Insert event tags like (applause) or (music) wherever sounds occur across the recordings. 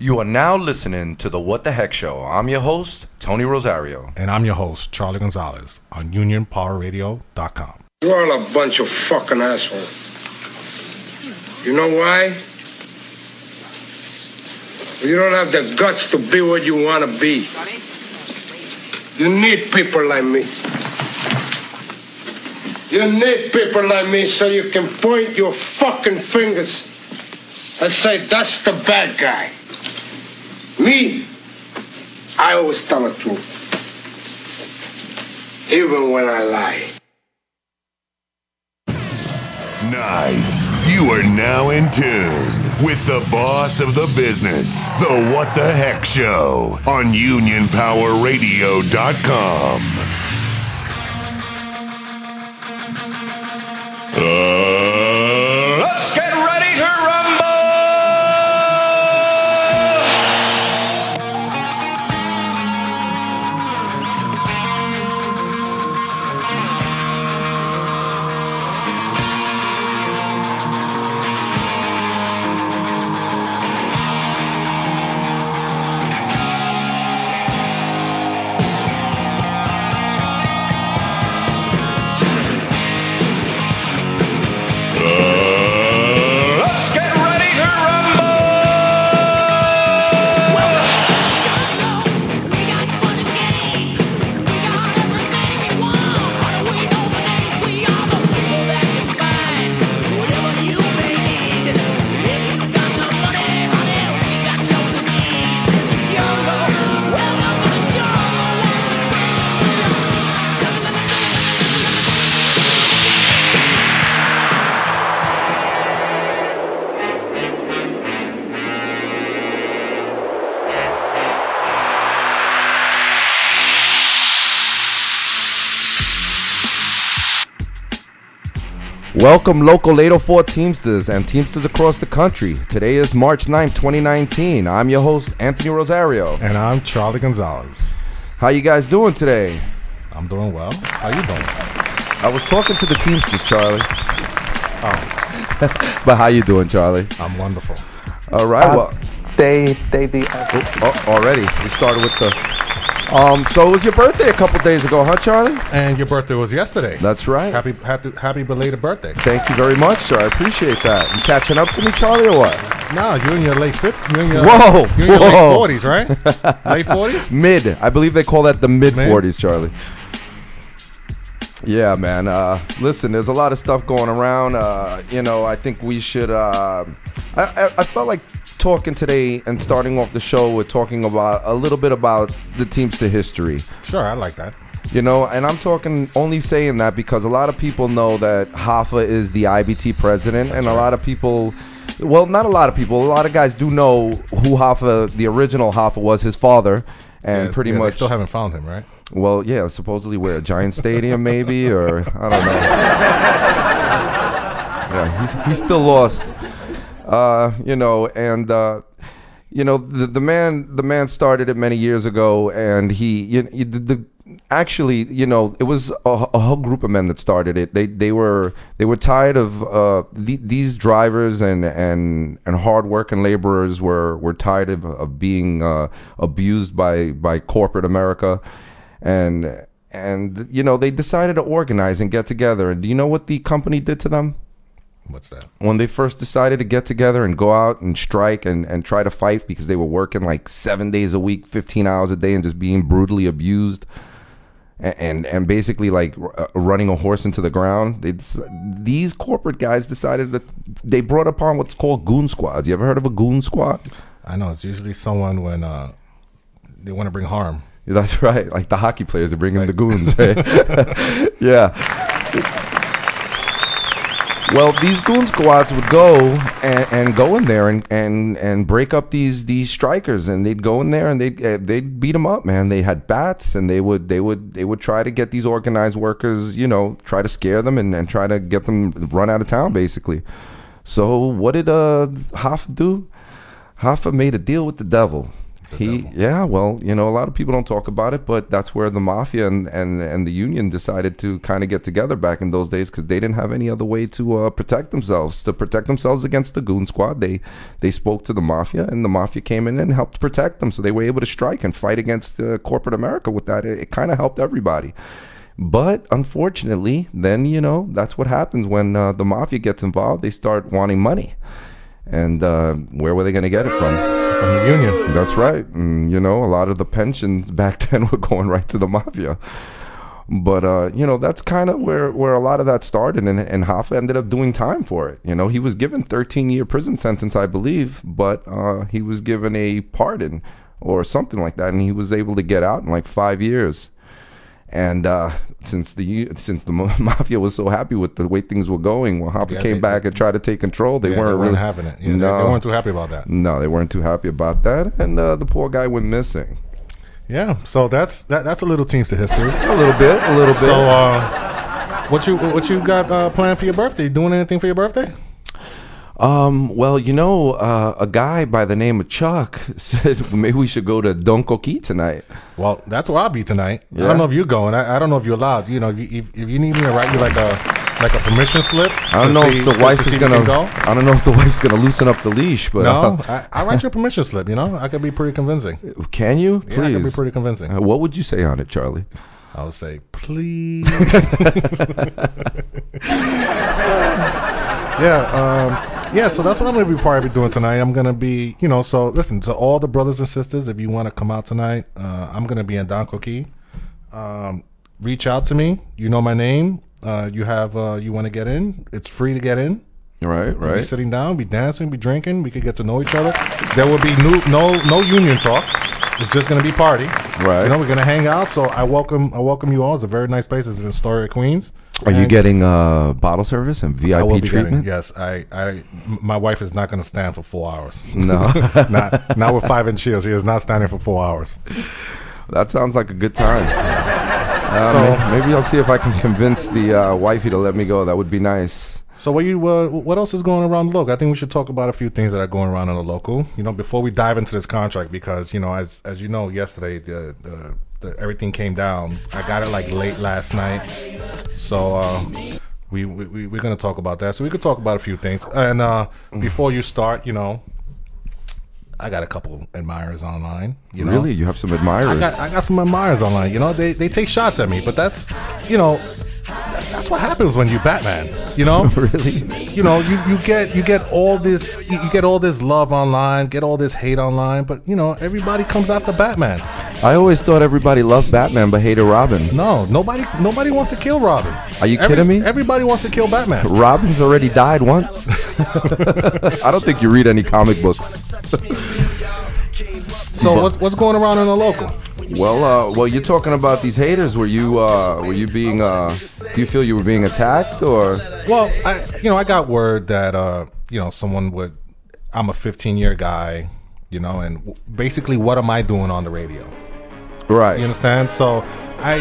You are now listening to the What the Heck Show. I'm your host, Tony Rosario. And I'm your host, Charlie Gonzalez, on UnionPowerRadio.com. You're all a bunch of fucking assholes. You know why? You don't have the guts to be what you want to be. You need people like me. You need people like me so you can point your fucking fingers and say, that's the bad guy. Me, I always tell the truth. Even when I lie. Nice. You are now in tune with the boss of the business, The What the Heck Show on UnionPowerRadio.com. Uh, Welcome, local 804 Teamsters and Teamsters across the country. Today is March 9th, 2019. I'm your host, Anthony Rosario. And I'm Charlie Gonzalez. How you guys doing today? I'm doing well. How you doing? I was talking to the Teamsters, Charlie. Oh, (laughs) But how you doing, Charlie? I'm wonderful. All right. Uh, well, They, they, the. oh, already we started with the. Um. So it was your birthday a couple days ago, huh, Charlie? And your birthday was yesterday. That's right. Happy, happy, happy belated birthday. Thank you very much, sir. I appreciate that. You catching up to me, Charlie, or what? No, you're in your late 50s. You're in your, Whoa, You're in your whoa. (laughs) late 40s, right? late 40s? Mid. I believe they call that the mid Mid? 40s, Charlie. Yeah, man. Uh, listen, there's a lot of stuff going around. Uh, you know, I think we should. Uh, I, I, felt like talking today and starting off the show with talking about a little bit about the Teamster history. Sure, I like that. You know, and I'm talking only saying that because a lot of people know that Hoffa is the IBT president, and a lot of people, well, not a lot of people, a lot of guys do know who Hoffa, the original Hoffa, was his father, and Yeah, pretty yeah, They much. still haven't found him, right? Well, yeah, supposedly where a giant stadium, maybe, or I don't know. (laughs) yeah, he's he's still lost. Uh, you know, and uh, you know the the man the man started it many years ago, and he you, you, the, the actually you know it was a, a whole group of men that started it. They they were they were tired of uh, the, these drivers and and and hard working laborers were were tired of, of being uh, abused by by corporate America, and and you know they decided to organize and get together. And do you know what the company did to them? What's that? when they first decided to get together and go out and strike and, and try to fight because they were working like seven days a week, 15 hours a day, and just being brutally abused and, and, and basically like r- uh, running a horse into the ground. They, these corporate guys decided that they brought upon what's called goon squads. You ever heard of a goon squad? I know it's usually someone when uh, they want to bring harm. (laughs) That's right. Like the hockey players, they bring in the goons, right? (laughs) yeah. Well, these goon squads would go and, and go in there and, and, and break up these these strikers, and they'd go in there and they'd uh, they'd beat them up, man. They had bats, and they would they would they would try to get these organized workers, you know, try to scare them and, and try to get them run out of town, basically. So what did uh Hoffa do? Hoffa made a deal with the devil. He, devil. yeah, well, you know, a lot of people don't talk about it, but that's where the mafia and and, and the union decided to kind of get together back in those days because they didn't have any other way to uh, protect themselves. To protect themselves against the goon squad, they they spoke to the mafia, and the mafia came in and helped protect them, so they were able to strike and fight against uh, corporate America. With that, it, it kind of helped everybody. But unfortunately, then you know that's what happens when uh, the mafia gets involved. They start wanting money, and uh, where were they going to get it from? From the union. That's right. And, you know, a lot of the pensions (laughs) back then were going right to the mafia. But uh, you know, that's kind of where, where a lot of that started, and and Hoffa ended up doing time for it. You know, he was given 13 year prison sentence, I believe, but uh, he was given a pardon or something like that, and he was able to get out in like five years. And uh, since the since the (laughs) mafia was so happy with the way things were going, when Hoffa Yeah, came they- back and tried to take control, they Yeah, weren't they weren't really having it. Yeah, no, they, weren't too happy about that. no, they weren't too happy about that, and uh, the poor guy went missing. Yeah, so that's that, that's a little Teamster history. A little bit, a little bit. So, uh, what you what you got uh, planned for your birthday? You doing anything for your birthday? Um, well, you know, uh, a guy by the name of Chuck (laughs) said maybe we should go to Don Coqui tonight. Well, that's where I'll be tonight. I don't know if you're going. I, I don't know if you're allowed. You know, if, if you need me to write you like a like a permission slip. I don't know see- if the to- wife to is if you gonna. go. I don't know if the (laughs) wife's gonna loosen up the leash, but No, I, I write you a permission slip. You know, I could be pretty convincing. uh, (laughs) can you Yeah, I could be pretty convincing. Uh, what would you say on it, Charlie? I would say, please. yeah, um, yeah. So that's what I'm going to be probably doing tonight. I'm going to be, you know. So listen to all the brothers and sisters. If you want to come out tonight, uh, I'm going to be in Don Coqui. Um, reach out to me. You know my name. Uh, you have. Uh, you want to get in? It's free to get in. Right, Right. Be sitting down, be dancing, be drinking. We could get to know each other. There will be no no no union talk. It's just gonna be party. Right. You know, we're gonna hang out. So I welcome I welcome you all. It's a very nice place. It's in Astoria, Queens. Are you getting uh, bottle service and I will VIP be treatment? getting yes. I my wife is not gonna stand for four hours. No, (laughs) not not with five inch heels. She is not standing for four hours. that sounds like a good time. (laughs) Uh, So- may- maybe I'll see if I can convince the uh, wifey to let me go. That would be nice. So what you uh, what else is going around the local? I think we should talk about a few things that are going around in the local. You know, before we dive into this contract, because you know, as as you know, yesterday the the, the everything came down. I got it like late last night, so uh, we, we we we're gonna talk about that. So we could talk about a few things. And uh, before you start, you know, I got a couple admirers online. You know? Really, you have some admirers. I got I got some admirers online. You know, they they take shots at me, but that's you know that's what happens when you Batman. You know, (laughs) Really? You know, you, you get you get all this you get all this love online, get all this hate online, but you know everybody comes after Batman. I always thought everybody loved Batman but hated Robin. No, nobody nobody wants to kill Robin. Are you Every- kidding me? Everybody wants to kill Batman. Robin's already died once. (laughs) I don't think you read any comic books. So what's what's going around in the local? Well, uh, well, you're talking about these haters. Were you, uh, were you being, uh, do you feel you were being attacked or? Well, I you know I got word that uh you know someone would I'm a 15 year guy, you know, and w- basically what am I doing on the radio? Right. You understand? So I,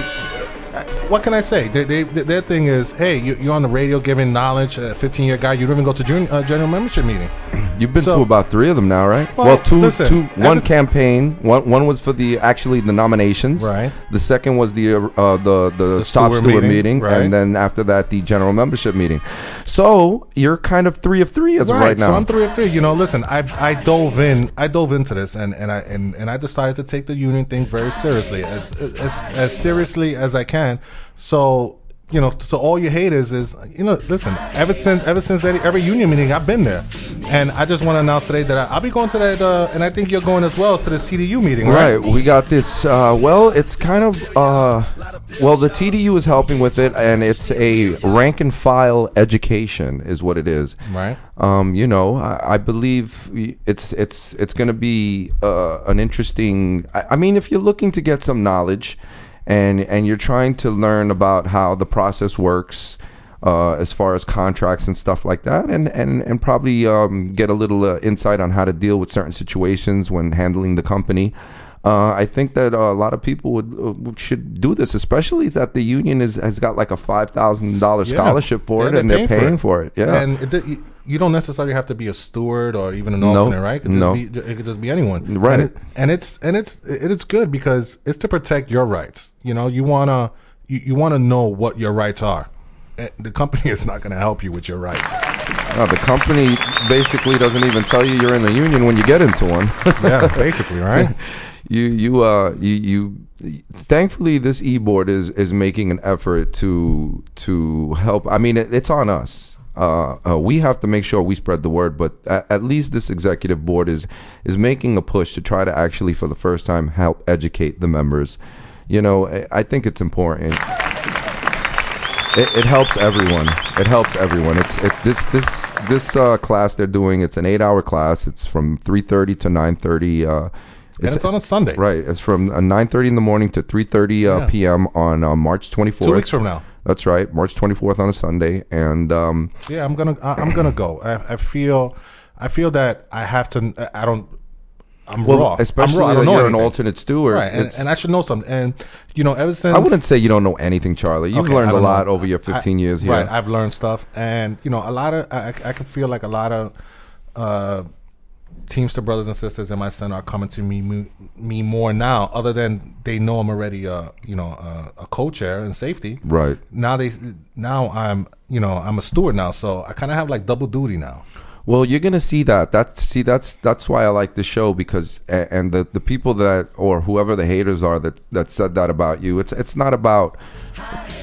what can I say? They, they, their thing is, hey, you, you're on the radio giving knowledge. A 15 year guy, you don't even go to jun- uh, general membership meeting. (clears throat) You've been So- to about three of them now, right? Well, Well, two, listen, two, one campaign. One, one was for the actually the nominations. Right. The second was the uh, uh, the the, top steward steward meeting, meeting, right. and then after that the general membership meeting. So you're kind of three of three as of right now. So I'm three of three. You know, listen, I I dove in, I dove into this, and and I and, and I decided to take the union thing very seriously, as as as seriously as I can. So. You know, to all your haters is, you know, listen. Ever since, ever since every, every union meeting, I've been there, and I just want to announce today that I, I'll be going to that, uh, and I think you're going as well to this TDU meeting, right? Right, we got this. Uh, well, it's kind of. Uh, well, the TDU is helping with it, and it's a rank and file education, is what it is. Right. Um, you know, I, I believe it's it's it's going to be uh, an interesting. I, I mean, if you're looking to get some knowledge, and and you're trying to learn about how the process works. Uh, as far as contracts and stuff like that, and and and probably um, get a little uh, insight on how to deal with certain situations when handling the company. Uh, I think that uh, a lot of people would uh, should do this, especially that the union is, has got like a five thousand dollars Yeah. scholarship for it, and they're paying for it. Yeah, and it, you- don't necessarily have to be a steward or even an No. alternate, right? It could just No. be, it could just be anyone, Right. And, it- and it's and it's it is good because it's to protect your rights. You know, you wanna you, you wanna know what your rights are. The company (laughs) is not going to help you with your rights. Uh, the company basically doesn't even tell you you're in the union when you get into one. Yeah, basically, right? (laughs) you you uh you you thankfully this e-board is is making an effort to to help i mean it, it's on us uh, uh, we have to make sure we spread the word, but at, at least this executive board is is making a push to try to actually, for the first time, help educate the members. You know, I, I think it's important. It, it helps everyone. It helps everyone. It's it, this this this uh, class they're doing. It's an eight-hour class. It's from three thirty to nine thirty. And it's on a Sunday, Right. It's from uh, 9:30 in the morning to 3:30 uh, Yeah. p.m. on uh, March 24th. Two weeks from now. That's right, March 24th on a Sunday, and um, Yeah, I'm gonna I'm gonna go. I, I feel I feel that I have to. I don't. I'm well, raw. especially I'm raw. I don't know you're an alternate steward. right? And, and I should know something. And you know, ever since I wouldn't say you don't know anything, Charlie. You've Okay, learned a lot know. over your 15 I- years here. Right, I've learned stuff, and you know, a lot of I, I can feel like a lot of uh, Teamster brothers and sisters in my center are coming to me me, me more now. Other than they know I'm already uh you know uh, a co-chair in safety. Right. now they now I'm you know I'm a steward now, so I kind of have like double duty now. Well, you're gonna see that. That see that's that's why I like the show because and the the people that or whoever the haters are that that said that about you. It's it's not about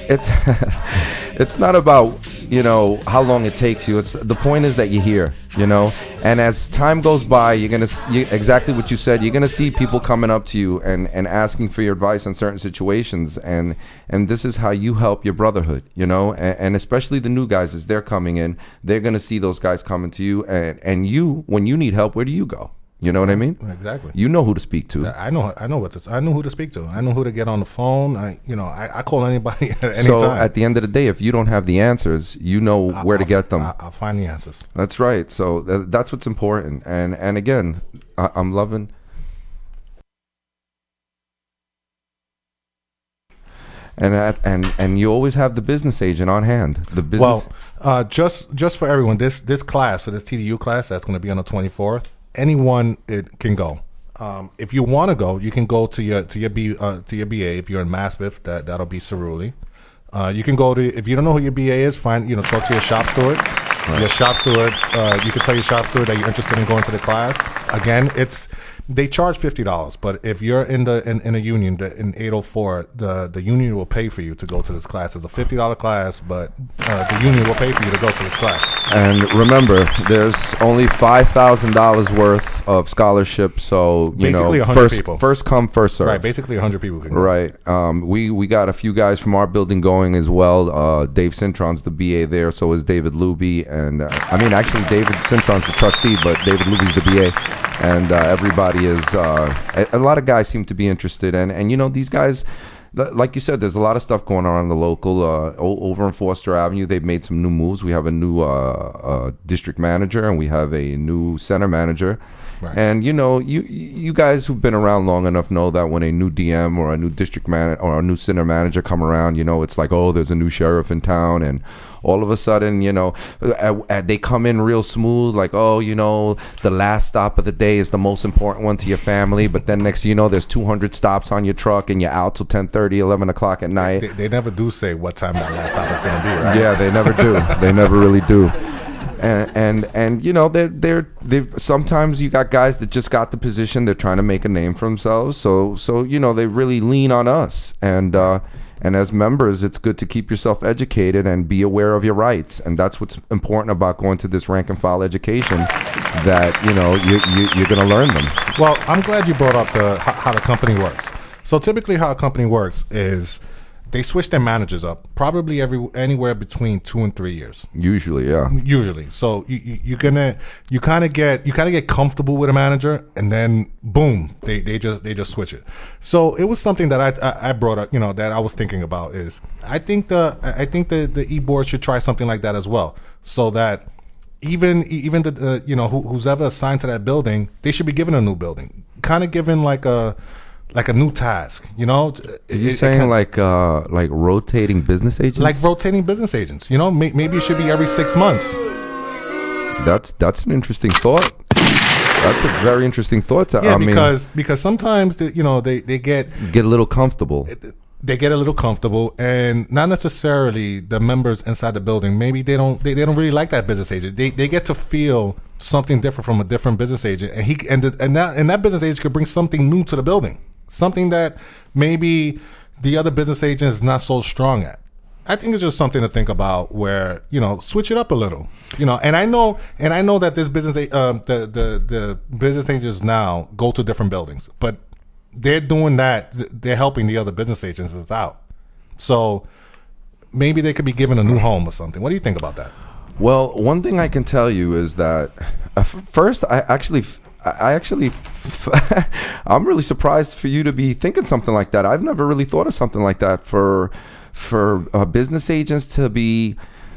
it. (laughs) it's not about you know how long it takes you. It's the point is that you're here. You know, and as time goes by, you're gonna you, exactly what you said. You're gonna see people coming up to you and and asking for your advice on certain situations, and and this is how you help your brotherhood. You know, and, and especially the new guys as they're coming in, they're gonna see those guys coming to you, and and you when you need help, where do you go? You know what I mean? Exactly. You know who to speak to. I know I know what to I know who to speak to. I know who to get on the phone. I you know I, I call anybody (laughs) at any so time. at the end of the day, if you don't have the answers, you know where to I'll- get them. I, I'll find the answers. That's right. So th- that's what's important. And and again, I- I'm loving. And at, and and you always have the business agent on hand. The business. Well, uh, just just for everyone, this this class for this TDU class that's going to be on the twenty fourth. Anyone it can go. Um, if you want to go, you can go to your to your B uh, to your BA. If you're in Maspeth, that that'll be Ceruli. Uh, you can go to if you don't know who your BA is, find you know talk to your shop steward. Your shop steward, uh, you can tell your shop steward that you're interested in going to the class. Again, it's they charge fifty dollars, but if you're in the in, in a union the, in eight hundred four, the the union will pay for you to go to this class. It's a fifty dollar class, but uh, the union will pay for you to go to this class. and remember, there's only five thousand dollars worth of scholarship. So you Basically know, first people. first come, first serve. Right, basically hundred people can go. Right. Um, we we got a few guys from our building going as well. Uh, Dave Cintron's the BA there, so is David Luby, and uh, I mean actually David Cintron's the trustee, but David Luby's the BA, and uh, everybody is. Uh, a, a lot of guys seem to be interested, and and you know these guys. Like you said, there's a lot of stuff going on in the local. Uh, over in Foster Avenue, they've made some new moves. We have a new uh, uh, district manager, and we have a new center manager. Right. And you know, you you guys who've been around long enough know that when a new DM or a new district man or a new center manager come around, you know, it's like, oh, there's a new sheriff in town, and all of a sudden, you know, uh, uh, they come in real smooth, like, oh, you know, the last stop of the day is the most important one to your family, but then next you know, there's 200 stops on your truck, and you're out till 10:30, 11 o'clock at night. They, they never do say what time that last stop is going to be, right? Yeah, they never do. (laughs) they never really do. And and and you know they're they're they sometimes you got guys that just got the position they're trying to make a name for themselves so so you know they really lean on us and uh and as members it's good to keep yourself educated and be aware of your rights and that's what's important about going to this rank and file education that you know you, you you're going to learn them Well, I'm glad you brought up the how the company works. So typically, how a company works is they switch their managers up, probably every anywhere between two and three years, usually yeah usually. So you, you, you're gonna you kind of get you kind of get comfortable with a manager, and then boom, they, they just they just switch it. So it was something that I, I I brought up, you know, that I was thinking about is I think the I think the the e board should try something like that as well, so that even even the uh, you know who, who's ever assigned to that building, they should be given a new building, kind of given like a like a new task. You know, Are you saying like uh, like rotating business agents? like rotating business agents? You know, may, maybe it should be every six months. that's that's an interesting thought. That's a very interesting thought. To, Yeah, I mean, because because sometimes the, you know they they get get a little comfortable. they get a little comfortable and not necessarily the members inside the building maybe they don't they, they don't really like that business agent they, they get to feel something different from a different business agent and he and, the, and that and that business agent could bring something new to the building something that maybe the other business agent is not so strong at I think it's just something to think about where you know switch it up a little, you know. And I know, and I know that this business, um, the the the business agents now go to different buildings, but they're doing that. They're helping the other business agents out. So maybe they could be given a new home or something. What do you think about that? Well, one thing I can tell you is that uh, first, I actually, I actually, f- (laughs) I'm really surprised for you to be thinking something like that. I've never really thought of something like that for for uh, business agents to be.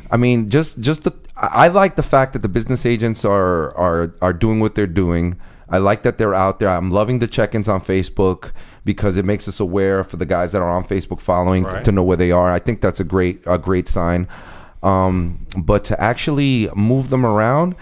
I mean, just just the. I like the fact that the business agents are are are doing what they're doing. I like that they're out there. I'm loving the check-ins on Facebook because it makes us aware for the guys that are on Facebook following Right. to know where they are. I think that's a great a great sign. Um, but to actually move them around,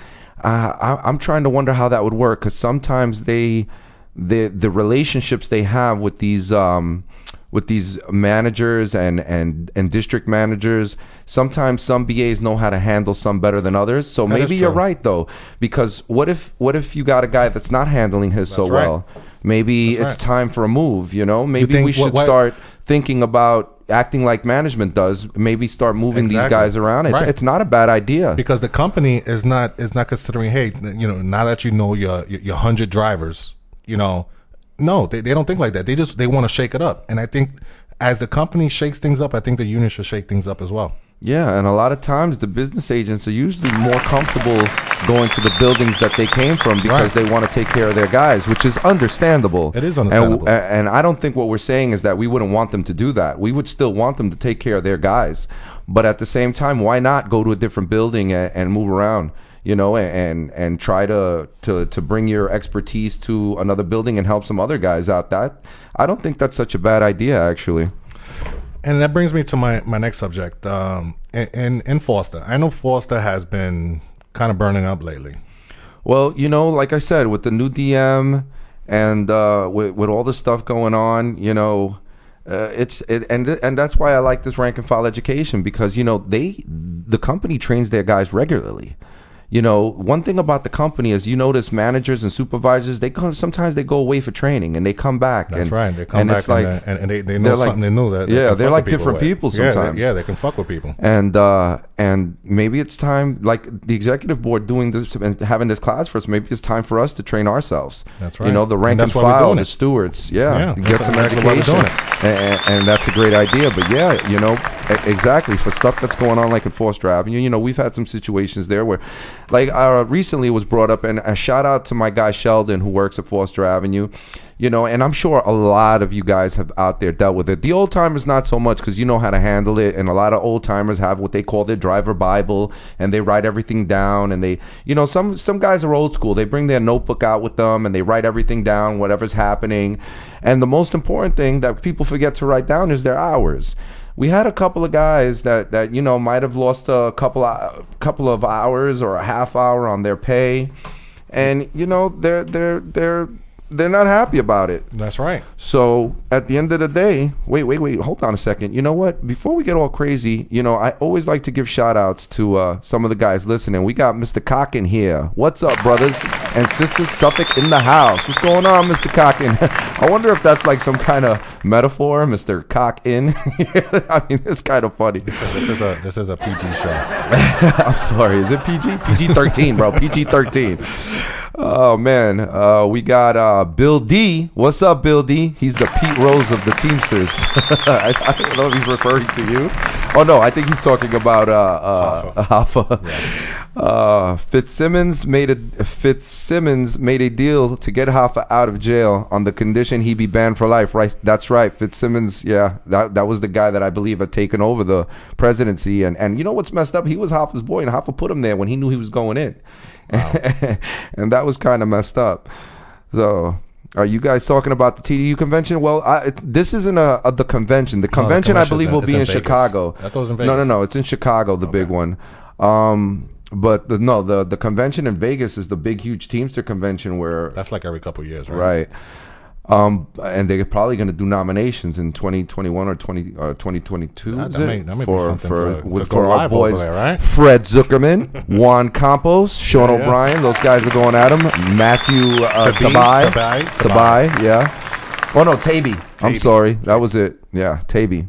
I, I'm trying to wonder how that would work because sometimes they, the the relationships they have with these um, with these managers and and and district managers, sometimes some BAs know how to handle some better than others. So That maybe you're right though, because what if what if you got a guy that's not handling his so right. well? Maybe That's it's right. time for a move. You know, maybe think we what- should what- start thinking about acting like management does. Maybe start moving these guys around. It's, Right. it's not a bad idea. because the company is not is not considering hey you know now that you know your your, 100 drivers you know no they, they don't think like that they just they want to shake it up and i think as the company shakes things up i think the union should shake things up as well Yeah, and a lot of times the business agents are usually more comfortable going to the buildings that they came from because Right. they want to take care of their guys, which is understandable. It is understandable. And, and I don't think what we're saying is that we wouldn't want them to do that. We would still want them to take care of their guys, but at the same time, why not go to a different building and, and move around? You know, and, and and try to, to to bring your expertise to another building and help some other guys out. That I don't think that's such a bad idea, actually. And that brings me to my my next subject um in in, in foster i know foster has been kind of burning up lately Well, you know, like I said, with the new DM and uh, with with all the stuff going on, you know, uh, it's it, and and that's why I like this rank and file education because you know they the company trains their guys regularly. You know, one thing about the company is you notice managers and supervisors they come sometimes they go away for training and they come back. that's and, right they come and back it's like and, they- and, and they, they know something like- something new that they yeah, they're like different people Yeah, they- sometimes. yeah they can fuck with people and uh, and maybe it's time, like the executive board doing this and having this class for us. Maybe it's time for us to train ourselves. That's right You know, the rank And and, that's why we're file, the it. stewards. Yeah, Yeah, get some exactly why we're education, And, and, that's a great idea. But yeah, you know, exactly for stuff that's going on, like in Foster Avenue. You know, we've had some situations there where, like, uh, recently it was brought up, and a shout out to my guy Sheldon who works at Foster Avenue. You know, and I'm sure a lot of you guys have out there dealt with it. The old timers not so much because you know how to handle it, and a lot of old timers have what they call their driver bible, and they write everything down. And they, you know, some some guys are old school. They bring their notebook out with them, and they write everything down, whatever's happening. And the most important thing that people forget to write down is their hours. We had a couple of guys that that you know might have lost a couple of, couple of hours or a half hour on their pay, and you know they're they're they're they're not happy about it. that's right So at the end of the day, wait, wait, wait, hold on a second. You know what? Before we get all crazy, you know, I always like to give shout outs to uh, some of the guys listening. We got Mr. Cockin here. What's up, brothers and sisters? Suffolk in the house. What's going on, Mr. Cockin? (laughs) I wonder if that's like some kind of metaphor, Mr. Cock in. (laughs) I mean, it's kind of funny. this is a this is a pg show (laughs) I'm sorry. Is it PG? PG 13, bro. PG 13. Oh, man. Uh, we got uh, Bill D. What's up, Bill D? He's the Pete Rose of the Teamsters. I, (laughs) I don't know if he's referring to you. Oh, no. I think he's talking about uh, uh, Hoffa. (laughs) Uh, Fitzsimmons made a Fitzsimmons made a deal to get Hoffa out of jail on the condition he be banned for life. Right, that's right. Fitzsimmons, yeah, that that was the guy that I believe had taken over the presidency. And and you know what's messed up? He was Hoffa's boy, and Hoffa put him there when he knew he was going in, (laughs) and that was kind of messed up. So Are you guys talking about the TDU convention? Well, I, it, this isn't a, a the convention. The convention, I believe, will be in in, Chicago. I thought it was in No, no, no. It's in Chicago, the big one. Um, but the, no, the the convention in Vegas is the big, huge Teamster convention where That's like every couple years, right? right. Um, and they're probably going to do nominations in 2021 or 20 uh, 2022 That- that may- that may for for, to- with, to for our boys, there, right? Fred Zuckerman, (laughs) Juan Campos, Sean Yeah, yeah. O'Brien. Those guys are going at him. Matthew uh, Tabai, Tabai, Tabai, yeah. Oh no, Taby. I'm sorry, that was it. Yeah, Taby.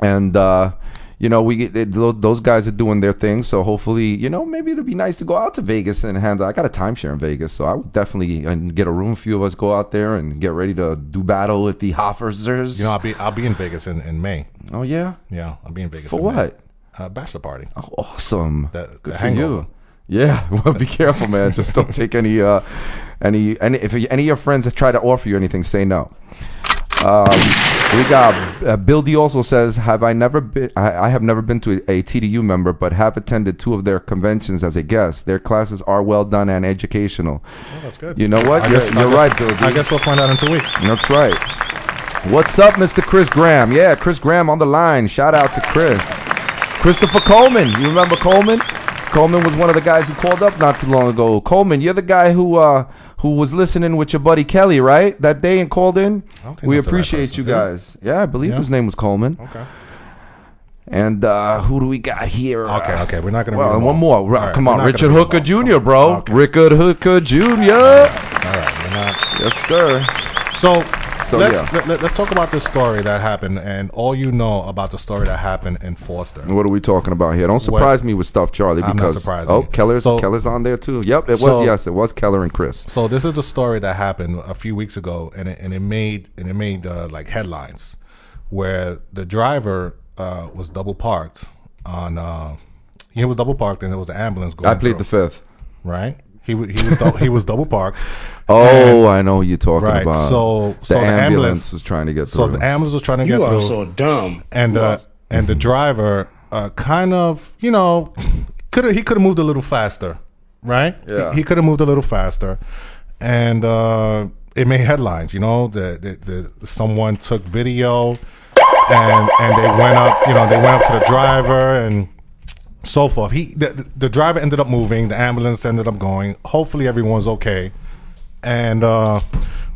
And uh, you know, we tho- those guys are doing their thing. So hopefully, you know, maybe it'll be nice to go out to Vegas and handle. I got a timeshare in Vegas, so I would definitely and get a room. A few of us go out there and get ready to do battle with the Hoffersers. You know, I'll be I'll be in Vegas in, in May. oh yeah, Yeah, I'll be in Vegas for in May. what? Uh, bachelor party. Oh, awesome. The- Good for you. Yeah, (laughs) well, be careful, man. Just don't take any, uh, any, any. If any of your friends try to offer you anything, say no. Um, we got uh, Bill D. Also says, "Have I never been? I, I have never been to a, a TDU member, but have attended two of their conventions as a guest. Their classes are well done and educational. Oh, that's good. You know what? I You're, guess- you're guess- right, Bill D. I guess we'll find out in two weeks. That's right. What's up, Mr. Chris Graham? Yeah, Chris Graham on the line. Shout out to Chris. Christopher Coleman. You remember Coleman? Coleman was one of the guys who called up not too long ago. Coleman, you're the guy who uh, who was listening with your buddy Kelly, right? That day and called in. We the right appreciate you guys. Yeah, I believe Yeah. his name was Coleman. Okay. And uh, who do we got here? Okay, okay. We're not gonna. Well, one all. more. Right, Come on, Richard Hooker. Jr., bro. Okay. Richard Hooker Jr. All right, we're not. Yes, sir. So, So, let's yeah. let, us talk about this story that happened and all you know about the story that happened in Foster. What are we talking about here? Don't surprise me with stuff, Charlie. I'm not Because oh, you. Keller's So- Keller's on there too. Yep, it was. So- yes, it was Keller and Chris. So this is a story that happened a few weeks ago, and it, and it made and it made uh, like headlines, where the driver uh, was double parked on. Uh, he was double parked, and there was an ambulance going. I played the fifth. right. He wa- he was dou- he was double parked. (laughs) Oh, I know who you're talking Right, about. so- the so the ambulance, ambulance- was trying to get So through. the ambulance was trying to get through. You are so dumb. and uh, and the (laughs) driver uh, kind of you know could he could have moved a little faster, right? Yeah. he, could have moved a little faster, and uh, it made headlines. You know, that the, the, someone took video, and and they went up. You know, they went up to the driver and so forth. He the, the driver ended up moving. The ambulance ended up going. Hopefully, everyone's okay. And uh,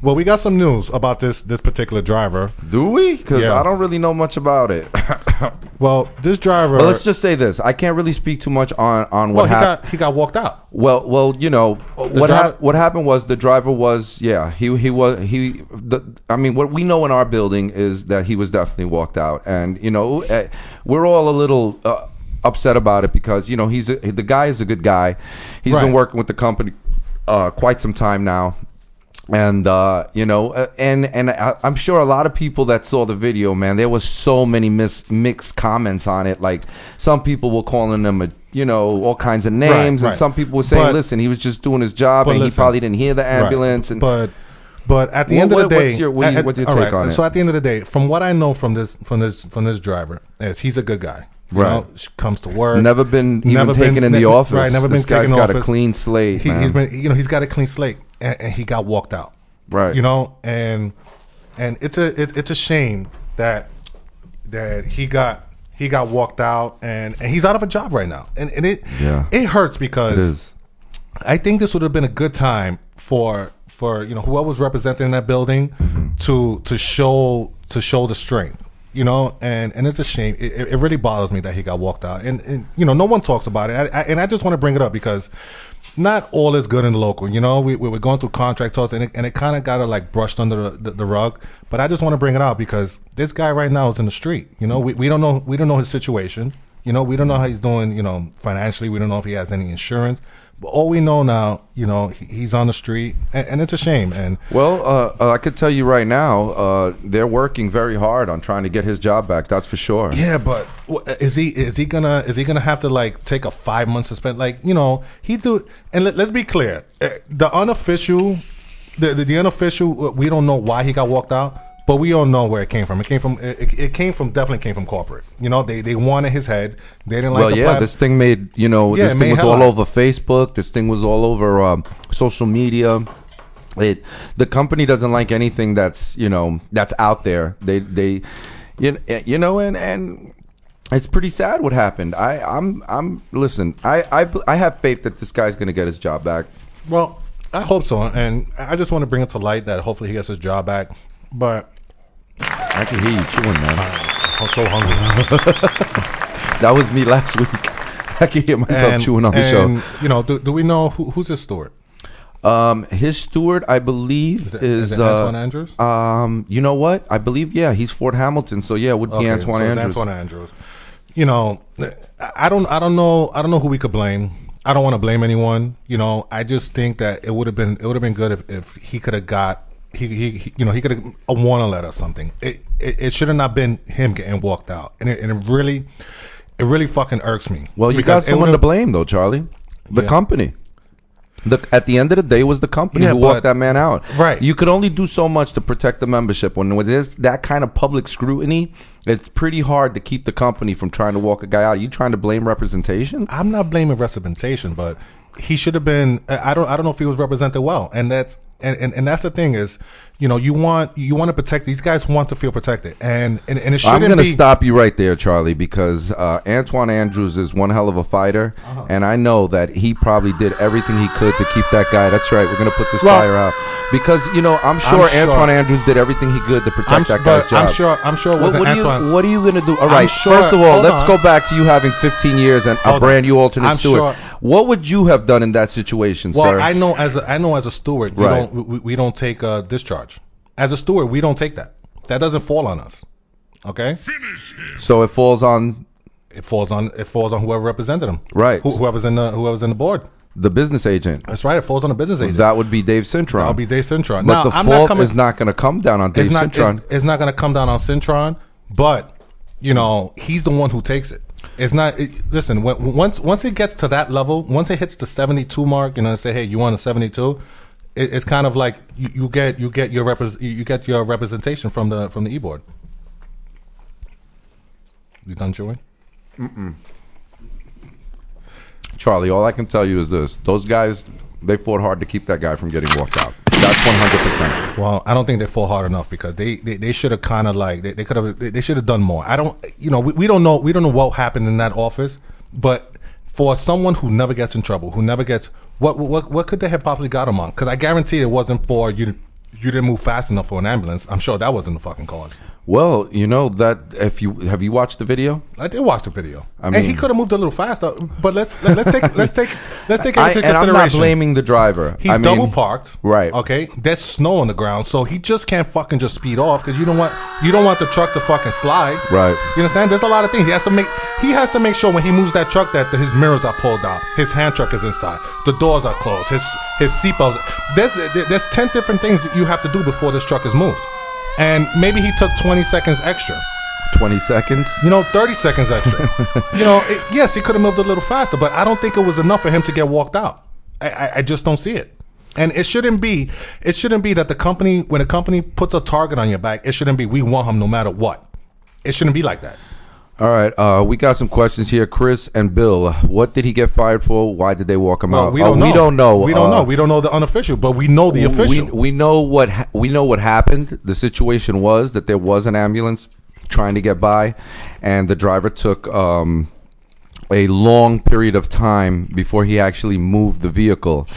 well, we got some news about this this particular driver. Do we? Because Yeah. I don't really know much about it. (laughs) Well, this driver. but let's just say this: I can't really speak too much on on well, what he happened. got he got walked out. Well, well, you know what driver- hap- what happened was the driver was yeah he he was he the I mean what we know in our building is that he was definitely walked out and you know eh, we're all a little uh, upset about it because you know he's a, the guy is a good guy He's been working with the company uh, quite some time now and uh, you know, uh, and and I, I'm sure a lot of people that saw the video, man, there was so many mis- mixed comments on it. Like some people were calling him a, you know, all kinds of names, and right. some people were saying, But- "Listen, he was just doing his job, and listen, he probably didn't hear the Right. ambulance." And but but at the What- end of what- the day, what's your- what you- at- what's your take on it? So at the end of the day, from what I know from this from this from this driver, is he's a good guy. You Right. know, comes to work. never been even taken in the ne- office. Right, never This been taken guy's got a clean slate, He, man. has been, you know, he's got a clean slate, and, and he got walked out. Right. You know, and and it's a it, it's a shame that that he got he got walked out, and and he's out of a job right now, and and it Yeah. it hurts because it. I think this would have been a good time for for you know whoever was representing in that building mm-hmm. to to show to show the strength. You know, and and it's a shame. It, it- really bothers me that he got walked out, and, and you know, no one talks about it. I, I, and I just want to bring it up because not all is good in the local. You know, we, we were going through contract talks, and it, and it kind of got like brushed under the, the, the rug. But I just want to bring it out because this guy right now is in the street. You know, we, we don't know we don't know his situation. You know, we don't know how he's doing. You know, financially, we don't know if he has any insurance. But all we know now, you know, he's on the street, and, and it's a shame. And Well, uh, uh, I could tell you right now, uh, they're working very hard on trying to get his job back. That's for sure. Yeah, but is he is he gonna is he gonna have to like take a five month suspend? Like you know he do. And let, us be clear, uh, the unofficial, the, the the unofficial, we don't know why he got walked out, but we all know where it came from. It came from it, it came from definitely came from corporate. You know they they wanted his head. They didn't like. well, the yeah, plat- this thing made you know Yeah, this thing was all over Facebook. This thing was all over um, social media, it the company doesn't like anything that's you know that's out there. They they you know, you know and and it's pretty sad what happened. I I'm I'm listen. I I I have faith that this guy's gonna get his job back. Well, I hope so, and I just want to bring it to light that hopefully he gets his job back. But I can hear you chewing, man. I'm so hungry. (laughs) That was me last week. (laughs) I can hear myself chewing on the and, You know, do, do we know who, who's his steward? Um, his steward, I believe, Is is, it- is it uh, Antoine Andrews? Um, you know what? I believe yeah, he's Fort Hamilton, so yeah, it would be Okay, Antoine so Andrews. Antoine Andrews. You know, I don't, I don't know, I don't know who we could blame. I don't want to blame anyone. You know, I just think that it would have been, it would have been good if, if he could have got, he, he, he- you know, he could have uh, a warning letter or something. It, it, it should have not been him getting walked out, and it, and it really, it really fucking irks me. Well, you got someone to blame though, Charlie. The Yeah. company. The, at the end of the day, it was the company Yeah, who walked but- that man out. Right. You could only do so much to protect the membership. When there's that kind of public scrutiny, it's pretty hard to keep the company from trying to walk a guy out. You trying to blame representation? I'm not blaming representation, but he should have been. I don't. I don't know if he was represented well, and that's and, and, and that's the thing is, you know, you want you want to protect these guys want to feel protected, and and, and it shouldn't I'm going to be. stop you right there, Charlie, because uh, Antoine Andrews is one hell of a fighter, Uh-huh. and I know that he probably did everything he could to keep that guy. That's right. We're going to put this Well- fire out because you know I'm sure, sure- Antoine Andrews did everything he could to protect I'm, that guy's job. I'm sure. I'm sure it What, wasn't what, are you, what are you going to do? All right, sure- First of all, let's on. go back to you having 15 years and a on. brand new alternate I'm steward. sure- What would you have done in that situation, well, sir? I know as a, I know as a steward, we Right. don't we, we don't take a discharge. As a steward, we don't take that. That doesn't fall on us. Okay, so it falls on it falls on it falls on whoever represented him. Right. Who, whoever's in the whoever's in the board. the business agent. That's right. It falls on the business agent. That would be Dave Cintron. That would be Dave Cintron. But now, the I'm fault not coming, is not going to come down on Dave it's not Cintron. it's, it's not going to come down on Cintron, but you know he's the one who takes it. It's not. It, listen, when, once once it gets to that level, once it hits the seventy two mark, you know, say, hey, you want a seventy two. It, it's kind of like you, you get you get your repres you get your representation from the from the e board. You done chewing? Mm-mm. Charlie, all I can tell you is this: those guys, they fought hard to keep that guy from getting walked out. That's one hundred percent. Well, I don't think they fought hard enough because they they, they should have kind of like they, they could have they, they should have done more. I don't you know we, we don't know we don't know what happened in that office, but for someone who never gets in trouble, who never gets what what what could they have possibly got him on? Because I guarantee it wasn't for you. You didn't move fast enough for an ambulance. I'm sure that wasn't the fucking cause. Well, you know that if you have you watched the video, I did watch the video, I and he could have moved a little faster. But let's let, let's take let's take let's take it (laughs) I, into and I'm not blaming the driver. He's I mean, double parked. right? Okay. There's snow on the ground, so he just can't fucking just speed off because you don't want you don't want the truck to fucking slide. Right. You understand? There's a lot of things he has to make. He has to make sure when he moves that truck that his mirrors are pulled out, his hand truck is inside, the doors are closed, his his seatbelt. There's there's ten different things that you have to do before this truck is moved, and maybe he took 20 seconds extra. Twenty seconds. You know, 30 seconds extra. (laughs) you know, it, yes, he could have moved a little faster, but I don't think it was enough for him to get walked out. I, I, I just don't see it. And it shouldn't be. It shouldn't be that the company, when a company puts a target on your back, it shouldn't be we want him no matter what. It shouldn't be like that. All right, uh, we got some questions here. Chris and Bill, what did he get fired for? Why did they walk him Well, out? we Oh, don't know. We don't know. We don't Uh, know. We don't know the unofficial, but we know the official. We, we know what ha- we know what happened. The situation was that there was an ambulance trying to get by, and the driver took um, a long period of time before he actually moved the vehicle.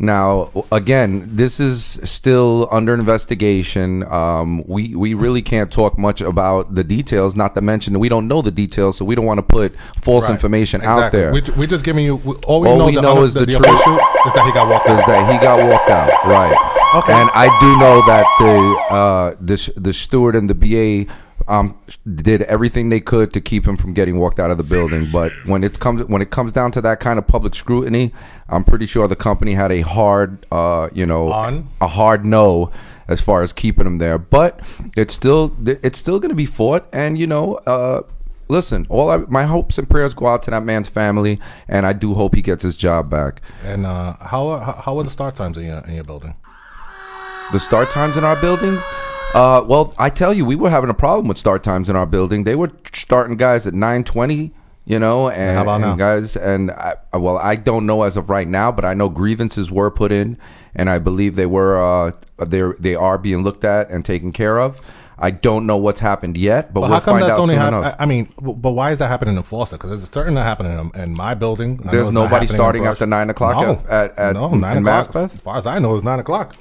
Now, again, this is still under investigation. Um, we we really can't talk much about the details. Not to mention that we don't know the details, so we don't want to put false Right. information out there. We, we're just giving you. All we All know, we the, know is the truth. is that he got walked is out. that he got walked out, right? Okay. And I do know that the uh, the the steward and the BA um, did everything they could to keep him from getting walked out of the building. But when it comes when it comes down to that kind of public scrutiny, I'm pretty sure the company had a hard, uh, you know, On? a hard no as far as keeping him there. But it's still it's still going to be fought, and you know. Uh, Listen, all I, my hopes and prayers go out to that man's family, and I do hope he gets his job back. And uh, how, how are the start times in your in your building? The start times in our building? Uh, well, I tell you, we were having a problem with start times in our building. They were starting guys at 920, You know, and, how about and now? guys, and I, well, I don't know as of right now, but I know grievances were put in, and I believe they were uh, they they are being looked at and taken care of. I don't know what's happened yet, but But we'll how come find that's out only soon happening? enough. I mean, w- but why is that happening in Foster? Because it's certain that happening in, in my building. I know There's it's not nobody happening in starting Brush. after 9 o'clock No, at- at- no, in nine o'clock. Maspeth? As far as I know, it's nine o'clock.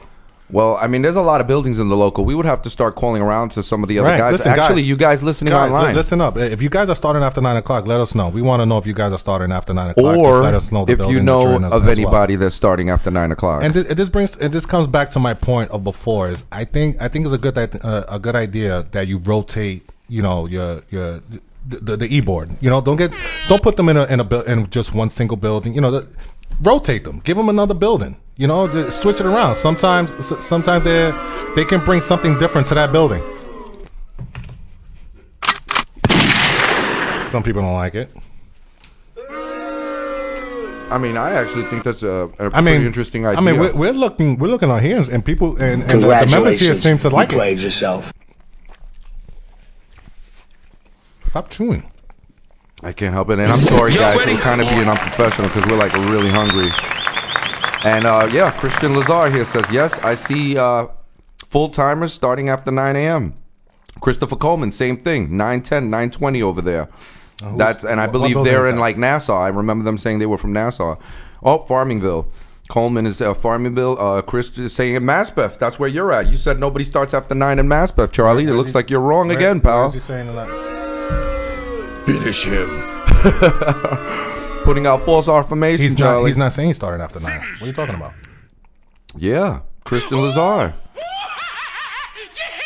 Well, I mean, there's a lot of buildings in the local. We would have to start calling around to some of the other Right. guys. Listen, Actually, guys. you guys listening Guys, li- online, listen up. If you guys are starting after nine o'clock, let us know. We want to know if you guys are starting after nine o'clock. Just or let us know the if you building that you're know of as well. anybody that's starting after nine o'clock. And this, this brings and this comes back to my point of before is I think I think it's a good uh, a good idea that you rotate you know your your the, the e board you know don't get don't put them in a in a in just one single building you know the, rotate them give them another building you know the, switch it around sometimes sometimes they they can bring something different to that building. Some people don't like it. I mean, I actually think that's a, a I mean, pretty interesting idea. I mean, we're, we're looking, we're looking on here, and people, and, and the, the members here seem to like you it. played yourself. Stop chewing. I can't help it, and I'm sorry, guys. We're kind of being unprofessional because we're like really hungry. And uh, yeah, Christian Lazar here says yes. I see uh, full timers starting after 9 a.m. Christopher Coleman, same thing, 9:10, 9:20 over there. That's and I what- what believe they're in like Nassau. I remember them saying they were from Nassau. Oh, Farmingville. Coleman is uh, Farmingville. Uh, Chris is saying in Maspeth. That's where you're at. You said nobody starts after nine in Maspeth, Charlie. It looks he- like you're wrong Where- again, pal. is he saying that? Finish him. (laughs) Putting out false affirmations, He's not. He's not saying starting after nine. What are you talking about? Yeah, Christian Lazar.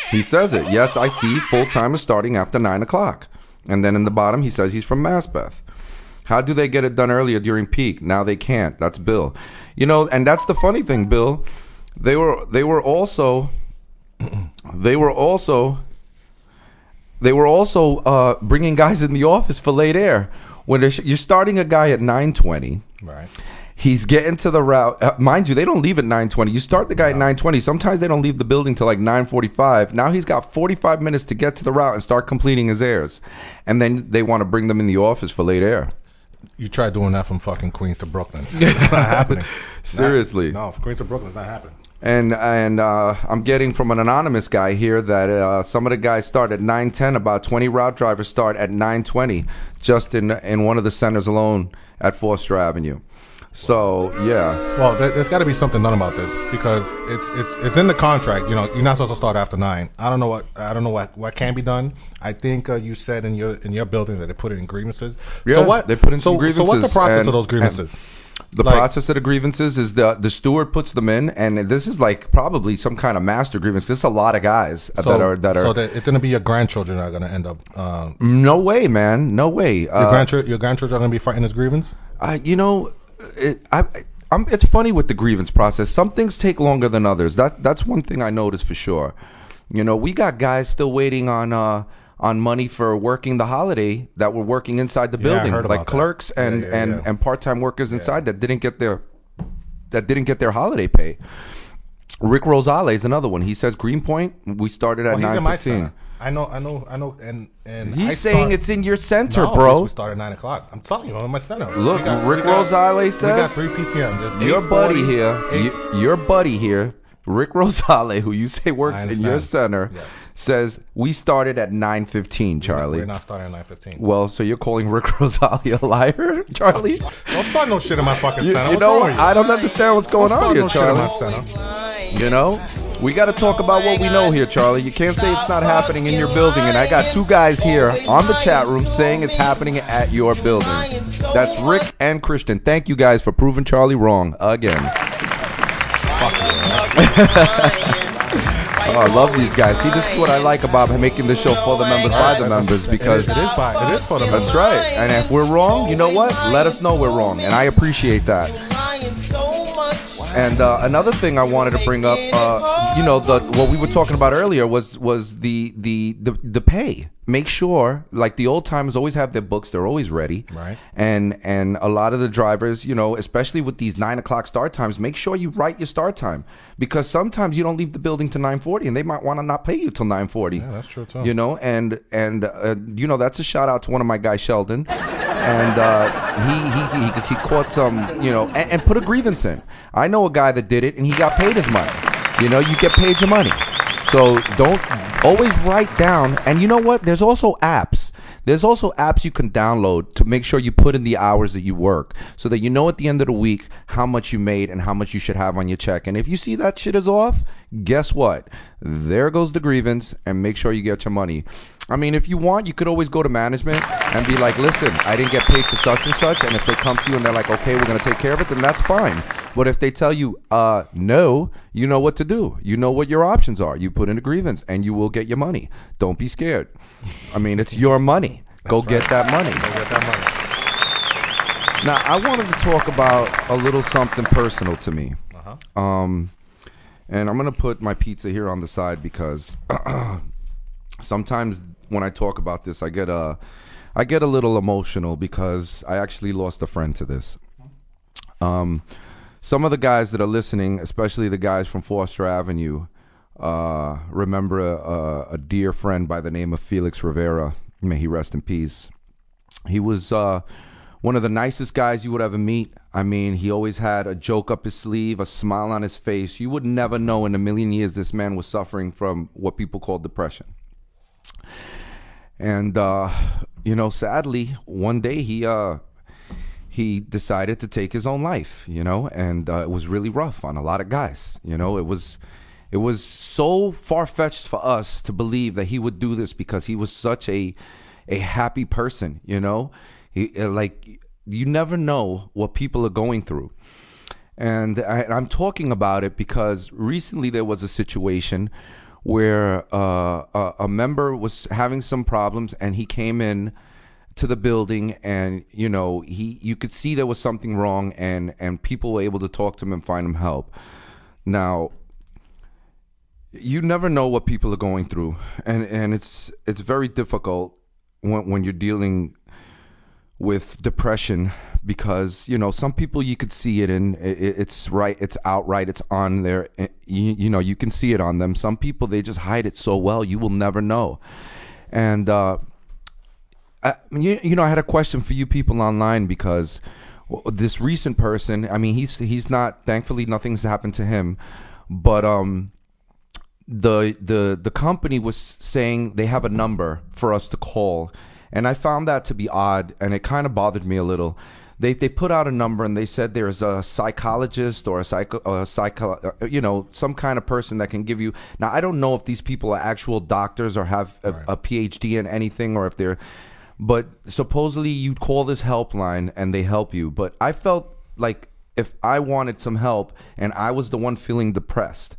He says it. Yes, I see full time is starting after nine o'clock. And then in the bottom, he says he's from Maspeth. How do they get it done earlier during peak? Now they can't. That's Bill. You know, and that's the funny thing, Bill. They were they were also (clears throat) they were also they were also uh, bringing guys in the office for late air. When sh- you're starting a guy at nine twenty, Right. He's getting to the route. Uh, mind you, they don't leave at 9:20. You start the guy at 9:20. Sometimes they don't leave the building till like 9:45. Now he's got 45 minutes to get to the route and start completing his airs. And then they want to bring them in the office for late air. You try doing that from fucking Queens to Brooklyn. (laughs) It's not happening. Seriously. No, from Queens to Brooklyn, it's not happening. And and uh, I'm getting from an anonymous guy here that uh, some of the guys start at 9:10. About 20 route drivers start at 9:20, just in in one of the centers alone at Foster Avenue. So yeah, Well, there, there's got to be something done about this because it's it's it's in the contract. You know, you're not supposed to start after nine. I don't know what I don't know what what can be done. I think uh, you said in your in your building that they put it in grievances. Yeah, so what they put in so, grievances. So what's the process and- of those grievances? The Like- process of the grievances is the the steward puts them in, and this is like probably some kind of master grievance. There's a lot of guys So, that are that are. so that it's going to be your grandchildren that are going to end up. Uh, no way, man, no way. your, Uh, grandchildren, your grandchildren are going to be fighting this grievance. I, you know, it, I, I'm, it's funny with the grievance process. Some things take longer than others. That that's one thing I noticed for sure. You know, we got guys still waiting on uh, on money for working the holiday that were working inside the Yeah, building, like about that. clerks Yeah, and yeah, and and part time workers inside that didn't get their that didn't get their holiday pay. Rick Rosale is another one. He says Greenpoint. We started at Well, nine my fifteen. I know, I know, I know, and and He's I saying start- it's in your center, No, bro. We start at nine o'clock. I'm telling you, I'm in my center. Look, got- Rick we got- Rosale we got says- three PCM. Just your buddy here, eight- your buddy here, Rick (laughs) Rosale, who you say works in your center, Yes. says we started at nine fifteen, Charlie. We're not starting at nine fifteen. well, so you're calling Rick (laughs) Rosale a liar, (laughs) Charlie? Don't start no shit in my fucking center. you know? I don't understand what's going Don't on here, no shit in my Charlie. You know, we got to talk about what we know here, Charlie. You can't say it's not happening in your building, and I got two guys here on the chat room saying it's happening at your building. That's Rick and Christian. Thank you guys for proving Charlie wrong again. (laughs) Oh, I love these guys. See, this is what I like about making the show for the members by the members because it is, it is by it is for the members. that's right. And if we're wrong, you know what? Let us know we're wrong, and I appreciate that. And uh, another thing I wanted to bring up, uh, you know, the what we were talking about earlier was was the the the, the pay. Make sure, like the old timers always have their books; they're always ready. Right. And and a lot of the drivers, you know, especially with these nine o'clock start times, make sure you write your start time because sometimes you don't leave the building to nine forty, and they might want to not pay you till nine forty. Yeah, that's true, too. You know, and and uh, you know that's a shout out to one of my guys, Sheldon. And uh, he, he he he caught some, you know, and, and put a grievance in. I know a guy that did it, and he got paid his money. You know, you get paid your money. So don't always write down. And you know what? There's also apps. There's also apps you can download to make sure you put in the hours that you work so that you know at the end of the week how much you made and how much you should have on your check. And if you see that shit is off, guess what? There goes the grievance and make sure you get your money. I mean, if you want, you could always go to management and be like, listen, I didn't get paid for such and such. And if they come to you and they're like, okay, we're going to take care of it, then that's fine. But if they tell you, uh, no, you know what to do. You know what your options are. You put in a grievance and you will get your money. Don't be scared. I mean, it's your money. Go get that money. Get that money. Now, I wanted to talk about a little something personal to me. Uh-huh. Um, and I'm going to put my pizza here on the side because (clears throat) sometimes when I talk about this, I get a, I get a little emotional because I actually lost a friend to this. Um, some of the guys that are listening, especially the guys from Foster Avenue, uh, remember a, a dear friend by the name of Felix Rivera. May he rest in peace. He was uh, one of the nicest guys you would ever meet. I mean, he always had a joke up his sleeve, a smile on his face. You would never know in a million years this man was suffering from what people call depression. And uh, you know, sadly, one day he uh, he decided to take his own life. You know, and uh, it was really rough on a lot of guys. You know, it was it was so far fetched for us to believe that he would do this because he was such a a happy person. You know, he uh, like you never know what people are going through. And I, I'm talking about it because recently there was a situation where uh, a, a member was having some problems and he came in to the building and you know he you could see there was something wrong and and people were able to talk to him and find him help. Now you never know what people are going through. And and it's it's very difficult when when you're dealing with depression because you know some people you could see it in it's right it's outright it's on there eh, you, you know you can see it on them. Some people they just hide it so well you will never know. And uh I, you, you know i had a question for you people online because this recent person i mean he's he's not thankfully nothing's happened to him. But um the the the company was saying they have a number for us to call and I found that to be odd and it kind of bothered me a little. They they put out a number and they said there's a psychologist or a psycho a psycho you know some kind of person that can give you. Now I don't know if these people are actual doctors or have a, a PhD in anything or if they're but supposedly you call this helpline and they help you. But I felt like if I wanted some help and I was the one feeling depressed,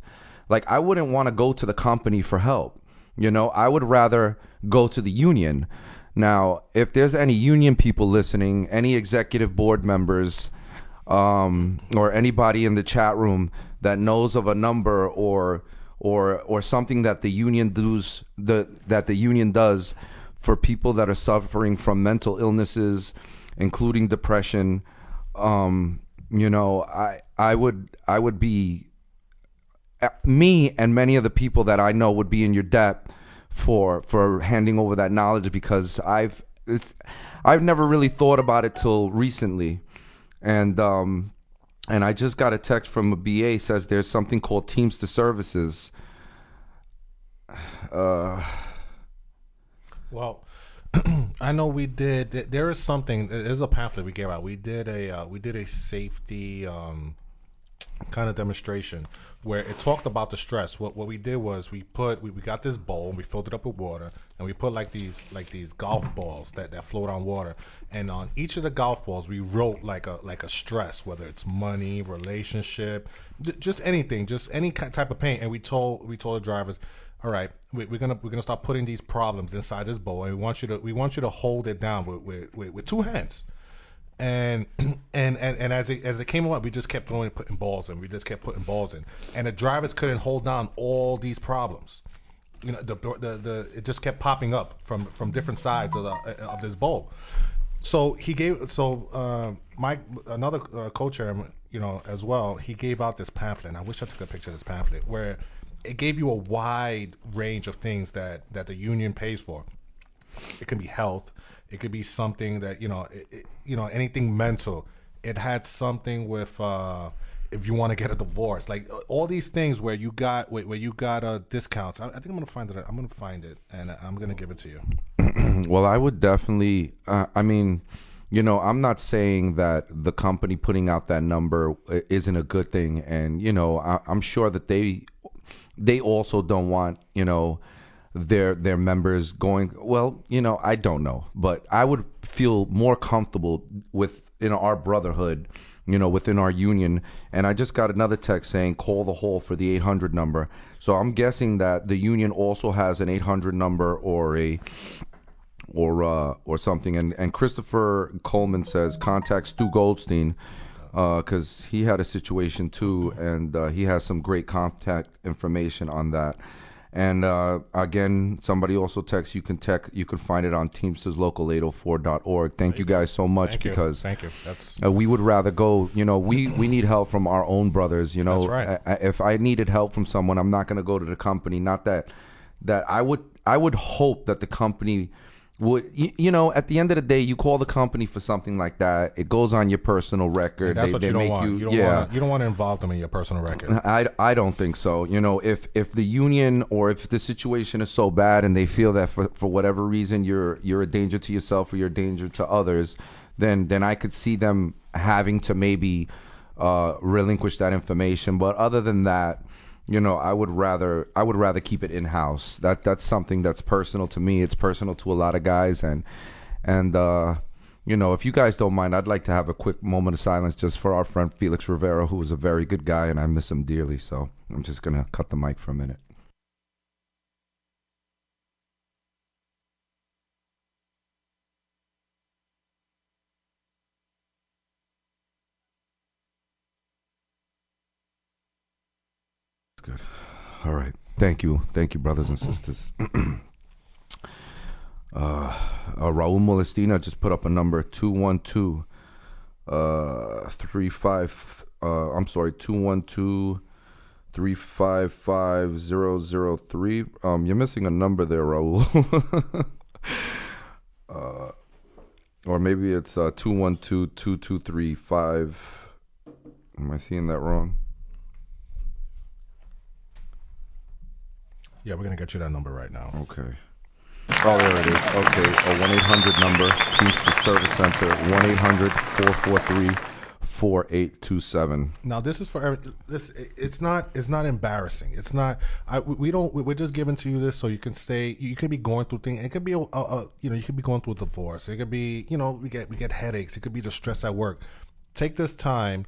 like I wouldn't want to go to the company for help. You know, I would rather go to the union. Now, if there's any union people listening, any executive board members, um, or anybody in the chat room that knows of a number or or or something that the union does the that the union does for people that are suffering from mental illnesses, including depression, um, you know, I I would I would be uh, me and many of the people that I know would be in your debt for for handing over that knowledge because I've I've never really thought about it till recently, and um, and I just got a text from a BA says there's something called Teamster Services. (sighs) Uh, Well, (clears throat) I know we did. There is something. There's a pamphlet we gave out. We did a uh, we did a safety um, kind of demonstration where it talked about the stress. What what we did was we put we, we got this bowl and we filled it up with water and we put like these like these golf balls that, that float on water. And on each of the golf balls we wrote like a like a stress whether it's money relationship j- just anything just any type of pain. And we told we told the drivers all right we, we're gonna we're gonna start putting these problems inside this bowl and we want you to we want you to hold it down with with, with, with two hands and (clears throat) and and, and as it as it came up, we just kept throwing putting balls in. We just kept putting balls in, and the drivers couldn't hold down all these problems. You know, the the, the it just kept popping up from from different sides of the of this bowl. So he gave so uh, Mike another uh, co-chair, you know, as well. He gave out this pamphlet. And I wish I took a picture of this pamphlet where it gave you a wide range of things that that the union pays for. It can be health. It could be something that you know, it, it- you know, anything mental. It had something with uh, if you want to get a divorce, like uh, all these things where you got where, you got uh, discounts. I, I think I'm gonna find it. I'm gonna find it, and I'm gonna give it to you. (clears throat) Well, I would definitely. Uh, I mean, you know, I'm not saying that the company putting out that number isn't a good thing, and you know, I, I'm sure that they they also don't want you know their their members going. Well, you know, I don't know, but I would feel more comfortable with in our brotherhood. You know, within our union, and I just got another text saying call the hall for the 800 number. So I'm guessing that the union also has an 800 number or a or uh, or something. And and Christopher Coleman says contact Stu Goldstein because he had a situation too, and uh, he has some great contact information on that. And uh, again, somebody also texts. You can text. You can find it on TeamstersLocal804.org. Thank you guys so much Thank you. because Thank you. That's uh, we would rather go. You know, we we need help from our own brothers. You know, That's right. I- I- if I needed help from someone, I'm not going to go to the company. Not that that I would I would hope that the company would you, you know at the end of the day you call the company for something like that it goes on your personal record that's they, what they you don't make want. you, You, don't yeah want. You don't want to involve them in your personal record. I, I don't think so. You know, if if the union or if the situation is so bad and they feel that for, for whatever reason you're you're a danger to yourself or you're a danger to others, then then I could see them having to maybe uh, relinquish that information. But other than that, you know, I would rather I would rather keep it in house. That that's something that's personal to me. It's personal to a lot of guys and and uh you know, if you guys don't mind, I'd like to have a quick moment of silence just for our friend Felix Rivera, who was a very good guy, and I miss him dearly. So I'm just gonna cut the mic for a minute. All right. Thank you. Thank you, brothers and sisters. (clears throat) uh, uh, Raul Molestina just put up a number 212 uh 35 uh I'm sorry 212 355003 um you're missing a number there Raul (laughs) uh or maybe it's uh 212 2235 am I seeing that wrong Yeah, we're gonna get you that number right now. Okay. Oh, there it is. Okay, a one eight hundred number, Teamster Service Center, one eight hundred four four three four eight two seven. Now this is for every- this. It's not. It's not embarrassing. It's not. I, we don't. We're just giving to you this so you can stay. You could be going through things. It could be a, a, a you know you could be going through a divorce. It could be you know we get we get headaches. It could be the stress at work. Take this time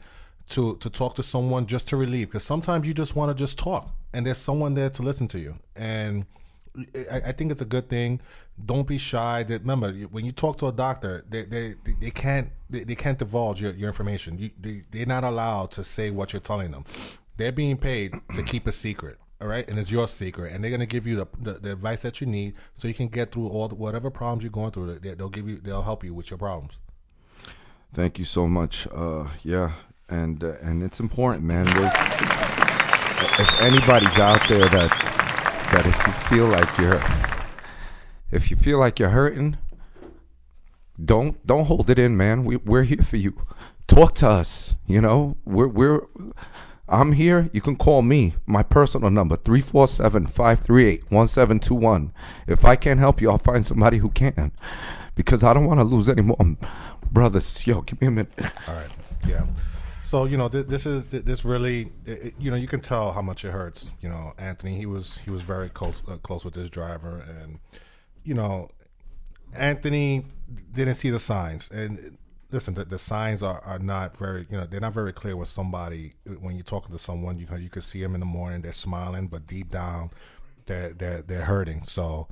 to to talk to someone just to relieve because sometimes you just want to just talk and there's someone there to listen to you and. I, I think it's a good thing. Don't be shy. That remember when you talk to a doctor, they they, they, can't they, they can't divulge your, your information. You, they they're not allowed to say what you're telling them. They're being paid to keep a secret. All right, and it's your secret, and they're gonna give you the, the, the advice that you need so you can get through all the, whatever problems you're going through. They, they'll give you, they'll help you with your problems. Thank you so much. Uh, yeah, and uh, and it's important, man. There's, if anybody's out there that that if you feel like you're if you feel like you're hurting, don't don't hold it in, man. We we're here for you. Talk to us. You know, we're we're I'm here. You can call me. My personal number 347-538-1721. If I can't help you, I'll find somebody who can. Because I don't want to lose any more brothers. Yo, give me a minute. All right. Yeah. So you know th- this is th- this really it- you know you can tell how much it hurts. You know Anthony he was he was very close uh, close with this driver and you know Anthony didn't see the signs and listen the, the signs are, are not very you know they're not very clear when somebody when you're talking to someone you can you can see them in the morning they're smiling but deep down they're they're, they're hurting so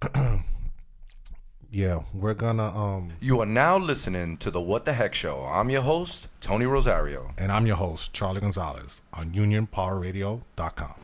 (clears throat) yeah we're gonna um You are now listening to the What the Heck Show. I'm your host, Tony Rosario. and I'm your host, Charlie Gonzalez, on UnionPowerRadio.com.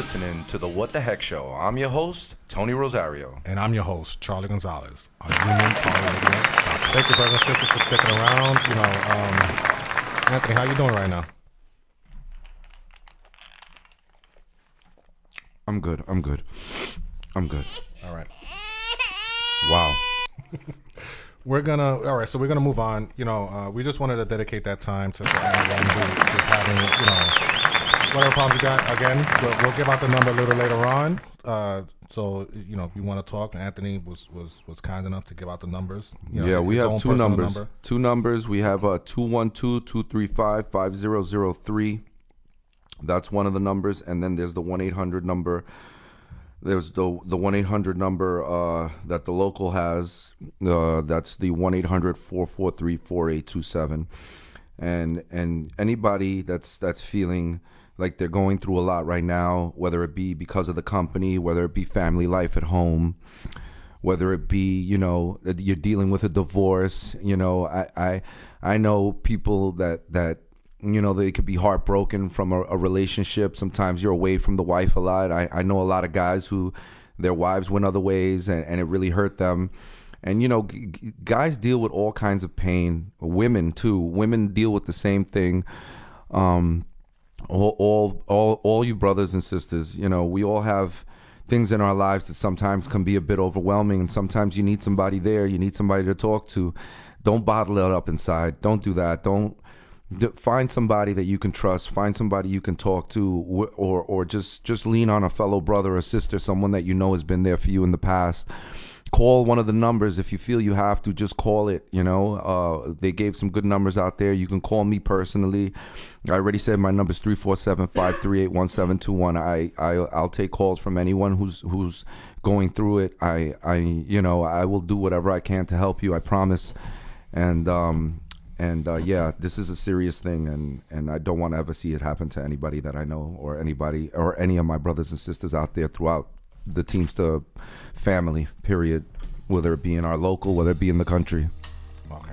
listening to the What the Heck Show. I'm your host, Tony Rosario. And I'm your host, Charlie Gonzalez, on Union Power Radio. Thank you, brothers and sisters, for sticking around. You know, um, Anthony, how you doing right now? I'm good. I'm good. I'm good. All right. Wow. (laughs) We're gonna all right, so we're gonna move on. You know, uh, we just wanted to dedicate that time to anyone who is having, you know, whatever problems you got. Again, we'll, we'll give out the number a little later on. Uh, so you know, if you want to talk, Anthony was was was kind enough to give out the numbers. You know, yeah, we have two numbers. number. Two numbers. We have uh 212-235-5003. That's one of the numbers and then there's the 1-800 number. There's the the 1-800 number uh, that the local has. Uh, that's the 1-800-443-4827. And and anybody that's that's feeling like they're going through a lot right now, whether it be because of the company, whether it be family life at home, whether it be you know you're dealing with a divorce you know i i, I know people that that you know they could be heartbroken from a, a relationship. Sometimes you're away from the wife a lot. I, I know a lot of guys who their wives went other ways and, and it really hurt them. And you know g- guys deal with all kinds of pain. Women too. Women deal with the same thing. Um all, all all all you brothers and sisters you know we all have things in our lives that sometimes can be a bit overwhelming and sometimes you need somebody there you need somebody to talk to. Don't bottle it up inside. Don't do that. Don't find somebody that you can trust. Find somebody you can talk to or or just just lean on a fellow brother or sister someone that you know has been there for you in the past call one of the numbers if you feel you have to just call it you know? Uh, they gave some good numbers out there. You can call me personally. I already said my number is 347-538-1721 I, I i'll take calls from anyone who's who's going through it. I i you know i will do whatever i can to help you i promise. And um and uh, yeah this is a serious thing and and i don't want to ever see it happen to anybody that i know or anybody or any of my brothers and sisters out there throughout the Teamster family, period. Whether it be in our local, whether it be in the country. Okay.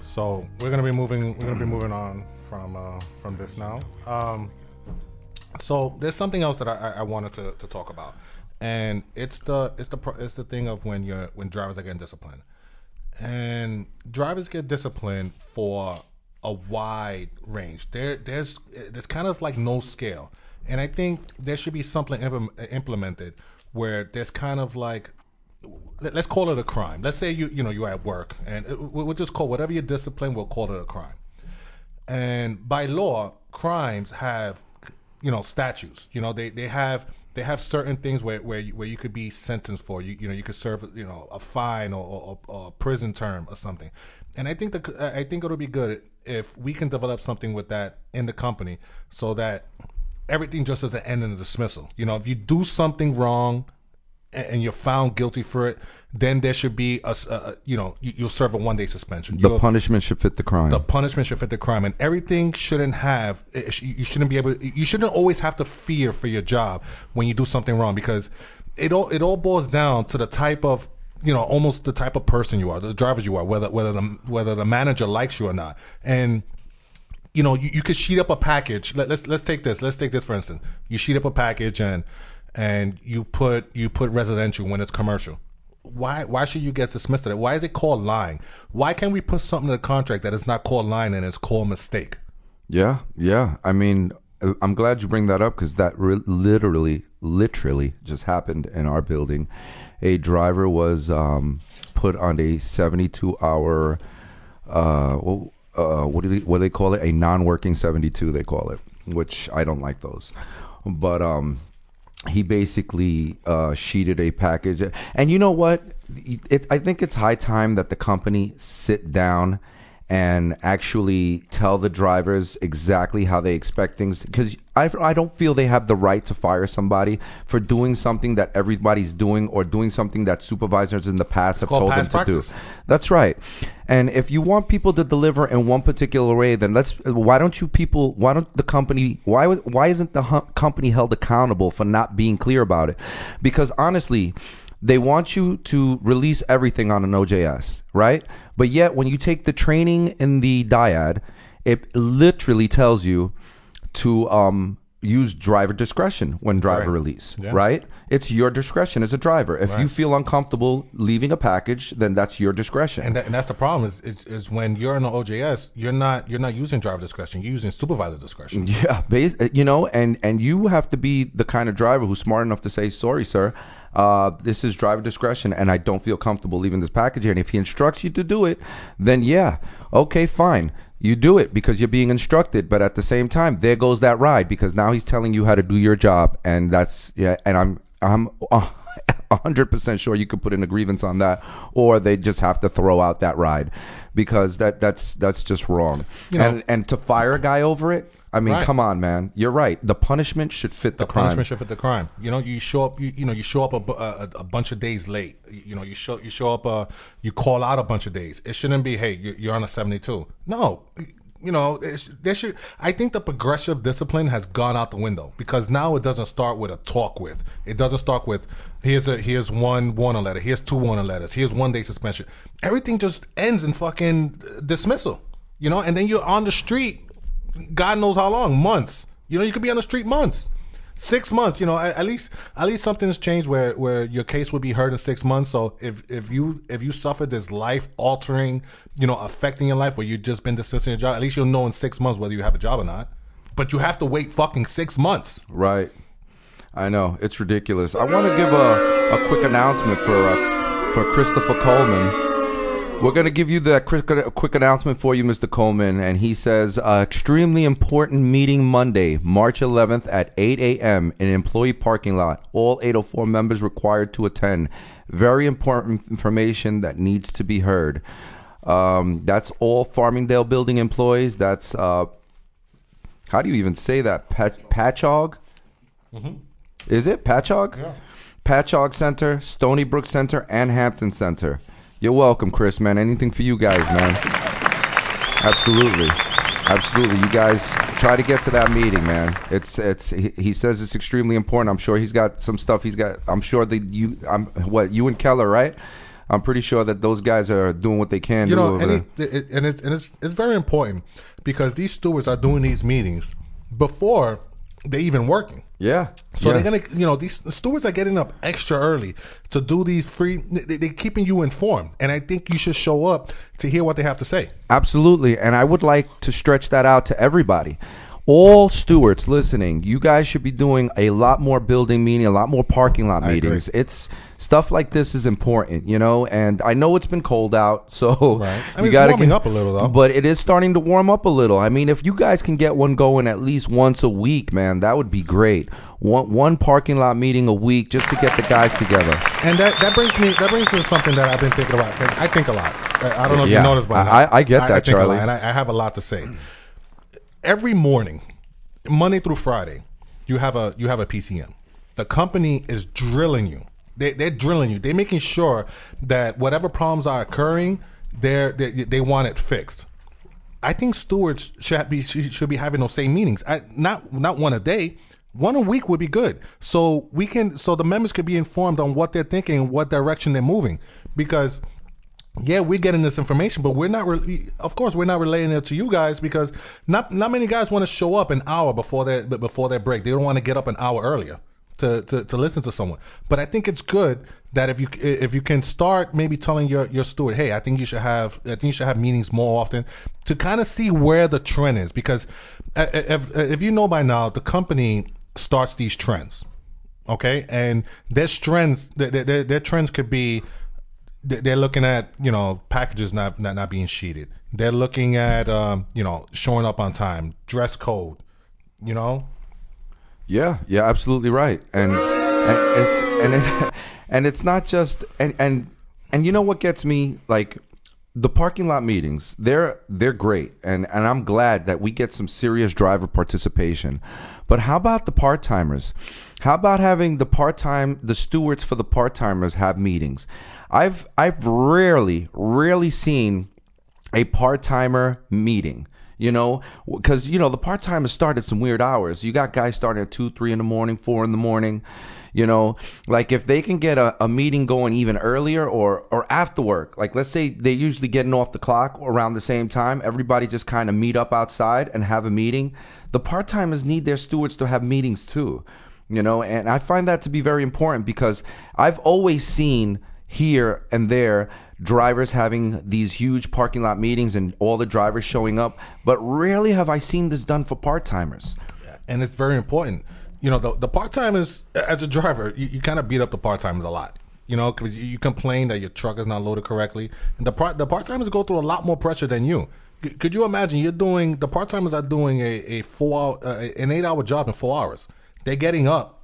So we're gonna be moving. We're gonna be moving on from uh, from this now. Um, so there's something else that I, I- wanted to, to talk about, and it's the it's the it's the thing of when you're when drivers are getting disciplined, and drivers get disciplined for a wide range. There there's there's kind of like no scale, and I think there should be something implem- implemented where there's kind of like let- let's call it a crime. Let's say you you know you're at work, and it- we- we'll just call whatever your discipline. We'll call it a crime. And by law, crimes have you know statutes. You know they they have they have certain things where where you, where you could be sentenced for. You you know you could serve you know a fine or, or, or a prison term or something. And I think the I think it'll be good if we can develop something with that in the company so that everything just doesn't end in a dismissal. You know, if you do something wrong and you're found guilty for it, then there should be a, you know you, you'll serve a one day suspension. The You'll- punishment should fit the crime. the punishment should fit the crime, and everything shouldn't have. You shouldn't be able. You shouldn't always have to fear for your job when you do something wrong because it all it all boils down to the type of you know almost the type of person you are, the drivers you are, whether whether the whether the manager likes you or not, and you know, you, you could sheet up a package. Let, let's let's take this. Let's take this for instance. You sheet up a package and and you put you put residential when it's commercial. Why why should you get dismissed of it? Why is it called lying? Why can't we put something in the contract that is not called lying and it's called mistake? Yeah, yeah. I mean, uh, I'm glad you bring that up because that re- literally, literally just happened in our building. A driver was um, put on a 72 hour, uh, well, uh, what do they, what do they call it? A non-working 72, they call it, which I don't like those. But um, he basically uh, sheeted a package, and you know what? It, I think it's high time that the company sit down and actually tell the drivers exactly how they expect things because I, I don't feel they have the right to fire somebody for doing something that everybody's doing or doing something that supervisors in the past have called told them to practice. do. That's right. And if you want people to deliver in one particular way, then let's. Why don't you people? Why don't the company? Why would- why isn't the company held accountable for not being clear about it? Because honestly, they want you to release everything on an OJS, right? But yet, when you take the training in the DIAD, it literally tells you to um use driver discretion when driver Right. release, Yeah. right? It's your discretion as a driver. If you feel uncomfortable leaving a package, then that's your discretion. And, that, and that's the problem is, is is when you're in the OJS, you're not you're not using driver discretion. You're using supervisor discretion. (laughs) Yeah, you know, and and you have to be the kind of driver who's smart enough to say, "Sorry, sir, uh, this is driver discretion, and I don't feel comfortable leaving this package here." And if he instructs you to do it, then yeah, okay, fine, you do it because you're being instructed. But at the same time, there goes that ride because now he's telling you how to do your job, and that's yeah. And I'm I'm. Uh, (laughs) 100% sure you could put in a grievance on that or they just have to throw out that ride because that that's that's just wrong You know- and and to fire a guy over it I mean, Right. come on, man. You're right. The punishment should fit the, the crime. punishment should fit the crime. You know, you show up. You, you know, you show up a, a, a bunch of days late. You know, you show you show up. Uh, you call out a bunch of days. It shouldn't be. Hey, you- you're on a seventy two. No, you know, there should. I think the progressive discipline has gone out the window because now it doesn't start with a talk with. It doesn't start with here's a here's one warning letter. Here's two warning letters. Here's one day suspension. Everything just ends in fucking dismissal. You know, and then you're on the street God knows how long, months. You know, you could be on the street months, six months. You know, at, at least at least something's changed where where your case would be heard in six months. So if if you if you suffered this life altering, you know, affecting your life where you've just been dismissing your job, at least you'll know in six months whether you have a job or not. But you have to wait fucking six months. Right. I know it's ridiculous. I want to give a, a quick announcement for uh, for Christopher Coleman. We're going to give you the quick, a quick announcement for you, Mr. Coleman. And he says, uh, extremely important meeting Monday, March 11th at 8 a.m. in employee parking lot. All 804 members required to attend. Very important information that needs to be heard. Um, that's all Farmingdale building employees. That's, uh, how do you even say that? Pat- Patchog? Is it Patchogue? Yeah. Patchogue Center, Stony Brook Center, and Hampton Center. You're welcome, Chris, man. Anything for you guys, man. Absolutely. Absolutely. You guys try to get to that meeting, man. It's it's he, he says it's extremely important. I'm sure he's got some stuff he's got I'm sure that you I'm what you and Keller, right? I'm pretty sure that those guys are doing what they can You know, and, there. it, and it's and it's it's very important because these stewards are doing these meetings before they're even working. Yeah. So yeah. they're gonna, you know, these stewards are getting up extra early to do these free. They, they're keeping you informed, and I think you should show up to hear what they have to say. Absolutely. And I would like to stretch that out to everybody. All stewards listening, you guys should be doing a lot more building meeting, a lot more parking lot meetings. It's stuff like this is important, you know. And I know it's been cold out, (laughs) so Right. I you mean, it's gotta warming get- up a little, though. But it is starting to warm up a little. I mean, if you guys can get one going at least once a week, man, that would be great. One one parking lot meeting a week just to get the guys together. And that, that brings me that brings me to something that I've been thinking about. I think a lot. I, I don't know if Yeah. you noticed, but I- I- I get that, think a lot, Charlie. and I, I have a lot to say. Every morning, Monday through Friday, you have a you have a PCM. The company is drilling you. They, they're drilling you. They're making sure that whatever problems are occurring, they're, they they want it fixed. I think stewards should be should be having those same meetings. I, not not one a day, one a week would be good. So we can so the members could be informed on what they're thinking, what direction they're moving. Because yeah, we're getting this information, but we're not. Of course, we're not relaying it to you guys because not not many guys want to show up an hour before their before their break. They don't want to get up an hour earlier to, to, to listen to someone. But I think it's good that if you if you can start maybe telling your your steward, hey, I think you should have I think you should have meetings more often to kind of see where the trend is because if if you know by now, the company starts these trends, okay, and their trends their, their, their trends could be they're looking at you know packages not not, not being sheeted. They're looking at um, you know showing up on time, dress code. You know, Yeah, yeah, absolutely right. And and it's and it (laughs) and it's not just and and and you know what gets me like the parking lot meetings. They're they're great, and and I'm glad that we get some serious driver participation. But how about the part timers? How about having the part time the stewards for the part timers have meetings? I've I've rarely rarely seen a part timer meeting. You know, because you know the part timers start at some weird hours. You got guys starting at two, three in the morning, four in the morning. You know, like if they can get a, a meeting going even earlier or or after work, like let's say they're usually getting off the clock around the same time, everybody just kind of meet up outside and have a meeting. The part timers need their stewards to have meetings too. You know, and I find that to be very important because I've always seen here and there drivers having these huge parking lot meetings and all the drivers showing up, but rarely have I seen this done for part timers. and it's very important. You know, the, the part timers, as a driver, you, you kind of beat up the part timers a lot. You know, because you, complain that your truck is not loaded correctly, and the part the part timers go through a lot more pressure than you. C- Could you imagine? You're doing the part timers are doing a, a four hour, uh, an eight hour job in four hours. They're getting up,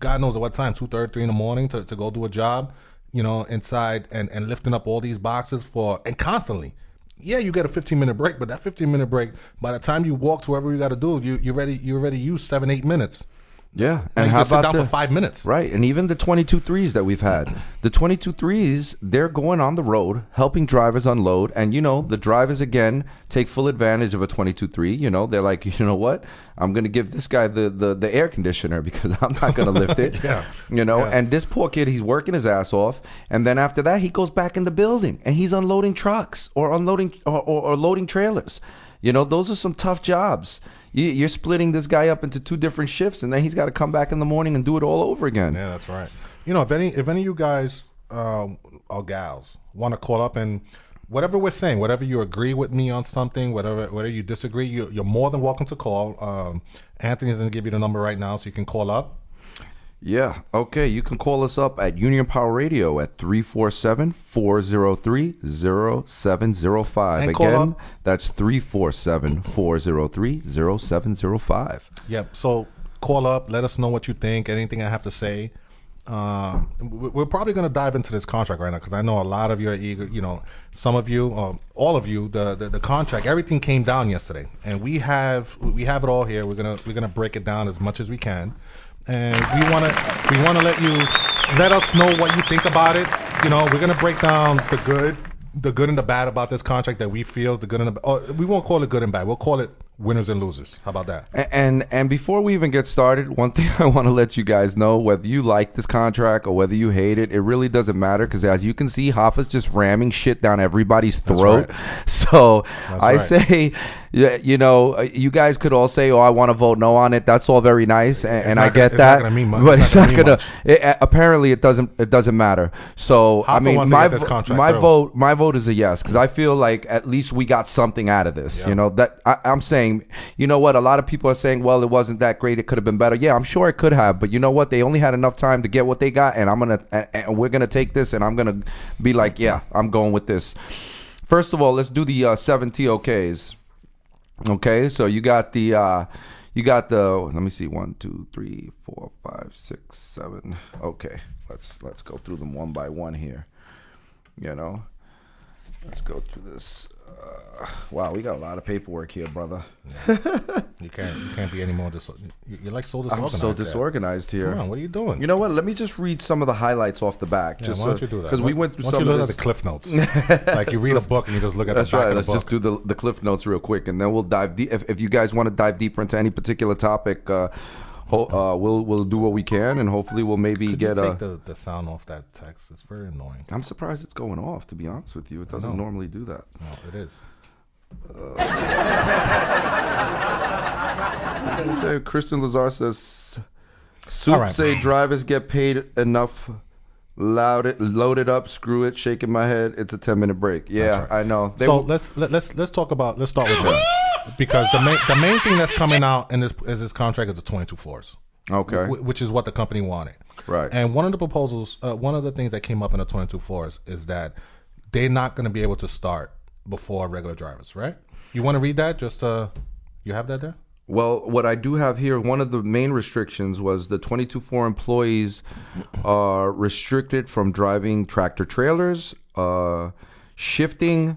God knows at what time, two thirty, three in the morning to, to go do a job. You know, inside and and lifting up all these boxes for and constantly yeah, you get a 15 minute break, but that 15 minute break, by the time you walk to wherever you got to do, you you already you already used seven eight minutes. Yeah, And, you how about down the- for five minutes. Right, and even the 22 threes that we've had. The 22 threes, they're going on the road, helping drivers unload. And, you know, the drivers, again, take full advantage of a 22 three. You know, they're like, (laughs) you know what? I'm going to give this guy the, the, the air conditioner (laughs) because I'm not going to lift it. (laughs) Yeah. You know, Yeah. and this poor kid, he's working his ass off. And then after that, he goes back in the building and he's unloading trucks or unloading or, or, or loading trailers. You know, those are some tough jobs. You, you're splitting this guy up into two different shifts, and then he's got to come back in the morning and do it all over again. Yeah, that's right. You know, if any if any of you guys um, or gals want to call up and whatever we're saying, whatever you agree with me on something, whatever whatever you disagree, you, you're more than welcome to call. Um, Anthony's going to give you the number right now, so you can call up. Yeah. Okay. You can call us up at Union Power Radio at 347 403 0705. Again, that's 347 403 0705. Yep. So call up, let us know what you think, anything I have to say. Um, we- we're probably going to dive into this contract right now because I know a lot of you are eager. You know, some of you, uh, all of you, the, the the contract, everything came down yesterday, and we have we have it all here. We're gonna we're gonna break it down as much as we can, and we want to we want to let you let us know what you think about it. You know, we're gonna break down the good, the good and the bad about this contract that we feel is the good and the. Oh, we won't call it good and bad. We'll call it winners and losers. How about that? A- And and before we even get started, one thing (laughs) I want to let you guys know: whether you like this contract or whether you hate it, it really doesn't matter. Because as you can see, Hoffa's just ramming shit down everybody's throat. (laughs) So I right. say, you know, uh, you guys could all say, "Oh, I want to vote no on it." That's all very nice, and, and I get gonna- not that. But It's not gonna. It, apparently, it doesn't. It doesn't matter. So I mean, my my through. vote my vote is a yes because I feel like at least we got something out of this. You know that I, I'm saying. You know what? A lot of people are saying, well, it wasn't that great. It could have been better. Yeah, I'm sure it could have. But you know what? They only had enough time to get what they got, and I'm gonna and, and we're gonna take this, and I'm gonna be like, yeah, I'm going with this. First of all, let's do the uh, seven TOKs. Okay, so you got the. Uh, you got the let me see one two three four five six seven okay let's let's go through them one by one here you know let's go through this wow we got a lot of paperwork here brother You can't you can't be any more dis- you- You're like so disorganized. i'm so disorganized here Come on, what are you doing? you know what let me just read some of the highlights off the back Yeah, just why don't you do that? because we went through why don't some you of look this at the cliff notes. (laughs) like you read a book and you just look at That's the back right. Let's just do the the cliff notes real quick, and then we'll dive deep. If, if you guys want to dive deeper into any particular topic, uh, uh, we'll we'll do what we can, and hopefully we'll maybe Could get you a. take the, the sound off that text? It's very annoying. I'm surprised it's going off. To be honest with you, it doesn't know. normally do that. No, it is. It say? Christian Lazar says, "Soup right. say drivers get paid enough." Loud it, load it up, screw it, shaking my head. It's a ten minute break. Yeah, right. I know. They so will- let's let, let's let's talk about let's start with this because the main the main thing that's coming out in this is this contract is the 22 fours. okay. wh- which is what the company wanted. Right. And one of the proposals, uh, one of the things that came up in the 22 fours is that they're not going to be able to start before regular drivers, right? You want to read that? Just uh, you have that there? Well, what I do have here, one of the main restrictions was the 22-4 employees are restricted from driving tractor trailers, uh, shifting,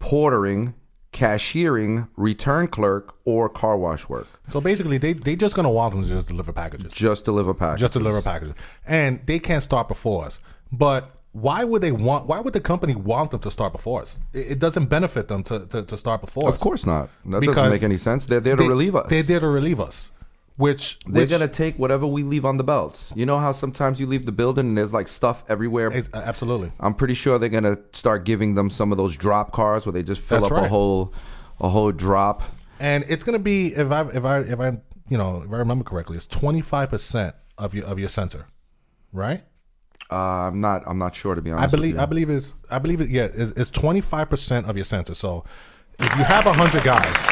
portering, cashiering, return clerk, or car wash work. So basically, they they just going to want them to just deliver packages, Just deliver packages. just deliver packages, and they can't start before us. But why would they want? Why would the company want them to start before us? It, it doesn't benefit them to, to, to start before us. Of course not. That Because doesn't make any sense. They're there to They- relieve us. They're there to relieve us. Which They're which gonna take whatever we leave on the belts. You know how sometimes you leave the building and there's like stuff everywhere. Absolutely. I'm pretty sure they're gonna start giving them some of those drop cars where they just fill That's up a whole a whole drop. and it's gonna be if I if I if I you know if I remember correctly, it's twenty five percent of your of your center, right? Uh, I'm not I'm not sure to be honest. I believe. I believe it's I believe it yeah it's, it's 25% of your center. So if you have 100 guys,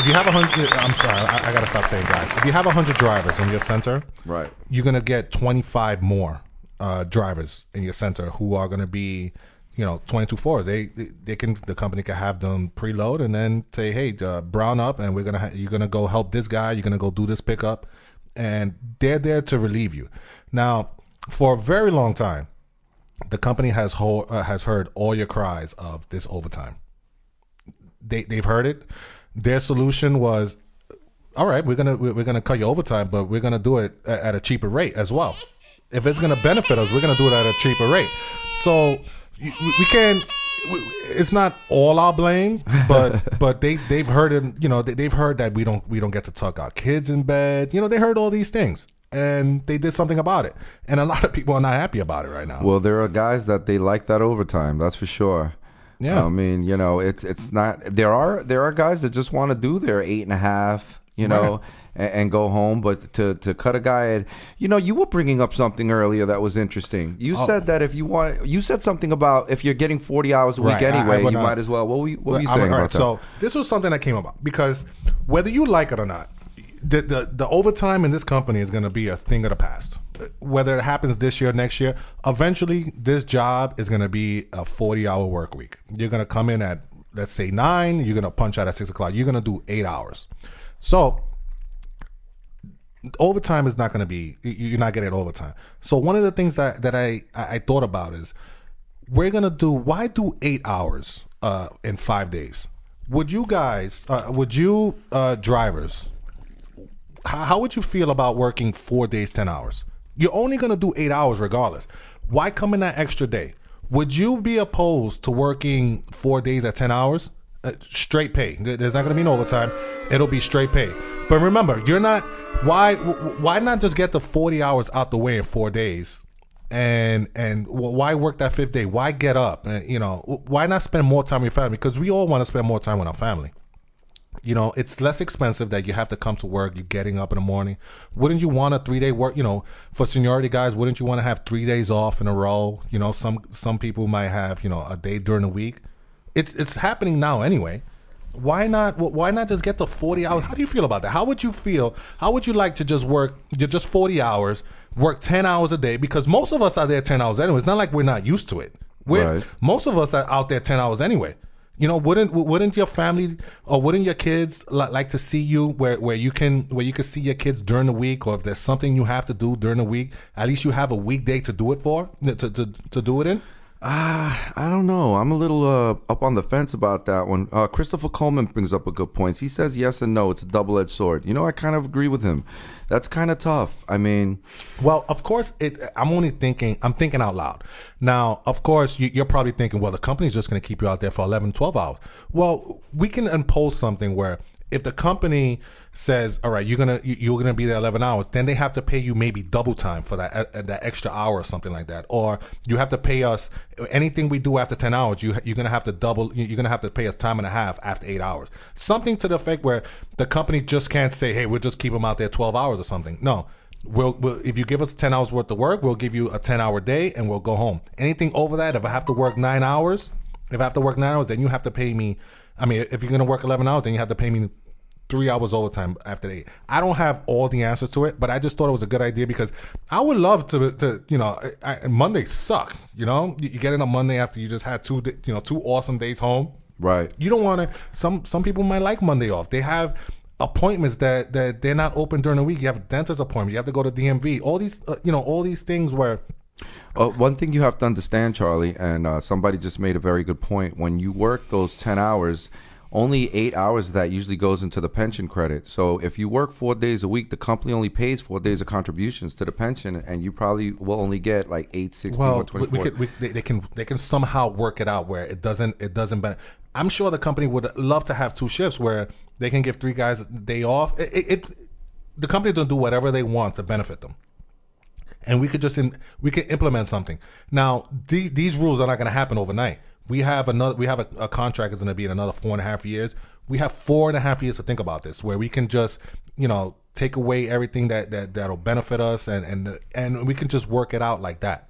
if you have a 100 I'm sorry, I, I got to stop saying guys. If you have a 100 drivers in your center, Right. You're to get 25 more uh, drivers in your center who are to be you know 22 fours they, they they can the company can have them preload and then say hey uh, brown up and we're gonna ha- you're gonna go help this guy you're gonna go do this pickup and they're there to relieve you now for a very long time the company has ho- uh, has heard all your cries of this overtime. They they've heard it. Their solution was, all right, we're gonna we're gonna cut you overtime, but we're gonna do it at a cheaper rate as well. If it's gonna benefit us, we're gonna do it at a cheaper rate. So we, we can. we- It's not all our blame, (laughs) but but they they've heard it. You know they, they've heard that we don't we don't get to tuck our kids in bed. You know they heard all these things and they did something about it. And a lot of people are not happy about it right now. Well, there are guys that they like that overtime. That's for sure. Yeah. I mean, you know, it's it's not. There are there are guys that just want to do their eight and a half, you know, and, and go home. But to to cut a guy at, you know, you were bringing up something earlier that was interesting. You Oh. said that if you want, you said something about if you're getting forty hours a week Right, I- I anyway, you not- might as well. What were you, what were you saying right, about that? So this was something that came about because whether you like it or not, the the, the overtime in this company is going to be a thing of the past. Whether it happens this year, or next year, eventually this job is going to be a forty hour work week. You're going to come in at let's say nine. You're going to punch out at six o'clock. You're going to do eight hours. So overtime is not going to be you- you're not getting overtime so one of the things that, that I, I thought about is we're going to do why do eight hours uh, in five days would you guys uh, would you uh, drivers how, how would you feel about working four days 10 hours you're only to do eight hours regardless. Why come in that extra day? Would you be opposed to working four days at 10 hours? Uh, straight pay. There- there's not to be no overtime. It'll be straight pay. But remember you're not why why not just get the 40 hours out the way in four days? And and why work that fifth day? Why get up? And you know why not spend more time with your family? Because we all want to spend more time with our family you know it's less expensive that you have to come to work you're getting up in the morning. Wouldn't you want a three day work you know for seniority guys wouldn't you want to have three days off in a row? You know some some people might have you know a day during the week. It's it's happening now anyway. Why not why not just get the 40 hours? How do you feel about that? How would you feel how would you like to just work just 40 hours work 10 hours a day? Because most of us are there 10 hours anyway. It's not like we're not used to it. We're, Right. most of us are out there 10 hours anyway you know wouldn't wouldn't your family or wouldn't your kids li- like to see you where, where you can where you can see your kids during the week or if there's something you have to do during the week at least you have a weekday to do it for to, to, to do it in Ah, I don't know. I'm a little uh, up on the fence about that one. Uh, Christopher Coleman brings up a good point. He says yes and no. It's a double edged sword. You know, I kind of agree with him. That's kind of tough. I mean, Well, of course, it. I'm only thinking. I'm thinking out loud. Now, of course, you, you're probably thinking, well, the company's just going to keep you out there for 11, 12 hours. Well, we can impose something where if the company says, all right, you're gonna you- you're gonna be there 11 hours, then they have to pay you maybe double time for that uh, that extra hour or something like that, or you have to pay us anything we do after 10 hours. You you're gonna have to double. You're gonna have to pay us time and a half after eight hours. Something to the effect where the company just can't say, hey, we'll just keep them out there 12 hours or something. No. We'll, we'll if you give us 10 hours worth of work, we'll give you a 10 hour day and we'll go home. Anything over that, if I have to work nine hours, if I have to work nine hours, then you have to pay me. I mean, if you're going to work 11 hours, then you have to pay me three hours overtime after eight. I don't have all the answers to it, but I just thought it was a good idea because I would love to, to you know, I, I- Mondays suck. You know, you, you get in on Monday after you just had two, you know, two awesome days home. Right. You don't want to. Some some people might like Monday off. They have appointments that that they're not open during the week. You have a dentist appointment. You have to go to DMV. All these, uh, you know, all these things where. Uh, one thing you have to understand, Charlie, and uh, somebody just made a very good point. When you work those 10 hours, only eight hours of that usually goes into the pension credit. So if you work four days a week, the company only pays four days of contributions to the pension, and you probably will only get like 8, 16, or Well, we, 24. we could, we, they, they can they can somehow work it out where it doesn't it doesn't. Ben- I'm sure the company would love to have two shifts where they can give three guys a day off. It, it, it the company gonna do whatever they want to benefit them, and we could just in, we could implement something. Now the, these rules are not gonna happen overnight. We have another we have a, a contract that's gonna be in another four and a half years. We have four and a half years to think about this, where we can just you know take away everything that that that'll benefit us, and and and we can just work it out like that.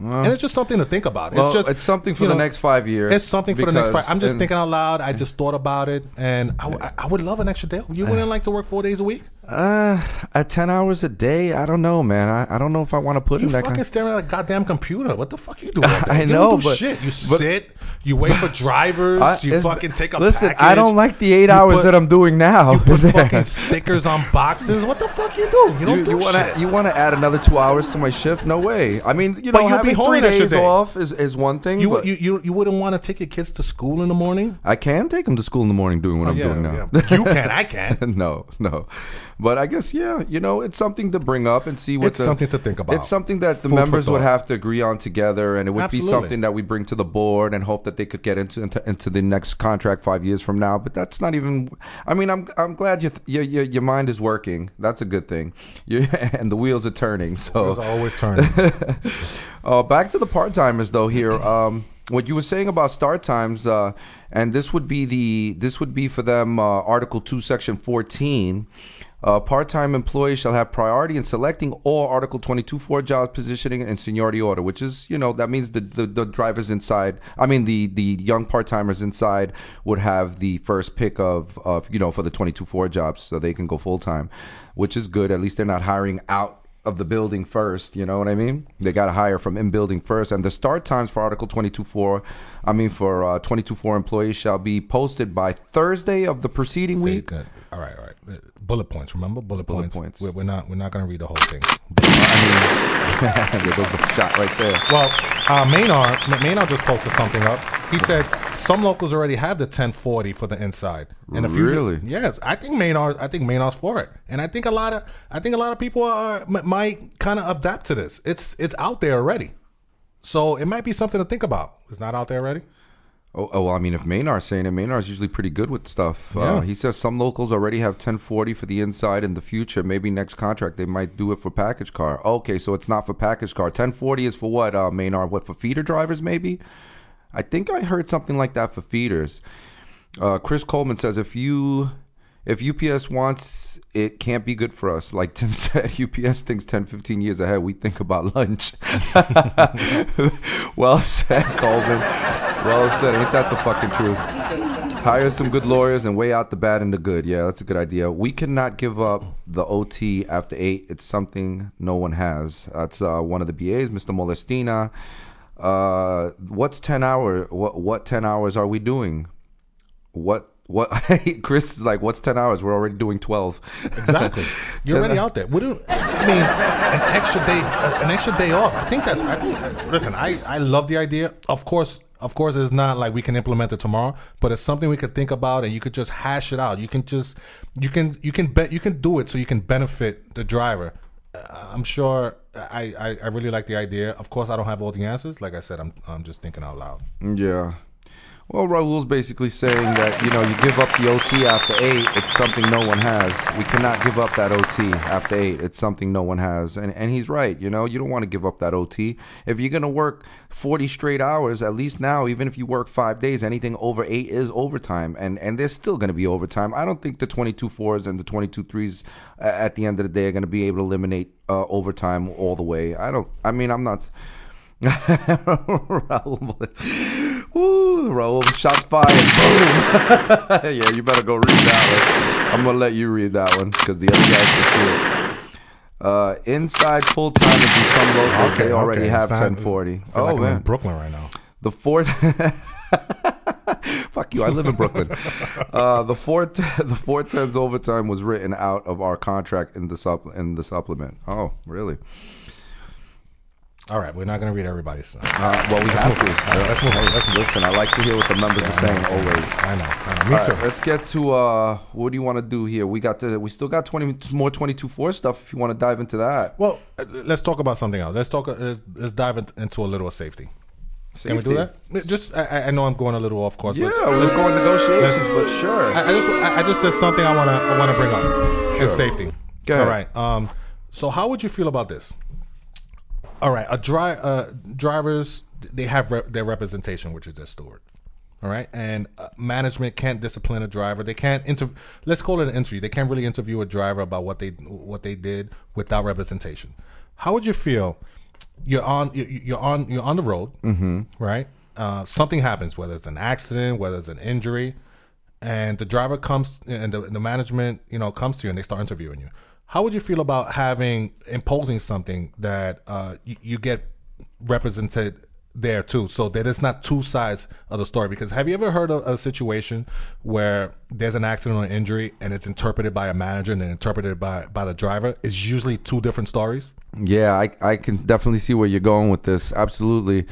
and it's just something to think about. Well, it's just it's something for the know, next five years. It's something for the next five. I'm just thinking out loud. I just thought about it, and I, w- I would love an extra day. You wouldn't like to work four days a week? Uh, at ten hours a day, I don't know, man. I, I don't know if I want to put You in that. fucking Kind staring at a goddamn computer. What the fuck you doing? (laughs) I you know, do but- shit. You but- sit. You wait for (laughs) drivers. I- you fucking take a Listen, package. I don't like the eight hours put- that I'm doing now. You put (laughs) fucking stickers on boxes. What the fuck you do? You don't You, do you want shit. you want to add another two hours to my shift? No way. I mean, you know, having three days day. off is, is one thing. you, but you you you wouldn't want to take your kids to school in the morning? I can take them to school in the morning doing what I'm Oh, yeah, doing now. yeah. You can. I can. no, no. But I guess yeah, you know, it's something to bring up and see what It's something to think about. It's something that the Food members would have to agree on together, and it would Absolutely. be something that we bring to the board and hope that they could get into into, into the next contract five years from now. But that's not even. I mean, I'm I'm glad you your your, your mind is working. That's a good thing. (laughs) You and the wheels are turning. So It's always turning. (laughs) uh, back to the part timers though here. Um, what you were saying about start times, uh, and this would be the this would be for them uh, Article Two, Section fourteen. Uh, part-time employees shall have priority in selecting all Article 22 for job positioning and seniority order, which is, you know, that means the, the, the drivers inside, I mean, the, the young part-timers inside would have the first pick of, of you know, for the 22 for jobs so they can go full-time, which is good. At least they're not hiring out of the building first. You know what I mean? They got to hire from in building first. And the start times for Article 22.4, I mean, for uh, 22.4 employees shall be posted by Thursday of the preceding week. good. All right, all right. Bullet points. Remember bullet, Bullet points. points. We're, we're not. We're not going to read the whole thing. (laughs) I mean, (laughs) there goes the shot right there. Well, uh, Maynard, Maynard just posted something up. He said some locals already have the 1040 for the inside. And a few, Really? Yes, I think Maynard. I think Maynard's for it, and I think a lot of I think a lot of people are might kind of adapt to this. It's it's out there already, so it might be something to think about. It's not out there already. Oh, oh, well, I mean, if Maynard's saying it, Maynard's usually pretty good with stuff. Uh, he says some locals already have 1040 for the inside in the future. Maybe next contract they might do it for package car. Okay, so it's not for package car. 1040 is for what, uh, Maynard? What, for feeder drivers, maybe? I think I heard something like that for feeders. Uh, Chris Coleman says if you if UPS wants it can't be good for us. Like Tim (laughs) said, UPS thinks 10, 15 years ahead. We think about lunch. (laughs) well said, Coleman. Well said. Ain't that the fucking truth? Hire some good lawyers and weigh out the bad and the good. Yeah, that's a good idea. We cannot give up the OT after eight. It's something no one has. That's uh, one of the BAs, Mr. Molestina. Uh, what's ten hour? What what ten hours are we doing? What what? (laughs) Chris is like, what's ten hours? We're already doing twelve. Exactly. (laughs) You're already out there. Wouldn't I mean an extra day? An extra day off. I think that's. I think. Listen, I I love the idea. Of course, of course, it's not like we can implement it tomorrow, but it's something we could think about, and you could just hash it out. You can just you can you can bet you can do it so you can benefit the driver. Uh, I'm sure. I, I I really like the idea. Of course, I don't have all the answers. Like I said, I'm I'm just thinking out loud. Yeah. Well, Raul's basically saying that you know you give up the OT after eight, it's something no one has. We cannot give up that OT after eight. It's something no one has, and and he's right. You know, you don't want to give up that OT. If you're gonna work forty straight hours, at least now, even if you work five days, anything over eight is overtime, and and there's still gonna be overtime. I don't think the 22 fours and the 22 threes at the end of the day are gonna be able to eliminate uh, overtime all the way. I don't. I mean, I'm not. Raul, Woo, Raul, shots fired. Boom. (laughs) yeah, you better go read that one. I'm gonna let you read that one because the other guys can see it. Uh, inside full timers in some locals, they already have not- 1040. Feel Oh like I'm in man, Brooklyn right now. the fourth. (laughs) Fuck you! I live in Brooklyn. (laughs) Uh, the four the four tens overtime was written out of our contract in the supp in the supplement. Oh, really? All right, we're not gonna read everybody's. Uh, well, we have to. All right, let's move on. Let's move. Listen, I like to hear what the members are saying always. I know. I know. Me All too. right, let's get to uh, what do you want to do here? We got the we still got twenty more twenty two four stuff. If you want to dive into that, Well, let's talk about something else. Let's talk. Let's, let's dive into a little safety. Can we do that? Just, I- I, know I'm going a little off course. Yeah, we're going negotiations, but sure. I, I just, I, I just there's something I wanna, I wanna bring up. And safety. Go ahead. All right. Um, so how would you feel about this? All right, a dri- uh, drivers they have rep- their representation, which is their steward. All right, and uh, management can't discipline a driver. They can't inter. Let's call it an interview. They can't really interview a driver about what they what they did without representation. How would you feel? You're on you- you're on you're on the road, mm-hmm. right? Uh, something happens, whether it's an accident, whether it's an injury, and the driver comes and the, the management you know comes to you and they start interviewing you how would you feel about having imposing something that uh, you, you get represented there too so that it's not two sides of the story because have you ever heard of a situation where there's an accident or an injury and it's interpreted by a manager and then interpreted by, by the driver it's usually two different stories Yeah, I, I can definitely see where you're going with this. Absolutely.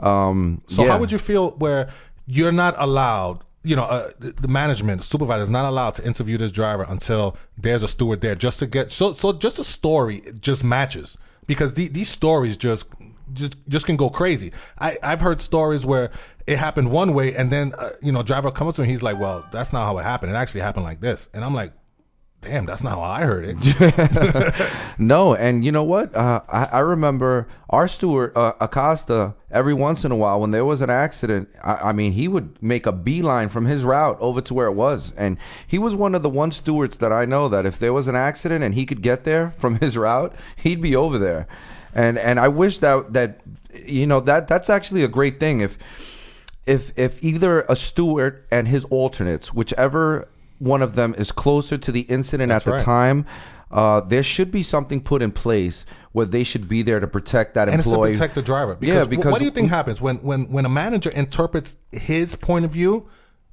Um, So yeah. how would you feel where you're not allowed, you know, uh, the, management, supervisor is not allowed to interview this driver until there's a steward there just to get so so just a story just matches because the, these stories just just just can go crazy. I I've heard stories where it happened one way and then uh, you know driver comes to me he's like, well, that's not how it happened. It actually happened like this, and I'm like. Damn, that's not how I heard it. (laughs) No, and you know what? Uh, I, I remember our steward uh, Acosta. Every once in a while, when there was an accident, I, I mean, he would make a beeline from his route over to where it was, and he was one of the one stewards that I know that if there was an accident and he could get there from his route, he'd be over there, and and I wish that that you know that that's actually a great thing if if if either a steward and his alternates, whichever one of them is closer to the incident at the right. time, uh, there should be something put in place where they should be there to protect that and it's to employee. protect the driver. Because yeah, because what do you think happens when when when a manager interprets his point of view?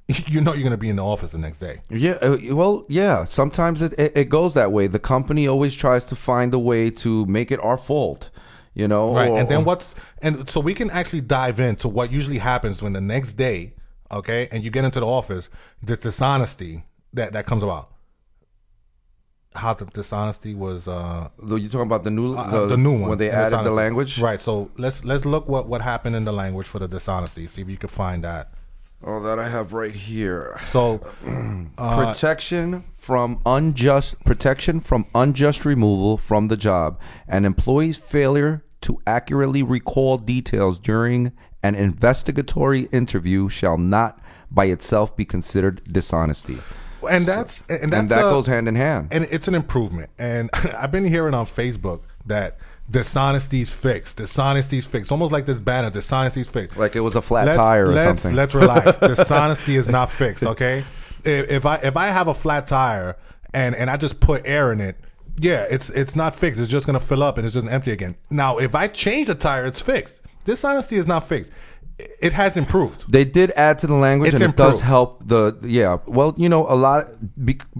(laughs) You know you're going to be in the office the next day. Yeah, uh, well, yeah. Sometimes it, it, it goes that way. The company always tries to find a way to make it our fault, you know. Right. or- and then what's and so we can actually dive into what usually happens when the next day, okay, and you get into the office, this dishonesty that that comes about. How the dishonesty was uh You're talking about the new, uh, the, new one when they the added the language, Right. So let's let's look what what happened in the language for the dishonesty. See if you can find that. Oh, that I have right here. So (clears throat) protection from unjust protection from unjust removal from the job an employee's failure to accurately recall details during an investigatory interview shall not by itself be considered dishonesty and that's and that's and that uh, goes hand in hand and it's an improvement. And (laughs) I've been hearing on Facebook that dishonesty's fixed. Dishonesty's fixed. Almost like this banner, dishonesty's fixed. like it was a flat let's, tire or let's, something Let's relax. (laughs) Dishonesty is not fixed. Okay. If, if I if I have a flat tire and and I just put air in it, yeah, it's it's not fixed. It's just gonna fill up and it's just empty again. Now, if I change the tire, it's fixed. Dishonesty is not fixed. It- has improved. They did add to the language, It's and it does help the yeah. Well, you know, a lot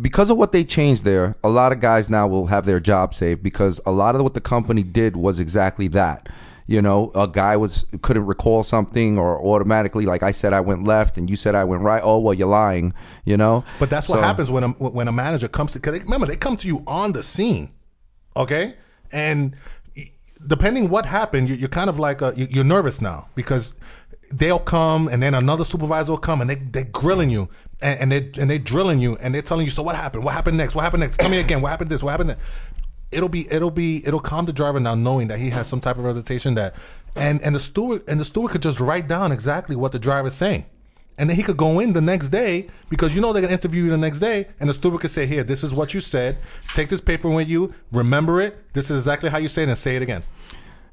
because of what they changed there. A lot of guys now will have their job saved because a lot of what the company did was exactly that. You know, a guy was couldn't recall something, or automatically, like I said, I went left, and you said I went right. Oh well, you're lying. You know, But that's what happens when a when a manager comes to. Because remember, they come to you on the scene, okay, and depending what happened, you- you're kind of like a, you're nervous now because they'll come and then another supervisor will come and they they're grilling you and, and they and they're drilling you and they're telling you so what happened what happened next what happened next tell me again what happened this what happened that it'll be it'll be it'll calm the driver now knowing that he has some type of reputation that and and the steward and the steward could just write down exactly what the driver's saying and then he could go in the next day because you know they're gonna interview you the next day, and the steward could say, "Here, this is what you said. Take this paper with you. Remember it. This is exactly how you say it, and say it again."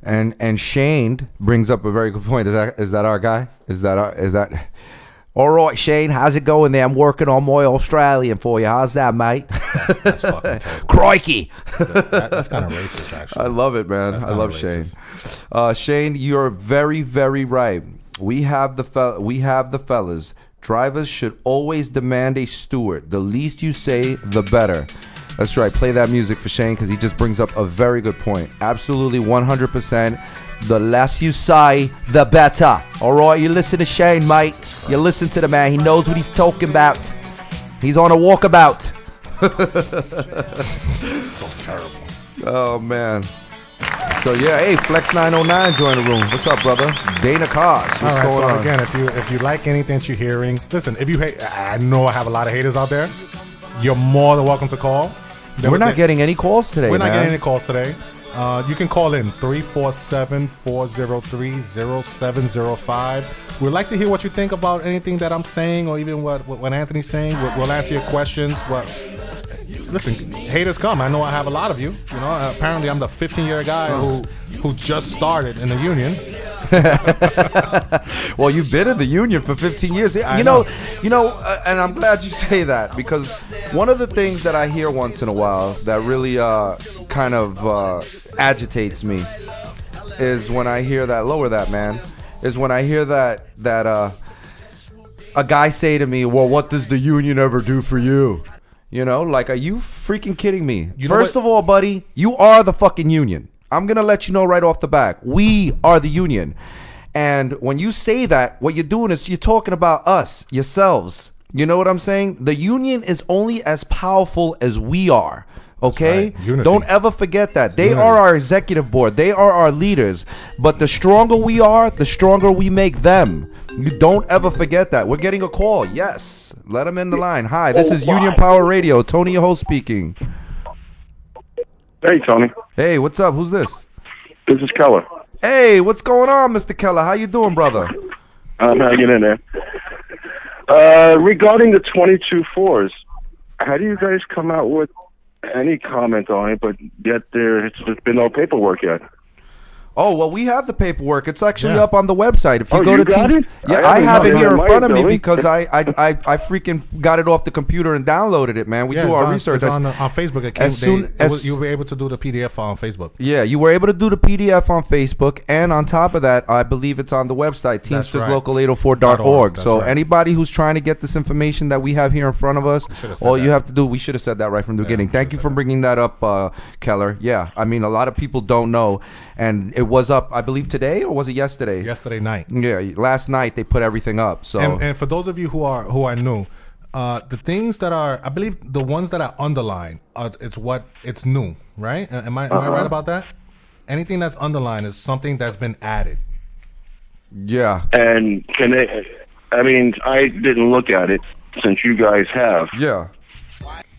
And and Shane brings up a very good point. Is that is that our guy? Is that our, is that? All right, Shane, how's it going there? I'm working on my Australian for you. How's that, mate? That's fucking terrible. (laughs) Crikey! That- that's kind of racist, actually. I love it, man. That's I love Shane. Uh, Shane, you're very, very right. We have the fel- we have the fellas. Drivers should always demand a steward. The least you say, the better. That's right. Play that music for Shane because he just brings up a very good point. Absolutely, 100%. The less you say, the better. All right, you listen to Shane, mate. You listen to the man. He knows what he's talking about. He's on a walkabout. so (laughs) terrible. Oh man. So yeah, hey, Flex 909 join the room. What's up, brother? Dana Koss. What's right. going So on? again, if you if you like anything that you're hearing, listen. If you hate, I know I have a lot of haters out there. You're more than welcome to call. They We're were- not they- getting any calls today, We're not man. getting any calls today. Uh, you can call in 347-403-0705. We'd like to hear what you think about anything that I'm saying or even what, what, what Anthony's saying. We'll, we'll answer your questions. What, listen, haters come. I know I have a lot of you. You know, apparently I'm the 15-year guy who who just started in the union. (laughs) Well, you've been in the union for 15 years. I you know, know. you know, uh, and I'm glad you say that because one of the things that I hear once in a while that really uh, kind of uh, agitates me is when I hear that lower that man is when I hear that that uh, a guy say to me, "Well, what does the union ever do for you?" You know, like, are you freaking kidding me? You know First what- of all, buddy, you are the fucking union. I'm gonna let you know right off the back. We are the union. And when you say that, what you're doing is you're talking about us, yourselves. You know what I'm saying? The union is only as powerful as we are. Okay? right. Don't ever forget that. They Unity. are our executive board. They are our leaders. But the stronger we are, the stronger we make them. You don't ever forget that. We're getting a call. Yes. Let them in the line. Hi, this oh is Union Power Radio. Tony Ho speaking. Hey, Tony. Hey, what's up? Who's this? This is Keller. Hey, what's going on, Mr. Keller? How you doing, brother? I'm hanging in there. Uh, regarding the 22 fours, how do you guys come out with any comment on it, but yet there's been no paperwork yet? Oh well, we have the paperwork. It's actually Yeah. up on the website. If you Oh, go you to got Teams, it? yeah, I I, haven't it here in front of me because I, I I I freaking got it off the computer and downloaded it, man. We Yeah, do our on, research. It's on, uh, on Facebook. It came, as soon they, as- was- you were able to do the PDF on Facebook. Yeah, you were able to do the PDF on Facebook, and on top of that, I believe it's on the website, right. teamsterslocal804.org. That's So right. anybody who's trying to get this information that we have here in front of us, should've said all you have to do, we should have said that right from the beginning. Thank you for bringing that up, uh, Keller. Yeah, I mean, a lot of people don't know, and it was up, I believe, today or was it yesterday? Yesterday night. Yeah, last night they put everything up. So And, and for those of you who are who are new, uh, the things that are, I believe, the ones that are underlined, are, it's what it's new, right? Am I am I right about that? Anything that's underlined is something that's been added. yeah, And can they? I mean, I didn't look at it since you guys have. yeah.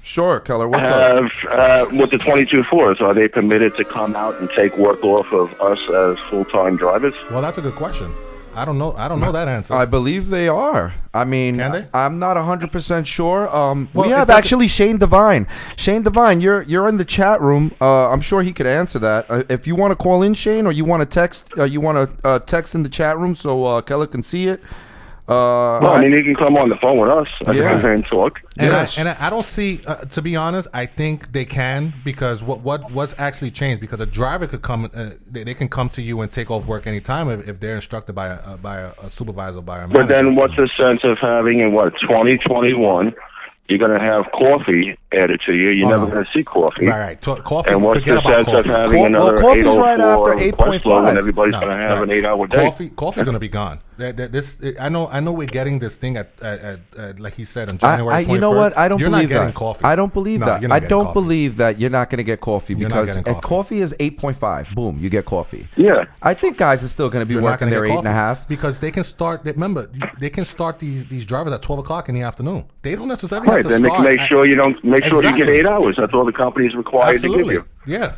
Sure, Keller. What's up? Have uh, with the 22 fours, are they permitted to come out and take work off of us as full-time drivers? Well, that's a good question. I don't know. I don't know that answer. I believe they are. I mean, Can they? I'm not 100% sure. Um, Well, we have actually Shane Devine. Shane Devine, you're you're in the chat room. Uh, I'm sure he could answer that. Uh, if you want to call in, Shane, or you want to text, uh, you want to uh, text in the chat room so uh, Keller can see it. Uh, Well, I mean, you can come on the phone with us Yeah. and talk. And, Yes. I, and I, I don't see, uh, to be honest, I think they can because what what what's actually changed because a driver could come, uh, they, they can come to you and take off work anytime if, if they're instructed by a uh, by a, a supervisor by a manager. But then, what's the sense of having in what 2021? You're going to have coffee added to you. You're Oh, never no. going to see coffee. right, right. So, coffee. And what's forget the about sense of having Co- another well, coffee's oh right after request 8.5. when everybody's No, going to have right. an eight-hour day? Coffee, coffee's gonna be gone. That, that, this, I know, I know. We're getting this thing at, at, at, at like he said on January. I, you know what? I don't you're believe not getting that. coffee. I don't believe No, that. you're not I don't coffee. believe that you're not going to get coffee because getting coffee. coffee is 8.5. Boom, you get coffee. Yeah. I think guys are still going to be You're working gonna their get eight and a coffee half. because they can start. They, remember, they can start these these drivers at twelve o'clock in the afternoon. They don't necessarily Right. to Then make, start. make sure you don't make sure you get eight hours. That's all the company is required to give you. Yeah.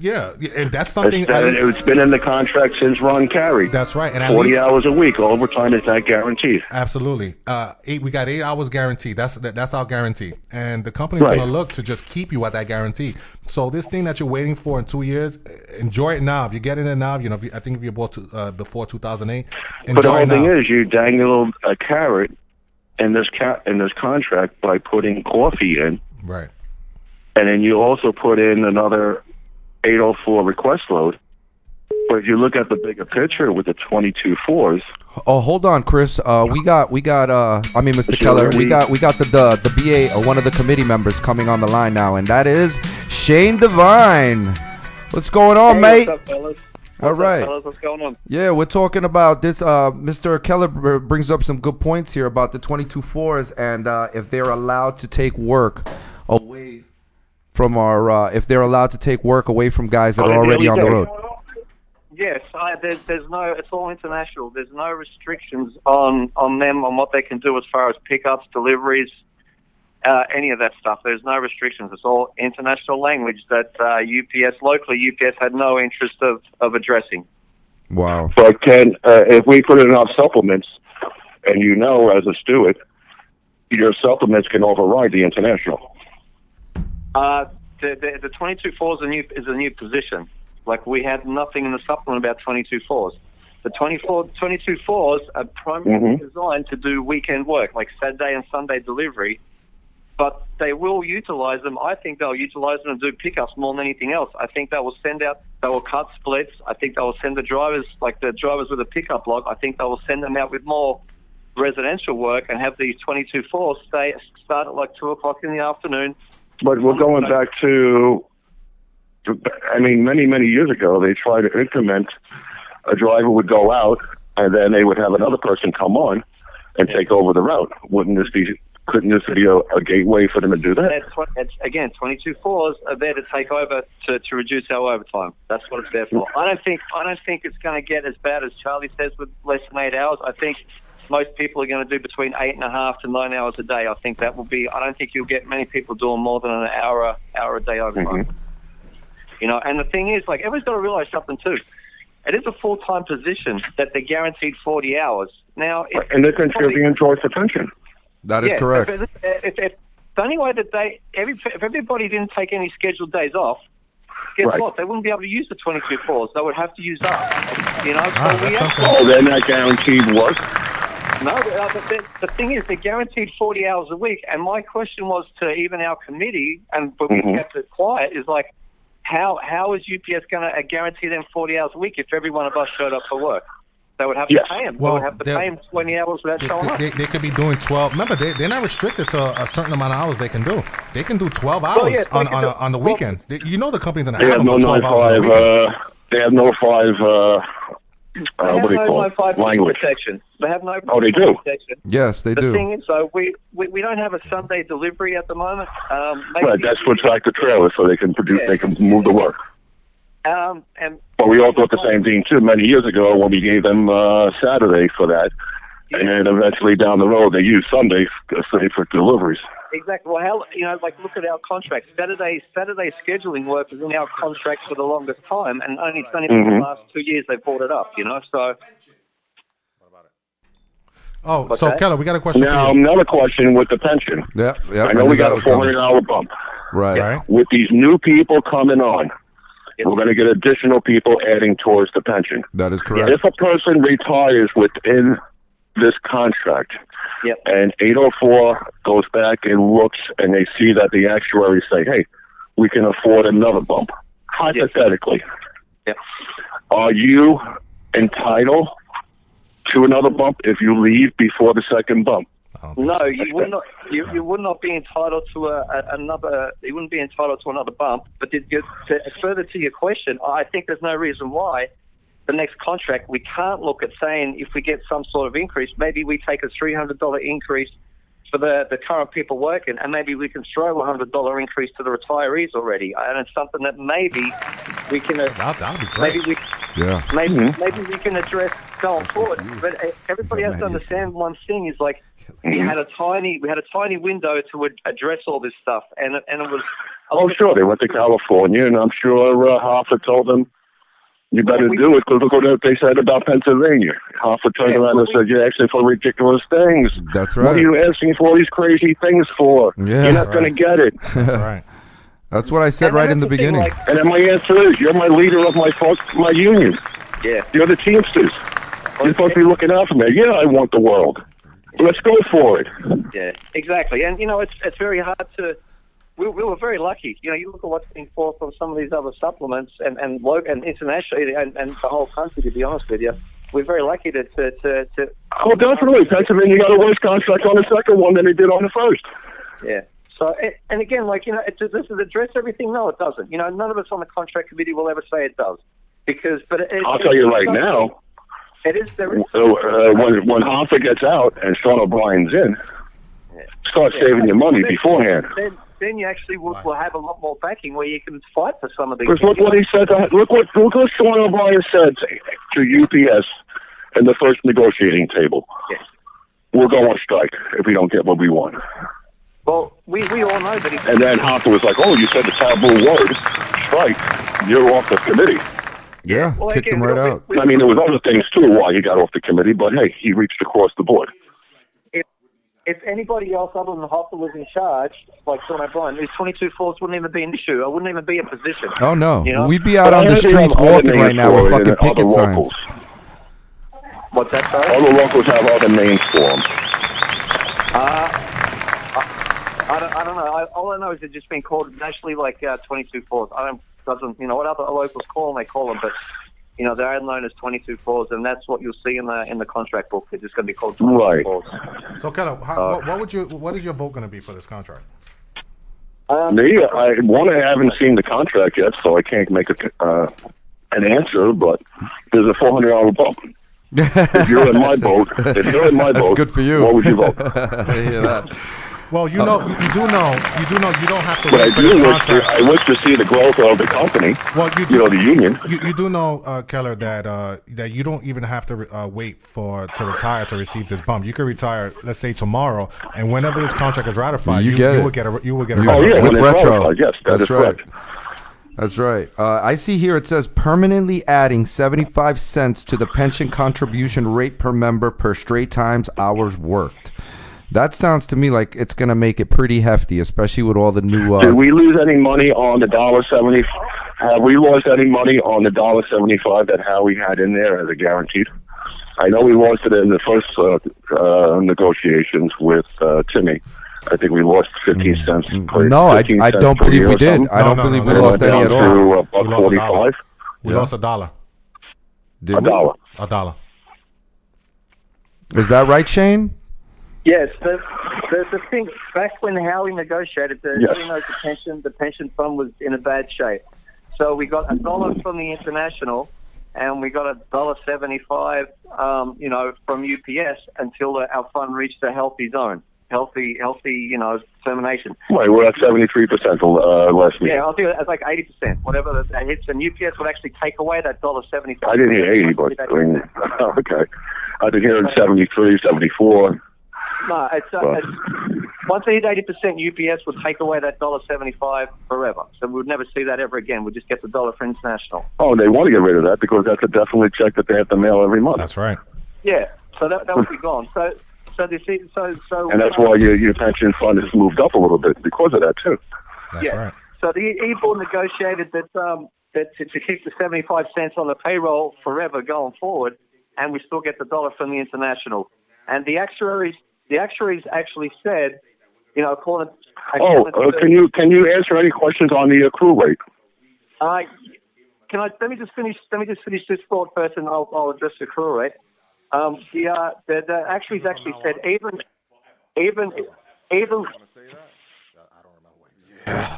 Yeah. And that's something. It's, been- it's been in the contract since Ron Carey. that's right. And Forty least, hours a week. All overtime is not guaranteed. Absolutely. Uh, eight. We got eight hours guaranteed. That's that, that's our guarantee, and the company's Right. gonna look to just keep you at that guarantee. So this thing that you're waiting for in two years, enjoy it now. If you're getting it now, you know. If you, I think if you bought to, uh, before 2008, enjoy But the whole thing is, you dangled a carrot in this ca- in this contract by putting coffee in, right. and then you also put in another 804 request load. But if you look at the bigger picture with the 22 fours, Oh, hold on, Chris. Uh, we got, we got. Uh, I mean, Mr. Keller, we got, we got the the, the BA, uh, one of the committee members coming on the line now, and that is Shane Devine. What's going on, mate? What's up, fellas? All What's right. Up, fellas? What's going on? Yeah, we're talking about this. Uh, Mr. Keller brings up some good points here about the 22 fours and uh, if they're allowed to take work away from our, uh, if they're allowed to take work away from guys that On are already on the road. Yes, I, there's there's no. It's all international. There's no restrictions on on them on what they can do as far as pickups, deliveries, uh, any of that stuff. There's no restrictions. It's all international language that uh, UPS locally UPS had no interest of, of addressing. Wow. But Ken, uh, if we put it in our supplements, and you know as a steward, your supplements can override the international. Uh, the, the, the 22 fours a new, is a new position. Like we had nothing in the supplement about 22 fours. The 24, 22 fours are primarily Mhm. designed to do weekend work, like Saturday and Sunday delivery. But they will utilize them. I think they'll utilize them and do pickups more than anything else. I think they will send out, they will cut splits. I think they will send the drivers, like the drivers with a pickup log, I think they will send them out with more residential work and have these 22 fours stay, start at like 2 o'clock in the afternoon. But we're going back to, I mean, many many years ago, they tried to implement a driver would go out, and then they would have another person come on and take over the route. Wouldn't this be? Couldn't this be a, a gateway for them to do that? That's what, it's, again, 22 fours are there to take over to, to reduce our overtime. That's what it's there for. I don't think I don't think it's going to get as bad as Charlie says with less than eight hours. I think most people are going to do between eight and a half to nine hours a day. I think that will be. I don't think you'll get many people doing more than an hour hour a day overtime. Mm-hmm. You know, and the thing is, like everyone's got to realize something too. It is a full time position that they're guaranteed 40 hours. Now, And they're contributing towards the pension. That is yeah, correct. If, if, if, the only way that they, every, if everybody didn't take any scheduled days off, guess Right. what? They wouldn't be able to use the 22 fours. They would have to use us. You know, Ah, so we that's actually, something. Oh, they're not guaranteed work. no, uh, but the, the thing is, they're guaranteed 40 hours a week. And my question was to even our committee, and but we Mhm. kept it quiet, is like, how how is UPS going to guarantee them 40 hours a week if every one of us showed up for work? They would have Yes. to pay them. Well, they would have to pay them 20 hours without They, showing up. they, they could be doing 12. Remember, they, they're not restricted to a certain amount of hours they can do. They can do 12 hours Well, yeah, on, on, do- a, on the well- weekend. They, you know the company's going to have have them no for 12 nine hours on the five. weekend. Uh, they have no five. Uh, They uh, have what do you no call it? five Language. protection. They have no Oh, they do? protection. Yes, they the do. thing is, though, we, we, we don't have a Sunday delivery at the moment. Um, maybe, Right, that's for tractor trailer, so they can produce. Yeah. They can move the work. Um, and But we all thought the same thing too many years ago when we gave them uh, Saturday for that, and then eventually down the road they used Sunday say for deliveries. exactly. Well, how you know, like look at our contract. Saturday Saturday scheduling work is in our contract for the longest time, and only it's only been Mhm. the last two years they've brought it up. You know, so Oh, What's so that? Keller, we got a question Now for you. another question with the pension. Yeah, yeah. I know knew we got a four hundred dollar bump Right. Right? with these new people coming on. We're going to get additional people adding towards the pension. That is correct. If a person retires within this contract, Yep. and 804 goes back and looks, and they see that the actuaries say, "Hey, we can afford another bump." Hypothetically, Yep. are you entitled to another bump if you leave before the second bump? I don't think no, so. you would not. You, (laughs) you would not be entitled to a, a, another. You wouldn't be entitled to another bump. But to, get- to, further to your question, I think there's no reason why the next contract we can't look at saying if we get some sort of increase, maybe we take a three hundred dollar increase for the, the current people working, and maybe we can throw a hundred dollar increase to the retirees already. And it's something that maybe we can. Uh, That, that'd be great. maybe we Yeah. maybe Mm-hmm. maybe we can address going forward. But uh, everybody has to understand one thing is like we had a tiny we had a tiny window to address all this stuff, and it- and it was. Oh, sure, they went to California, and I'm sure uh, Hoffa told them, "You better do it," because look what they said about Pennsylvania. Hoffa turned Yeah, around but and we- said, "You're asking for ridiculous things." That's right. What are you asking for all these crazy things for? Yeah. You're not going to get it. (laughs) That's right. That's what I said And right in the thing, beginning. like- And then my answer is, you're my leader of my folk, my union. yeah. You're the Teamsters. You're supposed to be looking out for me. Yeah, I want the world. Let's go for it. Yeah, exactly. And you know, it's it's very hard to. We, we were very lucky. You know, you look at what's been forth from some of these other supplements and and lo- and internationally and, and the whole country. To be honest with you, we're very lucky to to to, to Oh, definitely. Pennsylvania got a worse contract on the second one than they did on the first. Yeah. So, and again, like, you know, it, does this address everything? No, it doesn't. You know, none of us on the contract committee will ever say it does. Because, but it, I'll it- tell you right now, It is, there is. uh, uh, when when Hoffa gets out and Sean O'Brien's in, start saving your money beforehand. Then, then you actually will, will have a lot more backing where you can fight for some of these. Because look what he said. To, look what look what Sean O'Brien said to, to UPS in the first negotiating table. Yes. We'll go on strike if we don't get what we want. Well, we, we all know that he. And then Hoffa was like, "Oh, you said the taboo word, strike. You're off the committee." Yeah, Well, kicked him right out. I mean, there was other things too why he got off the committee, but hey, he reached across the board. if if anybody else other than Hoffa was in charge, like Sean O'Brien, these 22 fours wouldn't even be an issue. I wouldn't even be a position. Oh no, You know? we'd be out But on the streets they have walking right now for with fucking and other picket signs. locals. What's that, sorry? the locals have other names for them. I don't, I don't know. I, all I know is it's just been called nationally like uh, 22 fours. I don't, doesn't, you know, what other locals call them, they call them, but, you know, they're known as 22 fours, and that's what you'll see in the in the contract book. It's just going to be called 22 Right. fours. So, Keller, how, what, what would you? What is your vote going to be for this contract? Me, I one, I haven't seen the contract yet, so I can't make a, uh, an answer. But there's a four hundred dollar bump. (laughs) If you're in my boat, if you're in my That's boat, good for you. What would you vote? (laughs) I hear that. Well, you know, you do know, you do know, you don't have to But I wait for do this wish to. I wish to see the growth of the company. Well, you You know, the union. You, you do know, uh, Keller, that uh, that you don't even have to uh, wait for to retire to receive this bump. You could retire, let's say tomorrow, and whenever this contract is ratified, You you, get you will get a you will get a You- Oh yeah, retro- with retro. ratified, yes, that That's is right. correct. That's right. Uh, I see here it says permanently adding 75 cents to the pension contribution rate per member per straight times hours worked. That sounds to me like it's going to make it pretty hefty, especially with all the new. Uh, Did we lose any money on the dollar seventy? Have we lost any money on the dollar seventy five that Howie had in there as a guaranteed? I know we lost it in the first uh, uh, negotiations with uh, Timmy. I think we lost fifteen cents. per- Mm, no, I, 15 I cents don't per believe we did. something. I don't No, no, believe no, we no, lost no, any no, at all. to uh, We buck lost a forty dollar. five. We Yeah. lost a dollar, Did A we? dollar. a dollar. Is that right, Shane? Yes, the, the the thing back when Howie negotiated, the Yes. you know, the pension the pension fund was in a bad shape. So we got a dollar from the international, and we got a dollar seventy five, um, you know, from UPS until the, our fund reached a healthy zone, healthy healthy, you know, termination. Right, we're at seventy three percent uh, last week. Yeah, I think it's like eighty percent, whatever that hits, and UPS would actually take away that dollar seventy five. I didn't hear eighty, but I mean, (laughs) okay. I've been hearing 73, 74. No, it's, uh, Well. it's once they hit eighty percent, UPS would take away that dollar seventy-five forever. So we would never see that ever again. We'd just get the dollar for international. Oh, they want to get rid of that because that's a definitely check that they have to mail every month. That's right. Yeah, so that that would be gone. So so this is, so so And that's why your, your pension fund has moved up a little bit because of that, too. That's yeah. right. So the e-board negotiated that um, that to, to keep the seventy-five cents on the payroll forever going forward, and we still get the dollar from the international. And the actuaries the actuaries actually said, you know, according. Oh, uh, can you can you answer any questions on the accrue rate? Uh, can I let me just finish? Let me just finish this thought first, and I'll, I'll address the accrual rate. Um, the, uh, the the actuaries actually said even even even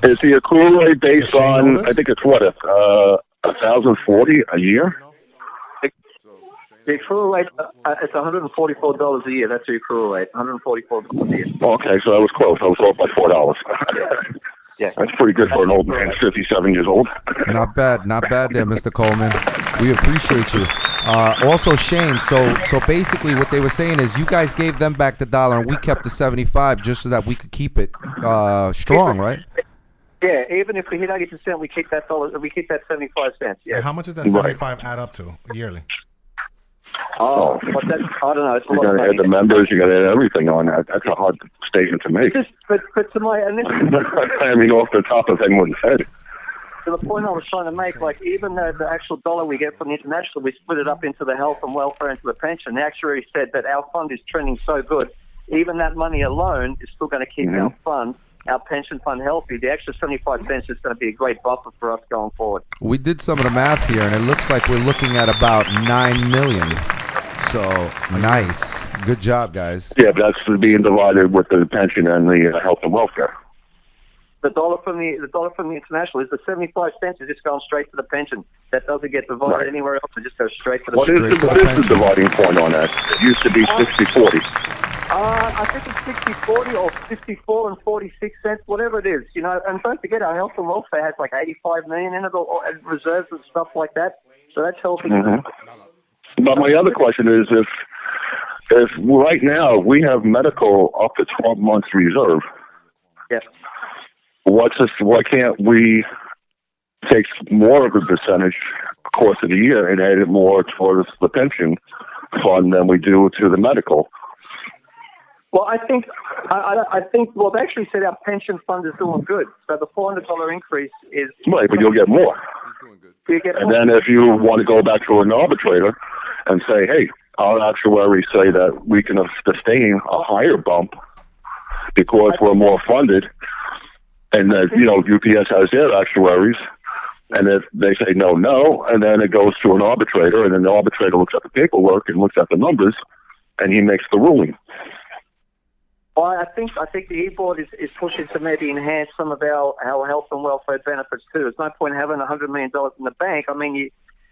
Is the accrue rate based Does she know on? I think it's what a uh, thousand forty a year. The accrual rate uh, it's one hundred and forty four dollars a year. That's the accrual rate, one hundred and forty four dollars a year. Okay, so that was close. I was off by four dollars. (laughs) Yeah. That's pretty good for an old man, fifty-seven years old. Not bad, not bad there, Mr. Coleman. We appreciate you. Uh, also, Shane. So, so basically, what they were saying is, you guys gave them back the dollar, and we kept the seventy-five just so that we could keep it uh, strong, right? Yeah, even if we hit eighty percent, we keep that dollar. We keep that seventy five cents. Yeah. How much does that Right. seventy-five add up to yearly? Oh, oh, but that's I don't know. It's lot of gonna add the members. You're gonna add everything on that. That's a hard statement to make. Just, but but to my and this (laughs) I mean, off the top of anyone's head. to the point I was trying to make, like even though the actual dollar we get from the international, we split it up into the health and welfare into the pension. The actuary said that our fund is trending so good, even that money alone is still going to keep mm-hmm. our fund, our pension fund healthy. The extra 75 cents is going to be a great buffer for us going forward. We did some of the math here, and it looks like we're looking at about nine million. So nice, good job, guys. Yeah, but that's being divided with the pension and the uh, health and welfare. The dollar from the the dollar from the international is the 75 cents is just going straight to the pension. That doesn't get divided Right. anywhere else. It just goes straight to the What is, Straight the, to what the is the dividing point on that? It used to be 60-40. Uh, I think it's 60 40 or 54 and 46 cents, whatever it is. You know, and don't forget, our health and welfare has like 85 million in it, or, and reserves and stuff like that. So that's helping. But my other question is if if right now we have medical up to 12 months reserve, Yeah. What's this? Why can't we take more of a percentage course of the year and add it more towards the pension fund than we do to the medical? Well, I think I, I, I think well, they actually said our pension fund is doing good. So the four hundred dollar increase is Right, but you'll get more. you get And then if you want to go back to an arbitrator and say, hey, our actuaries say that we can sustain a higher bump because we're more funded, and that, you know, UPS has their actuaries, and if they say no, no, and then it goes to an arbitrator, and then the arbitrator looks at the paperwork and looks at the numbers, and he makes the ruling. Well, I think I think the e-board is, is pushing to maybe enhance some of our, our health and welfare benefits too. There's no point having a hundred million dollars in the bank. I mean, you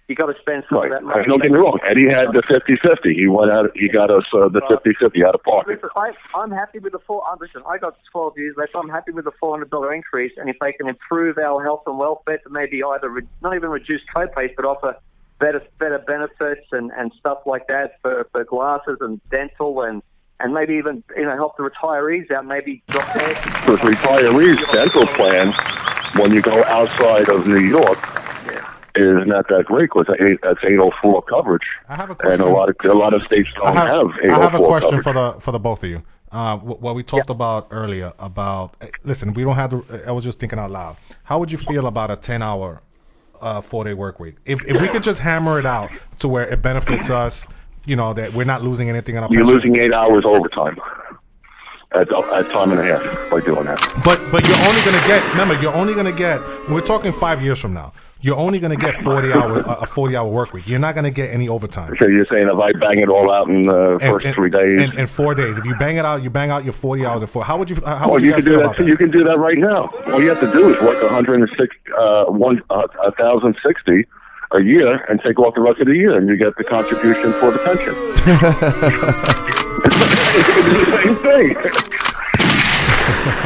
you got to spend some Right. of that money. Don't get me wrong. Eddie had the 50-50. He went out. He got us uh, the 50-50 out of pocket. Listen, I, I'm happy with the four. Uh, listen, I got 12 years left. I'm happy with the $400 increase, and if they can improve our health and welfare to maybe either re- not even reduce co-pays, but offer better better benefits and, and stuff like that for, for glasses and dental and and maybe even you know help the retirees out, maybe drop their For retirees dental plan, when you go outside of New York, is not that great because that's 804 coverage, I have a question. and question. a lot of a lot of states don't I have, have, I have a question coverage. for the for the both of you. Uh, what we talked about earlier about eh, listen, we don't have to. I was just thinking out loud. How would you feel about a ten hour, uh, four day work week? If if we could just hammer it out to where it benefits us, you know that we're not losing anything on our You're losing eight hours overtime at, at time and a half by doing that. But but you're only gonna get. Remember, you're only gonna get. We're talking five years from now. You're only gonna get forty hour a forty hour work week. You're not gonna get any overtime. So you're saying if I bang it all out in the first and- three days? In, in four days, if you bang it out, you bang out your forty hours in four. How would you? How Well, would you you can do that. that? You can do that right now. All you have to do is work 106, uh, one, uh, 1,060 a year and take off the rest of the year, and you get the contribution for the pension. (laughs) (laughs) it's the same thing.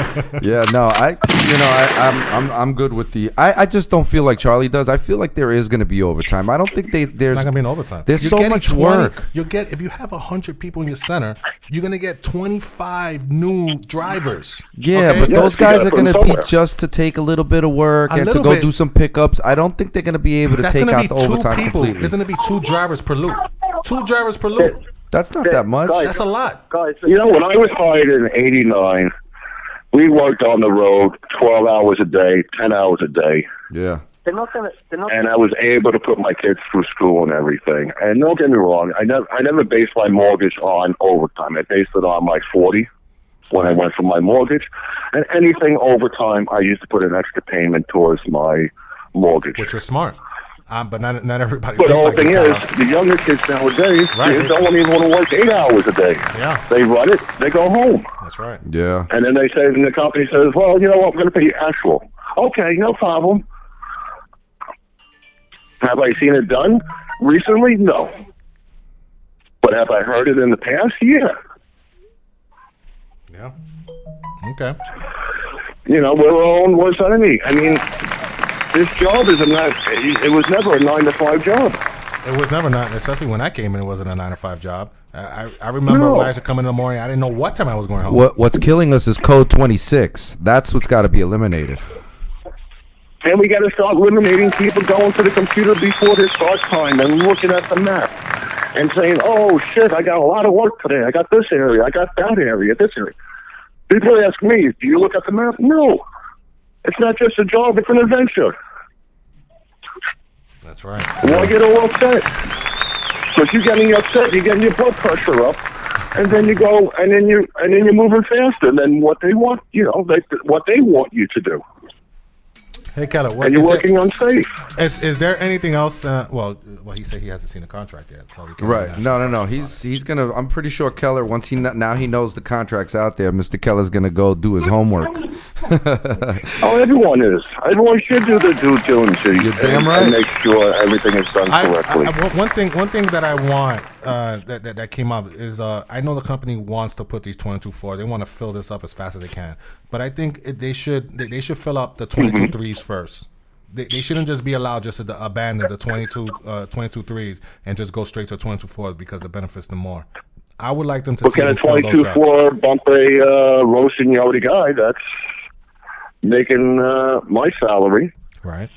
(laughs) Yeah, no, I, you know, I, I'm, I'm, I'm good with the. I, I just don't feel like Charlie does. I feel like there is going to be overtime. I don't think they. There's It's not gonna be an overtime. There's You're so getting much 20 work. You'll get if you have hundred people in your center, you're gonna get twenty five new drivers. Yeah, Okay? but Yes, those guys are going to be just to take a little bit of work A and to go bit. do some pickups. I don't think they're going to be able to that's take gonna out be the two overtime people. completely. It's gonna be two drivers per loop. Two drivers per loop. That's not that much. Guys, That's a lot. guys. You know, when I was hired in '89, we worked on the road 12 hours a day, 10 hours a day. Yeah. They're not going to. They're not. and I was able to put my kids through school and everything. And don't get me wrong, I never I never based my mortgage on overtime. I based it on my forty when I went for my mortgage, and anything overtime, I used to put an extra payment towards my mortgage. Which was smart. Um, but not not everybody. But the thinks whole like thing is, Kyle. the younger kids nowadays Right. they don't even want to work eight hours a day. Yeah. They run it, they go home, That's right. Yeah. and then they say, and the company says, "Well, you know what? I'm going to pay you actual." Okay, no problem. Have I seen it done recently? No. But have I heard it in the past? Yeah. Yeah. Okay. You know, we're our own worst enemy. I mean, this job is a not. It was never a nine to five job. It was never not, especially when I came in. It wasn't a nine to five job. I I, I remember No. when I used to come in the morning. I didn't know what time I was going home. What What's killing us is code 26. That's what's got to be eliminated. And we got to start eliminating people going to the computer before their start time and looking at the map and saying, "Oh shit, I got a lot of work today. I got this area. I got that area. This area." People ask me, "Do you look at the map?" No. It's not just a job; it's an adventure. That's right. Why get all upset? Because you're getting upset, you're getting your blood pressure up, and then you go, and then you, and then you're moving faster than what they want. You know, they, what they want you to do, Hey, Keller, what, and you're working there, unsafe. is, is there anything else? Uh, well, well, he said he hasn't seen the contract yet, so we can't Right. No, no, no. He's he's gonna. I'm pretty sure Keller. Once he now he knows the contracts out there. Mr. Keller's gonna go do his homework. (laughs) Oh, everyone is. Everyone should do their due diligence You're damn and, right. and make sure everything is done correctly. I, I- one- one thing, one thing that I want uh, that, that that came up is uh, I know the company wants to put these twenty two fours. They want to fill this up as fast as they can, but I think it, they should they, they should fill up the 22 Mm-hmm. threes first. They, they shouldn't just be allowed just to abandon the 22, uh, 22 threes and just go straight to 22 fours because it benefits them more. I would like them to Look see at a them fill those 22 up. floor bump a uh, roasting Yodi guy. That's making uh, my salary. Right.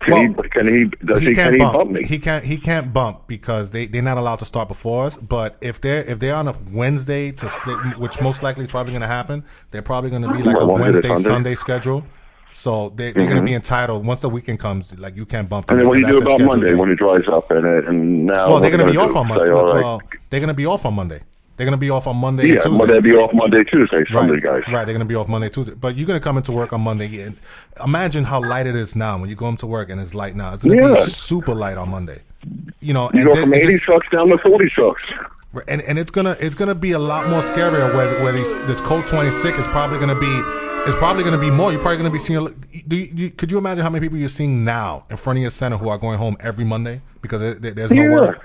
Can he? Can he? Does he? can't can he bump. bump me? He can't. He can't bump because they they're not allowed to start before us. But if they're if they're on a Wednesday to which most likely is probably going to happen, they're probably going to be like a Wednesday Sunday schedule. So they, they're going to be entitled once the weekend comes. Like you can't bump. them Mm-hmm. and then what do you do about Monday scheduled when day. he drives up and it, and now? Well, they're going to be off do? on Monday. Say, all right, Well, they're going to be off on Monday. They're going to be off on Monday yeah, and Tuesday. Monday be off Monday, Tuesday, Sunday, right, guys. Right, they're gonna be off Monday, Tuesday. But you're gonna come into work on Monday. And imagine how light it is now when you go into work and it's light now. It's gonna Yeah. be super light on Monday. You know, You and go from 80 just- trucks down to 40 trucks. and and it's gonna it's gonna be a lot more scarier where where these this code 26 is probably gonna be is probably gonna be more. You're probably gonna be seeing. Do you, you, could you imagine how many people you're seeing now in front of your center who are going home every Monday because there- there's no Yeah. work.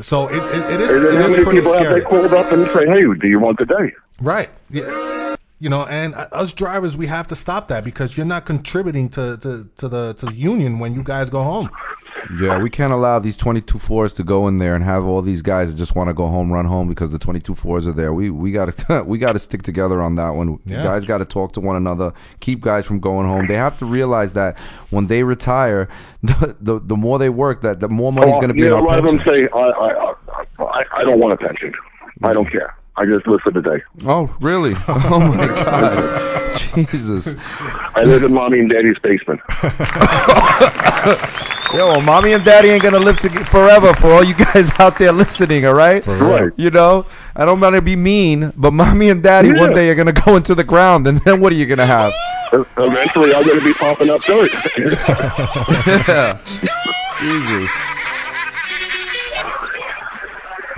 So it, it, it is And it is pretty scary. they called up and say, "Hey, do you want the day?" Right. Yeah. You know, and uh, us drivers, we have to stop that because you're not contributing to, to, to the to the union when you guys go home. Yeah, we can't allow these 22 fours to go in there and have all these guys that just want to go home, run home because the 22 fours are there. We we got to (laughs) we got to stick together on that one. Yeah. Guys got to talk to one another, keep guys from going home. They have to realize that when they retire, (laughs) the the, the more they work, that the more money's Oh, going to be you in our a lot of them say, I, I, I, I don't want a pension. I don't mm-hmm. care. I just for the. Oh, really? (laughs) Oh my God, Jesus! I live in mommy and daddy's basement. (laughs) Yo, well, mommy and daddy ain't gonna live to forever for all you guys out there listening. All right, Right. You know, I don't want to be mean, but mommy and daddy one Yeah. day are gonna go into the ground, and then what are you gonna have? Eventually, I'm to be popping up dirt. (laughs) Yeah. Jesus.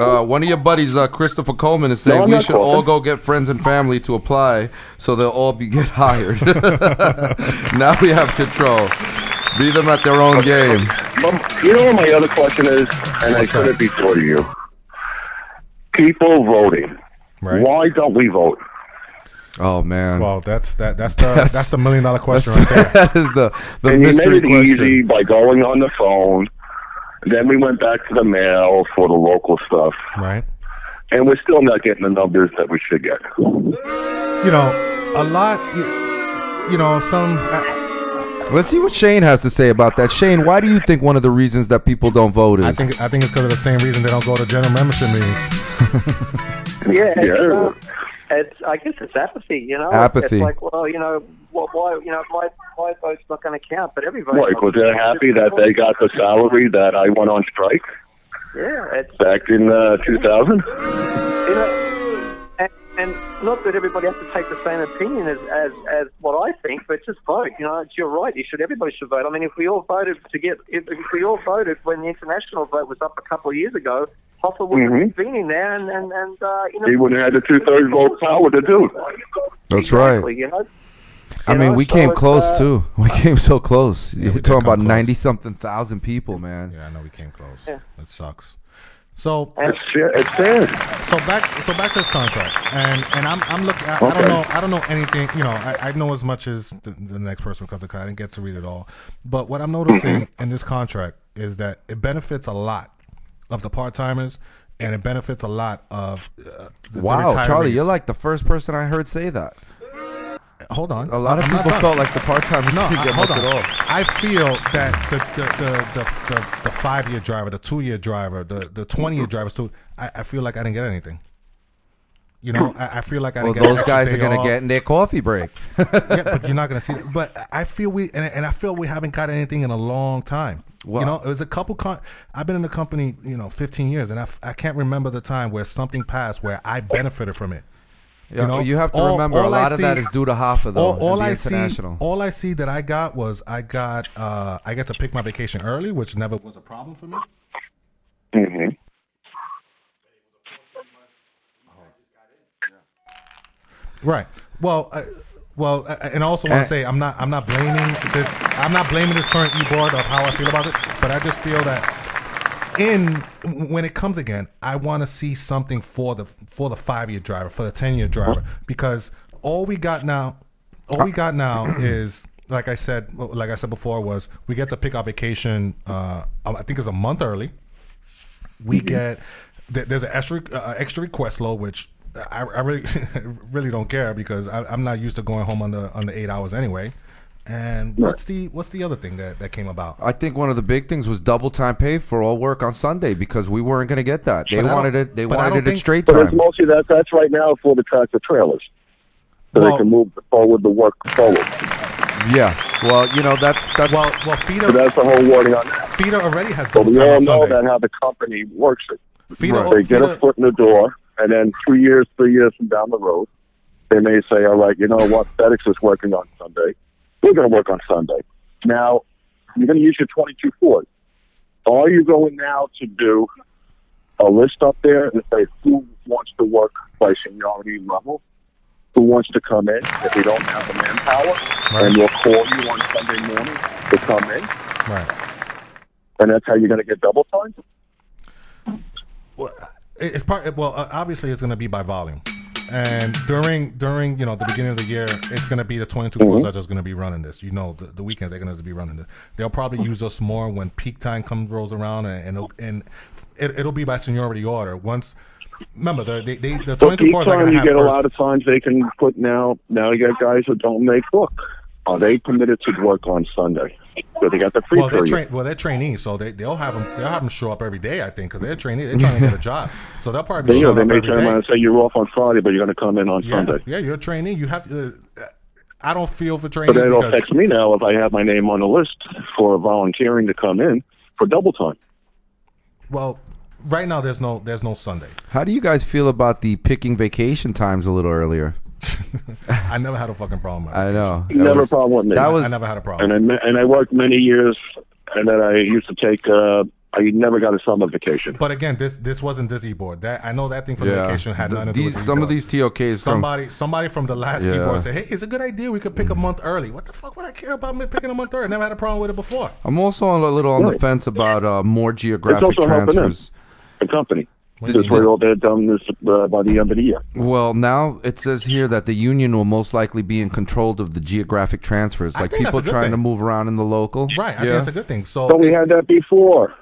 Uh, one of your buddies, uh, Christopher Coleman, is saying No, we not should all go get friends and family to apply, so they'll all be get hired. (laughs) now we have control. Be them at their own game. But you know what my other question is, and I said it before to you. People voting. Right. Why don't we vote? Oh man, Well, that's that that's the That's- that's, the million dollar question (laughs) right there. that is the the and you made it question. easy by going on the phone. Then we went back to the mail for the local stuff, Right. and we're still not getting the numbers that we should get. You know, a lot. You, you know, some. I, Let's see what Shane has to say about that. Shane, why do you think one of the reasons that people don't vote is? I think I think it's because of the same reason they don't go to general membership meetings. (laughs) Yeah, it's, Yeah. It's I guess it's apathy. You know, Apathy. It's like, well, you know, what, why, you know, my my vote's not going to count, but every vote. Like, was they happy that they got the salary that I went on strike Yeah, it's back in uh, 2000? you know, and, and not that everybody has to take the same opinion as, as as what I think, but just vote. You know, it's, you're right. You should. Everybody should vote. I mean, if we all voted to get, if, if we all voted when the international vote was up a couple of years ago, Hoffa would have Mhm. been in there, and and, and uh, you know, He wouldn't have had the two thirds vote power to do. it. That's exactly, right. You know. I You mean, know, we so came close uh, too. We came so close. You're talking about ninety something thousand people, man. Yeah, I know we came close. Yeah. It sucks. So It's, it's sad. so back so back to this contract and and i'm i'm looking I, I don't know i don't know anything you know i, I know as much as the, the next person comes because i didn't get to read it all but what i'm noticing Mm-hmm. in this contract is that it benefits a lot of the part-timers and it benefits a lot of uh, the, the Wow, Charlie, you're like the first person I heard say that. hold on A lot of I'm people felt like the part timers no, (laughs) didn't I, get hold much on. at all. I feel that the the the, the, the, the five year driver, the two year driver, the the twenty year drivers too. I, I feel like I didn't get anything. You know, I, I feel like I Well, didn't get those guys are gonna get in their coffee break. yeah, but you're not gonna see it. But I feel we and, and I feel we haven't got anything in a long time. Wow. You know, it was a couple. Con- I've been in the company, you know, 15 years, and I, f- I can't remember the time where something passed where I benefited from it. You, know, you have to all- remember a all I lot of that is due to Hoffa though. all, all the I see, all I see that I got was I got uh, I get to pick my vacation early, which never was a problem for me. hmm Right. Well, I, well, and I also want to say I'm not I'm not blaming this I'm not blaming this current e board of how I feel about it, but I just feel that in when it comes again, I want to see something for the for the five year driver, for the ten year driver, because all we got now, all we got now (clears throat) is like I said, like I said before, was we get to pick our vacation. Uh, I think it's a month early. We get there's an extra uh, extra request load, which I, I really, (laughs) really don't care because I, I'm not used to going home on the on the eight hours anyway. And what's the what's the other thing that, that came about? I think one of the big things was double time pay for all work on Sunday because we weren't going to get that. They But wanted it. They wanted it at think- straight But it's mostly that. That's right now for the tractor trailers, so Well- they can move forward the work forward. Yeah. Well, you know that's that's. Well, well, So that's the whole warning on that. Feeder already has But double we time all know Sunday. that how the company works it. Feeder, They get a foot in the door, and then two years, three years from down the road, they may say, "All right, you know what? FedEx is working on Sunday. We're going to work on Sunday." Now, you're going to use your 22 fours. Are you going now to do a list up there and say who wants to work by seniority level? Who wants to come in if they don't have the manpower? And we'll call you on Sunday morning to come in, right. and that's how you're going to get double time. Well, it- it's part. Well, uh, obviously, it's going to be by volume. And during during you know the beginning of the year, it's going to be the 22 fours are just going to be running this. You know, the, the weekends they're going to be running this. They'll probably use us more when peak time comes rolls around, and and it'll, and it, it'll be by seniority order. Once remember the they, they the So 22 each are going to you have get a lot of times they can put now. Now you got guys who don't make book. Are they permitted to work on Sunday? So they got the free well, they're period. tra- well, they're trainees, so they they'll have them they'll have them show up every day. I think because they're trainees, they're trying to get a job, so they'll probably They, be you know, they up may every turn day. around and say you're off on Friday, but you're going to come in on Yeah, Sunday. yeah, you're a trainee. You have to. Uh, I don't feel for But trainees then it'll because affect me now if I have my name on the list for volunteering to come in for double time. well, right now there's no there's no Sunday. How do you guys feel about the picking vacation times a little earlier? (laughs) I never had a fucking problem. With it. I know. That Never a problem with me. That I never had a problem. And I and I worked many years, and then I used to take. Uh, I never got a summer vacation. But again, this this wasn't this e board. That I know that thing from Yeah. vacation had The- nothing to do these- with some of these TOKs from- Somebody somebody from the last Yeah. board said, "Hey, it's a good idea. We could pick a month early." What the fuck would I care about me picking a month early? I never had a problem with it before. I'm also a little on the fence about uh, more It's geographic also transfers. the company. Did- Because we're all they're done this uh, by the end of the year. Well, now it says here that the union will most likely be in control of the geographic transfers, I like think that's people a good trying to thing. move around in the local. Right. I yeah. think it's a good thing. So, But we had that before.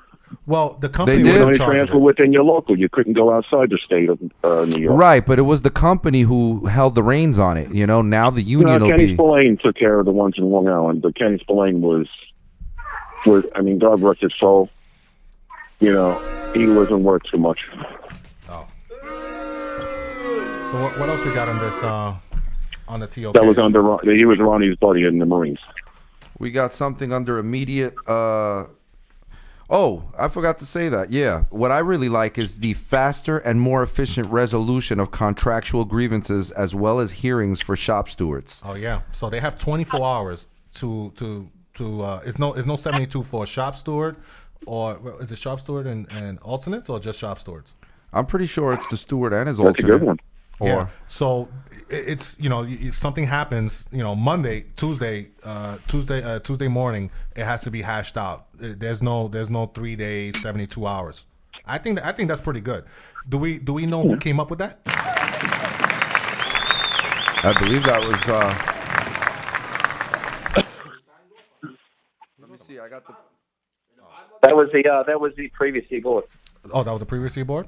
well, the company They was did. You in only charge of transfer it. within your local. You couldn't go outside the state of uh, New York. Right, but it was the company who held the reins on it. You know, now the You union know, will Kenny be. Spillane took care of the ones in Long Island, but Kenny Spillane was, was I mean, God rest his soul. You know, he wasn't worth too much. Oh. So what, what else we got on this uh, on the TOK? That was under Ron- he was Ronnie's buddy in the Marines. We got something under immediate. Uh, oh, I forgot to say that. Yeah, what I really like is the faster and more efficient resolution of contractual grievances as well as hearings for shop stewards. Oh yeah. So they have 24 hours to to to. Uh, it's no it's no 72 for a shop steward, or is it shop steward and, and alternates or just shop stewards? I'm pretty sure it's the steward and his That's a good one. Or yeah. So it's you know if something happens you know Monday Tuesday uh, Tuesday uh, Tuesday morning it has to be hashed out. There's no there's no three days 72 hours. I think that, I think that's pretty good. Do we do we know who came up with that? I believe that was. Uh, (coughs) let me see. I got the. That was the uh, that was the previous board. Oh, that was the previous board.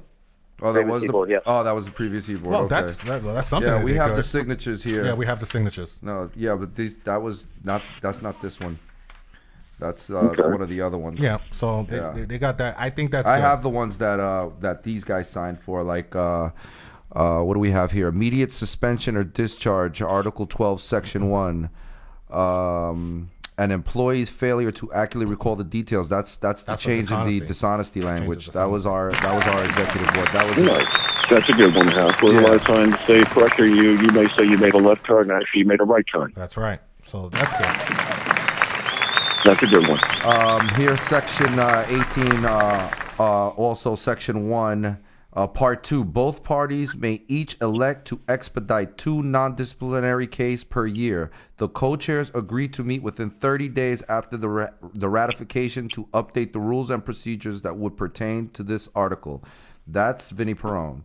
Oh, that Previous was the. keyboard, yeah. Oh, that was the previous keyboard. Well, okay. that's that, well, that's something. yeah, that we have could. the signatures here. Yeah, we have the signatures. No, yeah, but these that was not. That's not this one. That's uh, Okay. one of the other ones. Yeah, so they, Yeah. they, they got that. I think that's. I good. have the ones that uh that these guys signed for, like uh, uh, what do we have here? Immediate suspension or discharge, Article twelve, Section one. Um, an employee's failure to accurately recall the details. That's that's the That's change in the dishonesty. dishonesty change of language. That was our that was our executive board. That was You know, that's a good one to have. Because Yeah. a lot of times they pressure you. You may say you made a left turn, and actually you made a right turn. That's right. So that's good. That's a good one. Um, here, section uh, 18, uh, uh, also section 1, uh, part 2. Both parties may each elect to expedite two non disciplinary case per year. The co chairs agree to meet within 30 days after the, ra- the ratification to update the rules and procedures that would pertain to this article. That's Vinny Perrone.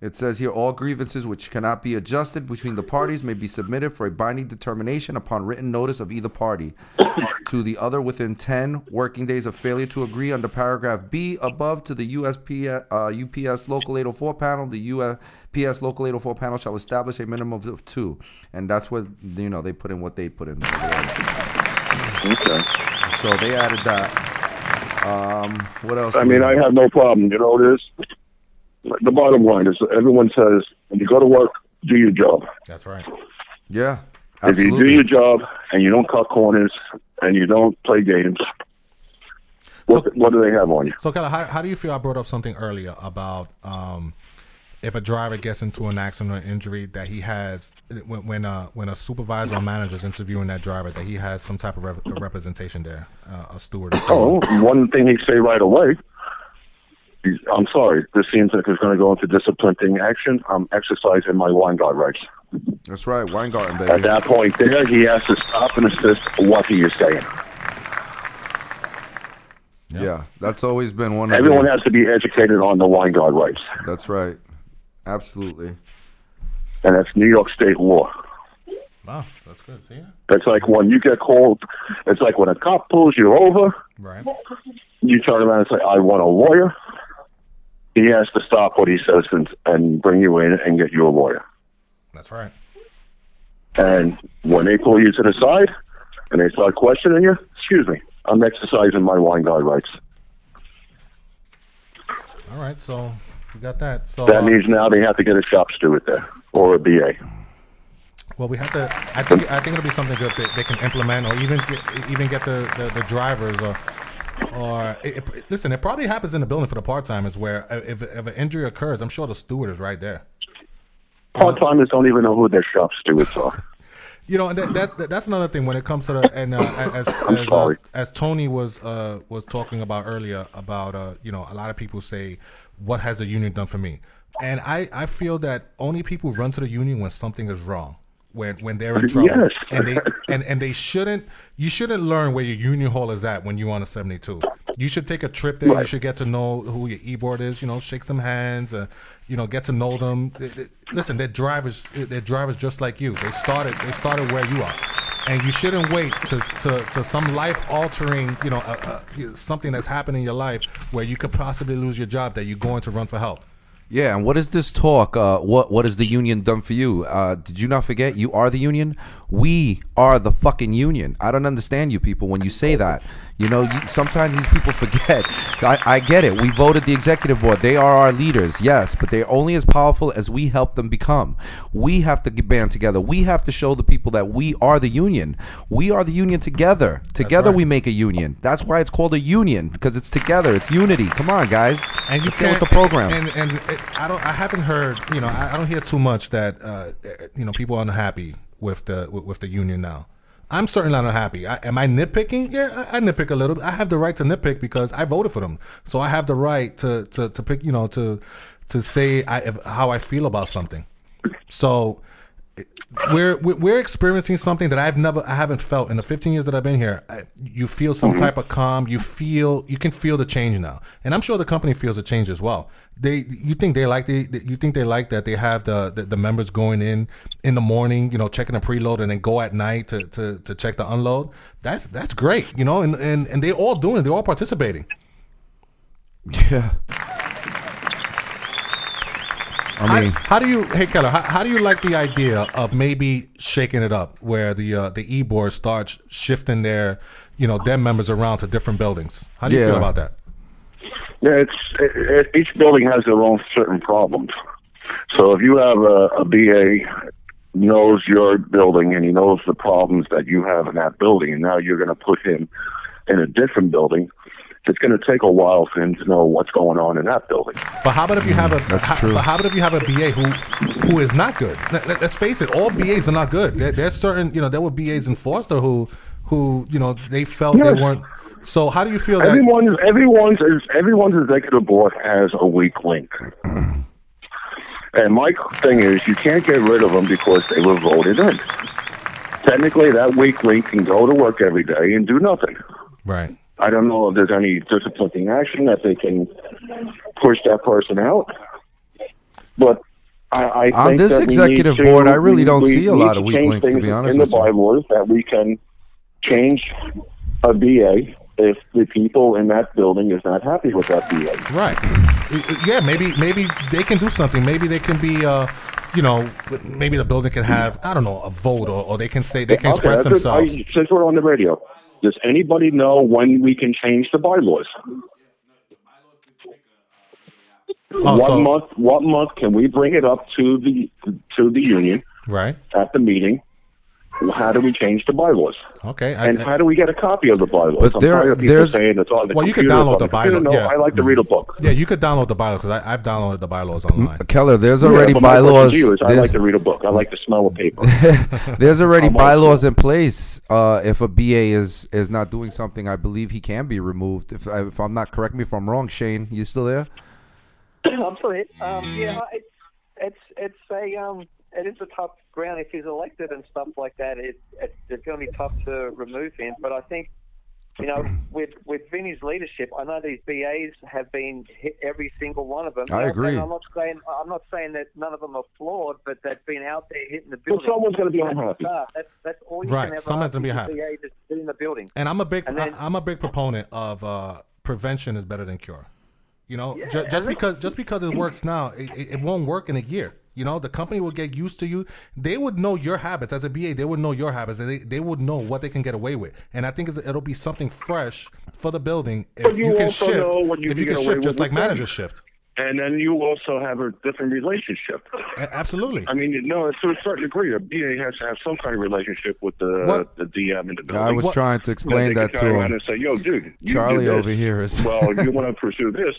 It says here all grievances which cannot be adjusted between the parties may be submitted for a binding determination upon written notice of either party (coughs) to the other within 10 working days of failure to agree under paragraph B above to the USP, uh, UPS local 804 panel. The UPS local 804 panel shall establish a minimum of two. And that's what, you know, they put in what they put in. Okay. So they added that. Um, what else? I mean, I have? have no problem. You know, this. The bottom line is, everyone says when you go to work, do your job. That's right. Yeah. If you do your job and you don't cut corners and you don't play games, what, So- what do they have on you? So, Keller, how, how do you feel? I brought up something earlier about um, if a driver gets into an accident or injury that he has when when a, when a supervisor or manager is interviewing that driver that he has some type of rep- representation there, uh, a steward. Or Oh, someone. one thing he say right away. He's, I'm sorry. This seems like it's going to go into disciplining action. I'm exercising my Weingarten rights. That's right. Weingarten, At that point, there he has to stop and assist what he is saying. Yeah. That's always been one of Everyone the, has to be educated on the Weingarten rights, That's right. Absolutely. and that's New York State law. Wow, that's good. See, It's like when you get called. It's like when a cop pulls you over. right? you turn around and say, I want a lawyer, he has to stop what he says and, and bring you in and get you a lawyer. That's right. And when they pull you to the side and they start questioning you, excuse me, I'm exercising my Weingarten rights. All right, so we got that. So That uh, means now they have to get a shop steward there or a BA. Well, we have to. I think. I think it'll be something that they, they can implement, or even get, even get the, the, the drivers, or or it, it- listen. It probably happens in the building for the part timers, where uh, if if an injury occurs, I'm sure the steward is right there. Part timers don't even know who their shop stewards are. (laughs) You know, and that, that's that's another thing when it comes to the and uh, (laughs) as as uh, as Tony was uh, was talking about earlier about uh, you know a lot of people say what has the union done for me, and I I feel that only people run to the union when something is wrong. When, when they're in trouble. Yes. and they (laughs) and, and they shouldn't you shouldn't learn where your union hall is at when you're on a 72 you should take a trip there. You should get to know who your e-board is you know shake some hands uh, you know get to know them. They- they- listen they're drivers they're drivers just like you. They started they started where you are. And you shouldn't wait to to, to some life altering you know uh, uh, something that's happened in your life where you could possibly lose your job that you're going to run for help Yeah, and what is this talk? Uh, what what has the union done for you? Uh, did you not forget you are the union? We are the fucking union. I don't understand you people when you say that. You know, you, sometimes these people forget. (laughs) I, I get it. We voted the executive board. They are our leaders, yes, but they're only as powerful as we help them become. We have to band together. We have to show the people that we are the union. We are the union together. Together right. we make a union. That's why it's called a union because it's together. It's unity. Come on, guys. and you Let's get with the program. And and it, I don't. I haven't heard. You know, I, I don't hear too much that uh, you know people are unhappy with the with the union now. I'm certainly not unhappy. I, am I nitpicking? Yeah, I, I nitpick a little. bit. I have the right to nitpick because I voted for them, so I have the right to to, to pick. You know, to to say I, how I feel about something. So we're we're we're experiencing something that I've never I haven't felt in the 15 years that I've been here. I, you feel some mm-hmm. type of calm. You feel you can feel the change now, and I'm sure the company feels the change as well. They you think they like the you think they like that they have the, the the members going in in the morning, you know, checking the preload, and then go at night to to to check the unload. That's that's great, you know, and and and they all doing it. They're all participating. Yeah. I How, mean, how do you, hey Keller, how, how do you like the idea of maybe shaking it up, where the uh, the e board starts shifting their, you know, their members around to different buildings? How do you Yeah. feel about that? Yeah, it's it, it, each building has their own certain problems. So if you have a, a BA knows your building and he knows the problems that you have in that building, and now you're going to put him in a different building, it's going to take a while for him to know what's going on in that building. But how about if you have a, mm, that's how, true. but how about if you have a BA who who is not good? Let, let- let's face it, all BAs are not good. There, there's certain, you know, there were BAs in Foster who who you know they felt Yes. they weren't. So how do you feel that? Everyone's everyone's everyone's executive board has a weak link. Mm-hmm. And my thing is, you can't get rid of them because they were voted in. Technically, that weak link can go to work every day and do nothing. Right. I don't know if there's any disciplining action that they can push that person out. But I, I On think this that we executive need to- board, I really we- don't we see a lot of weak links, to be honest in the with you. bylaws that we can change a BA if the people in that building is not happy with that BA. Right. I- I- Yeah, maybe maybe they can do something. Maybe they can be, uh, you know, maybe the building can have I don't know a vote, or, or they can say they can express that's it. I- themselves. since we're on the radio, does anybody know when we can change the bylaws? Oh, what so- month? What month can we bring it up to the to the union Right. at the meeting? How do we change the bylaws? Okay. I- And how do we get a copy of the bylaws? But I'm there- tired of there's- saying it's on the Well, you can download it's the computer. bylaw, No, yeah. I like to read a book. yeah, you could download the bylaws because I've downloaded the bylaws online. Keller, there's already yeah, but my bylaws. to you is I like to read a book. I like to smell a paper. (laughs) There's already I'm old bylaws in place. Uh, if a BA is is not doing something, I believe he can be removed. If, I, if I'm not correct me if I'm wrong, Shane, you still there? (coughs) I'm still here. Um, yeah, it's it's it's a um, it is a tough ground if he's elected and stuff like that. It, it it's going to be tough to remove him. But I think you know with with Vinny's leadership, I know these BAs have been hit every single one of them. I And- agree. And I'm not saying I'm not saying that none of them are flawed, but they've been out there hitting the Well, building. someone's going to be unhappy. That's that's all you Right, can ever someone's gonna be is happy. the BA to sit in the building. And I'm a big And then- I, am a big proponent of uh, prevention is better than cure. You know, ju- Yeah, just because just because it works now, it, it, it won't work in a year. You know, the company will get used to you. They would know your habits as a BA. They would know your habits. And they they would know what they can get away with. And I think it'll be something fresh for the building if But you you can also shift. know what you if you can can get shift, just with like with them. managers shift. And then you also have a different relationship. A- absolutely. I mean, no, to a certain degree, a BA has to have some kind of relationship with the What- the DM in the building. I was What- trying to explain that to him. and say, "Yo, dude, you Charlie over here is- well, you (laughs) want to pursue this?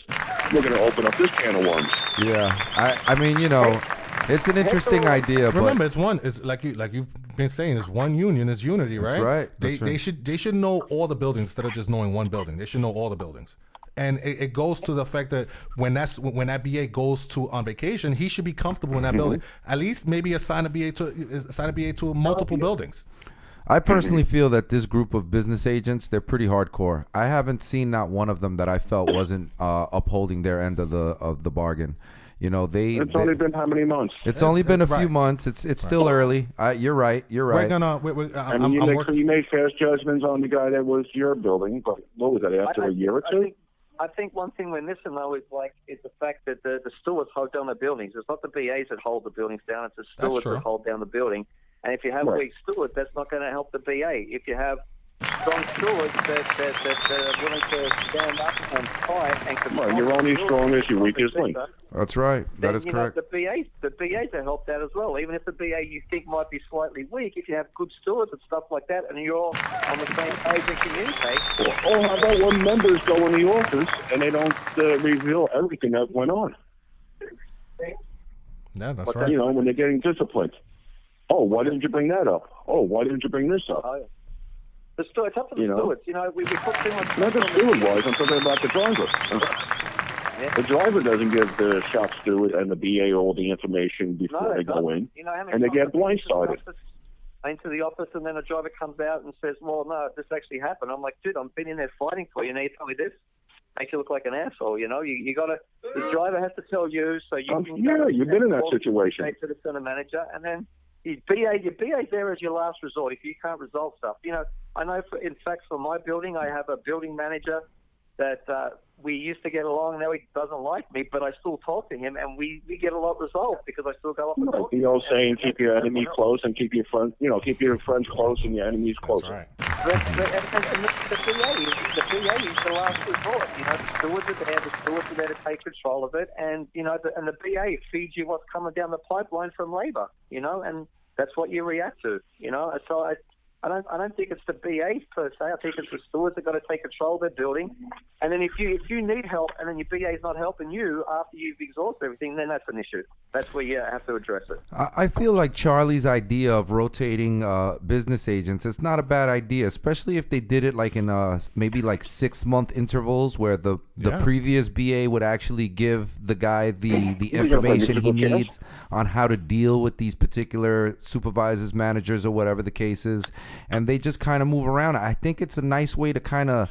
We're going to open up this can of worms." Yeah, I I mean you know, it's an interesting idea, but Remember, it's one. It's like you like you've been saying. It's one union. It's unity, right? right, They that's they right. should they should know all the buildings instead of just knowing one building. They should know all the buildings. And it, it goes to the fact that when that's when that BA goes to on vacation, he should be comfortable in that building. (laughs) At least maybe assign a BA to assign a BA to multiple buildings. I personally feel that this group of business agents, they're pretty hardcore. I haven't seen not one of them that I felt wasn't uh, upholding their end of the of the bargain. You know, they. It's they- only been how many months? it's only uh, been a right. few months. It's it's still early. I, you're right. You're We're right. gonna. We're, we're, uh, I I'm, mean, you, I'm make, working. you made fast judgments on the guy that was your building, but what was that after I- a year or two? think, I think one thing we're missing though is like is the fact that the, the stewards hold down the buildings. It's not the BAs that hold the buildings down. It's the That's stewards that hold down the building. And if you have Right. weak stewards, that's not going to help the BA. If you have strong stewards that, that, that, that are willing to stand up and fight and control Right, you're only the strong building as your weakest link. That's right. That then, is correct. Know, the BAs, the BAs are helped out as well. Even if the BA you think might be slightly weak, if you have good stewards and stuff like that, and you're all on the same page and communicate, Oh, how about when members go in the office and they don't uh, reveal everything that went on? Yeah, that's But right. You know, when they're getting disciplined. Oh, why didn't you bring that up? Oh, why didn't you bring this up? Oh, yeah. The stu- it's up to the You know? stewards. You know, we, we put too much. Not the steward wise, I'm talking about the driver. The driver doesn't give the shop steward and the BA all the information before No, they go in. You know, and they get I've been into the blindsided. Into the office, and then a driver comes out and says, "Well, no, this actually happened." I'm like, "Dude, I've been in there fighting for you. Now you tell me this." Makes you look like an asshole, you know. You you gotta. The driver has to tell you, so you um, can. Yeah, you've been in that situation. To the center manager, and then your BA, your BA's there as your last resort if you can't resolve stuff. You know, I know. For, in fact, for my building, I have a building manager that uh, we used to get along. Now he doesn't like me, but I still talk to him, and we, we get a lot resolved because I still go up and Like talk. the old saying, keep your enemy close and keep your friends, you know, keep your friends close and your enemies closer. That's right. But, but, and the, the BA is the BA is the last resort. You know, the stewards are there. The stewards are there to take control of it, and you know, the, and the BA feeds you what's coming down the pipeline from Labor. You know, and that's what you react to. You know, so I. I don't, I don't think it's the BAs per se. I think it's the stewards that got to take control of their building. And then if you if you need help and then your BA is not helping you after you've exhausted everything, then that's an issue. That's where you have to address it. I I feel like Charlie's idea of rotating uh, business agents it's not a bad idea, especially if they did it like in uh, maybe like six month intervals where the, the Yeah. previous BA would actually give the guy the, the You're gonna play information he needs on how to deal with these particular supervisors, managers, or whatever the case is, and they just kind of move around. I think it's a nice way to kind of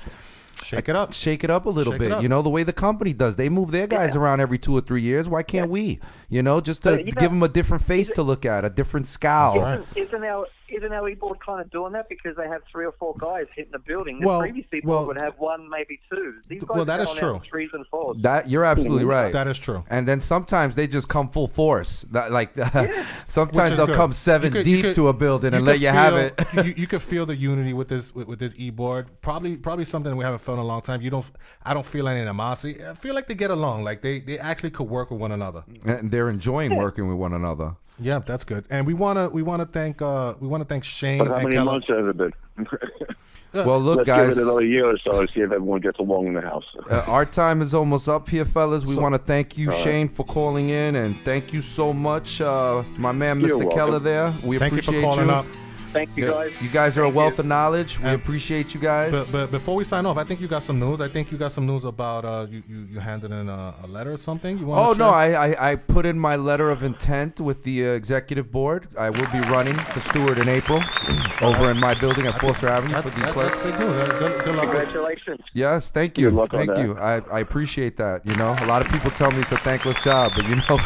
Shake it up. shake it up a little Shake bit. You know the way the company does. They move their guys around every two or three years. Why can't we? You know, just to But, you give know, them a different face to look at, a different scowl. That's right. Isn't our isn't our e-board kind of doing that because they have three or four guys hitting the building? The Well, previous e-board well- would have one, maybe two. These guys Well, that is are true. out threes and fours. That you're absolutely mm-hmm. right. That is true. And then sometimes they just come full force. That like (laughs) sometimes they'll good. come seven could- deep could- to a building and let could you have it. (laughs) you, you could feel the unity with this with, with this e-board. Probably probably something we haven't felt in a long time. You don't. I don't feel any animosity. I feel like they get along. Like they they actually could work with one another. and they're enjoying working with one another. Yeah, that's good. And we wanna we wanna thank uh we wanna thank Shane But how many Keller. months has it been? (laughs) Well, look, Let's guys, give it another year or so and see if everyone gets along in the house. uh, our time is almost up here, fellas. We So- want to thank you, Shane, for calling in, and thank you so much, uh, my man, You're Mr. welcome. Keller. There, we Thank you appreciate for calling up. Thank you Yeah, guys. You guys are a wealth you. of knowledge. We And- appreciate you guys. But, but before we sign off, I think you got some news. I think you got some news about uh, you, you, you handed in a, a letter or something. You wanna Oh no. I, I I put in my letter of intent with the uh, executive board. I will be running for steward in April (clears throat) over in my building at Foster Avenue for that's, the that, clerk. that's big news. Uh, Good, good luck. Congratulations. Yes, thank you, Good luck on thank that. you. I, I appreciate that. You know, a lot of people tell me it's a thankless job, but you know, (laughs)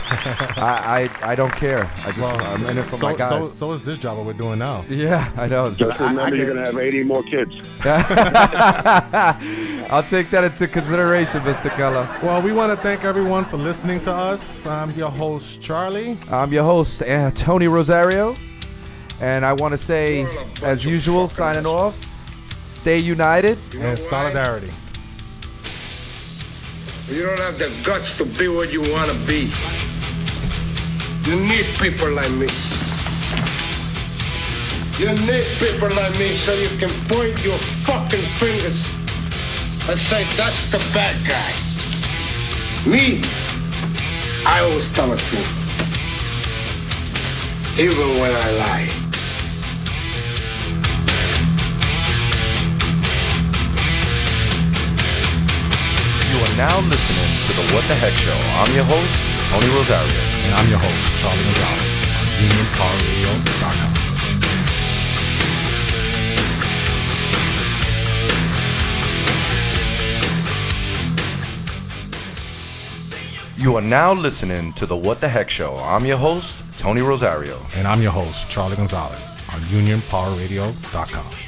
I, I I don't care. I just Well, I'm in it for so, my guys. So, so is this job what we're doing now. Yeah, I know. Just I- I remember, you're can- going to have 80 more kids. (laughs) I'll take that into consideration, Mr. Keller. Well, we want to thank everyone for listening to us. I'm your host, Charlie. I'm your host, uh, Tony Rosario, and I want to say, You're a bunch as usual, signing off. Stay united. You know and why? solidarity. You don't have the guts to be what you want to be. You need people like me. You need people like me so you can point your fucking fingers and say, that's the bad guy. Me, I always tell the truth. Even when I lie. You are now listening to the What the Heck Show. I'm your host, Tony Rosario. And I'm your host, Charlie Gonzalez on UnionCarRadio.com. You are now listening to the What the Heck Show. I'm your host, Tony Rosario. And I'm your host, Charlie Gonzalez on UnionPowerRadio.com.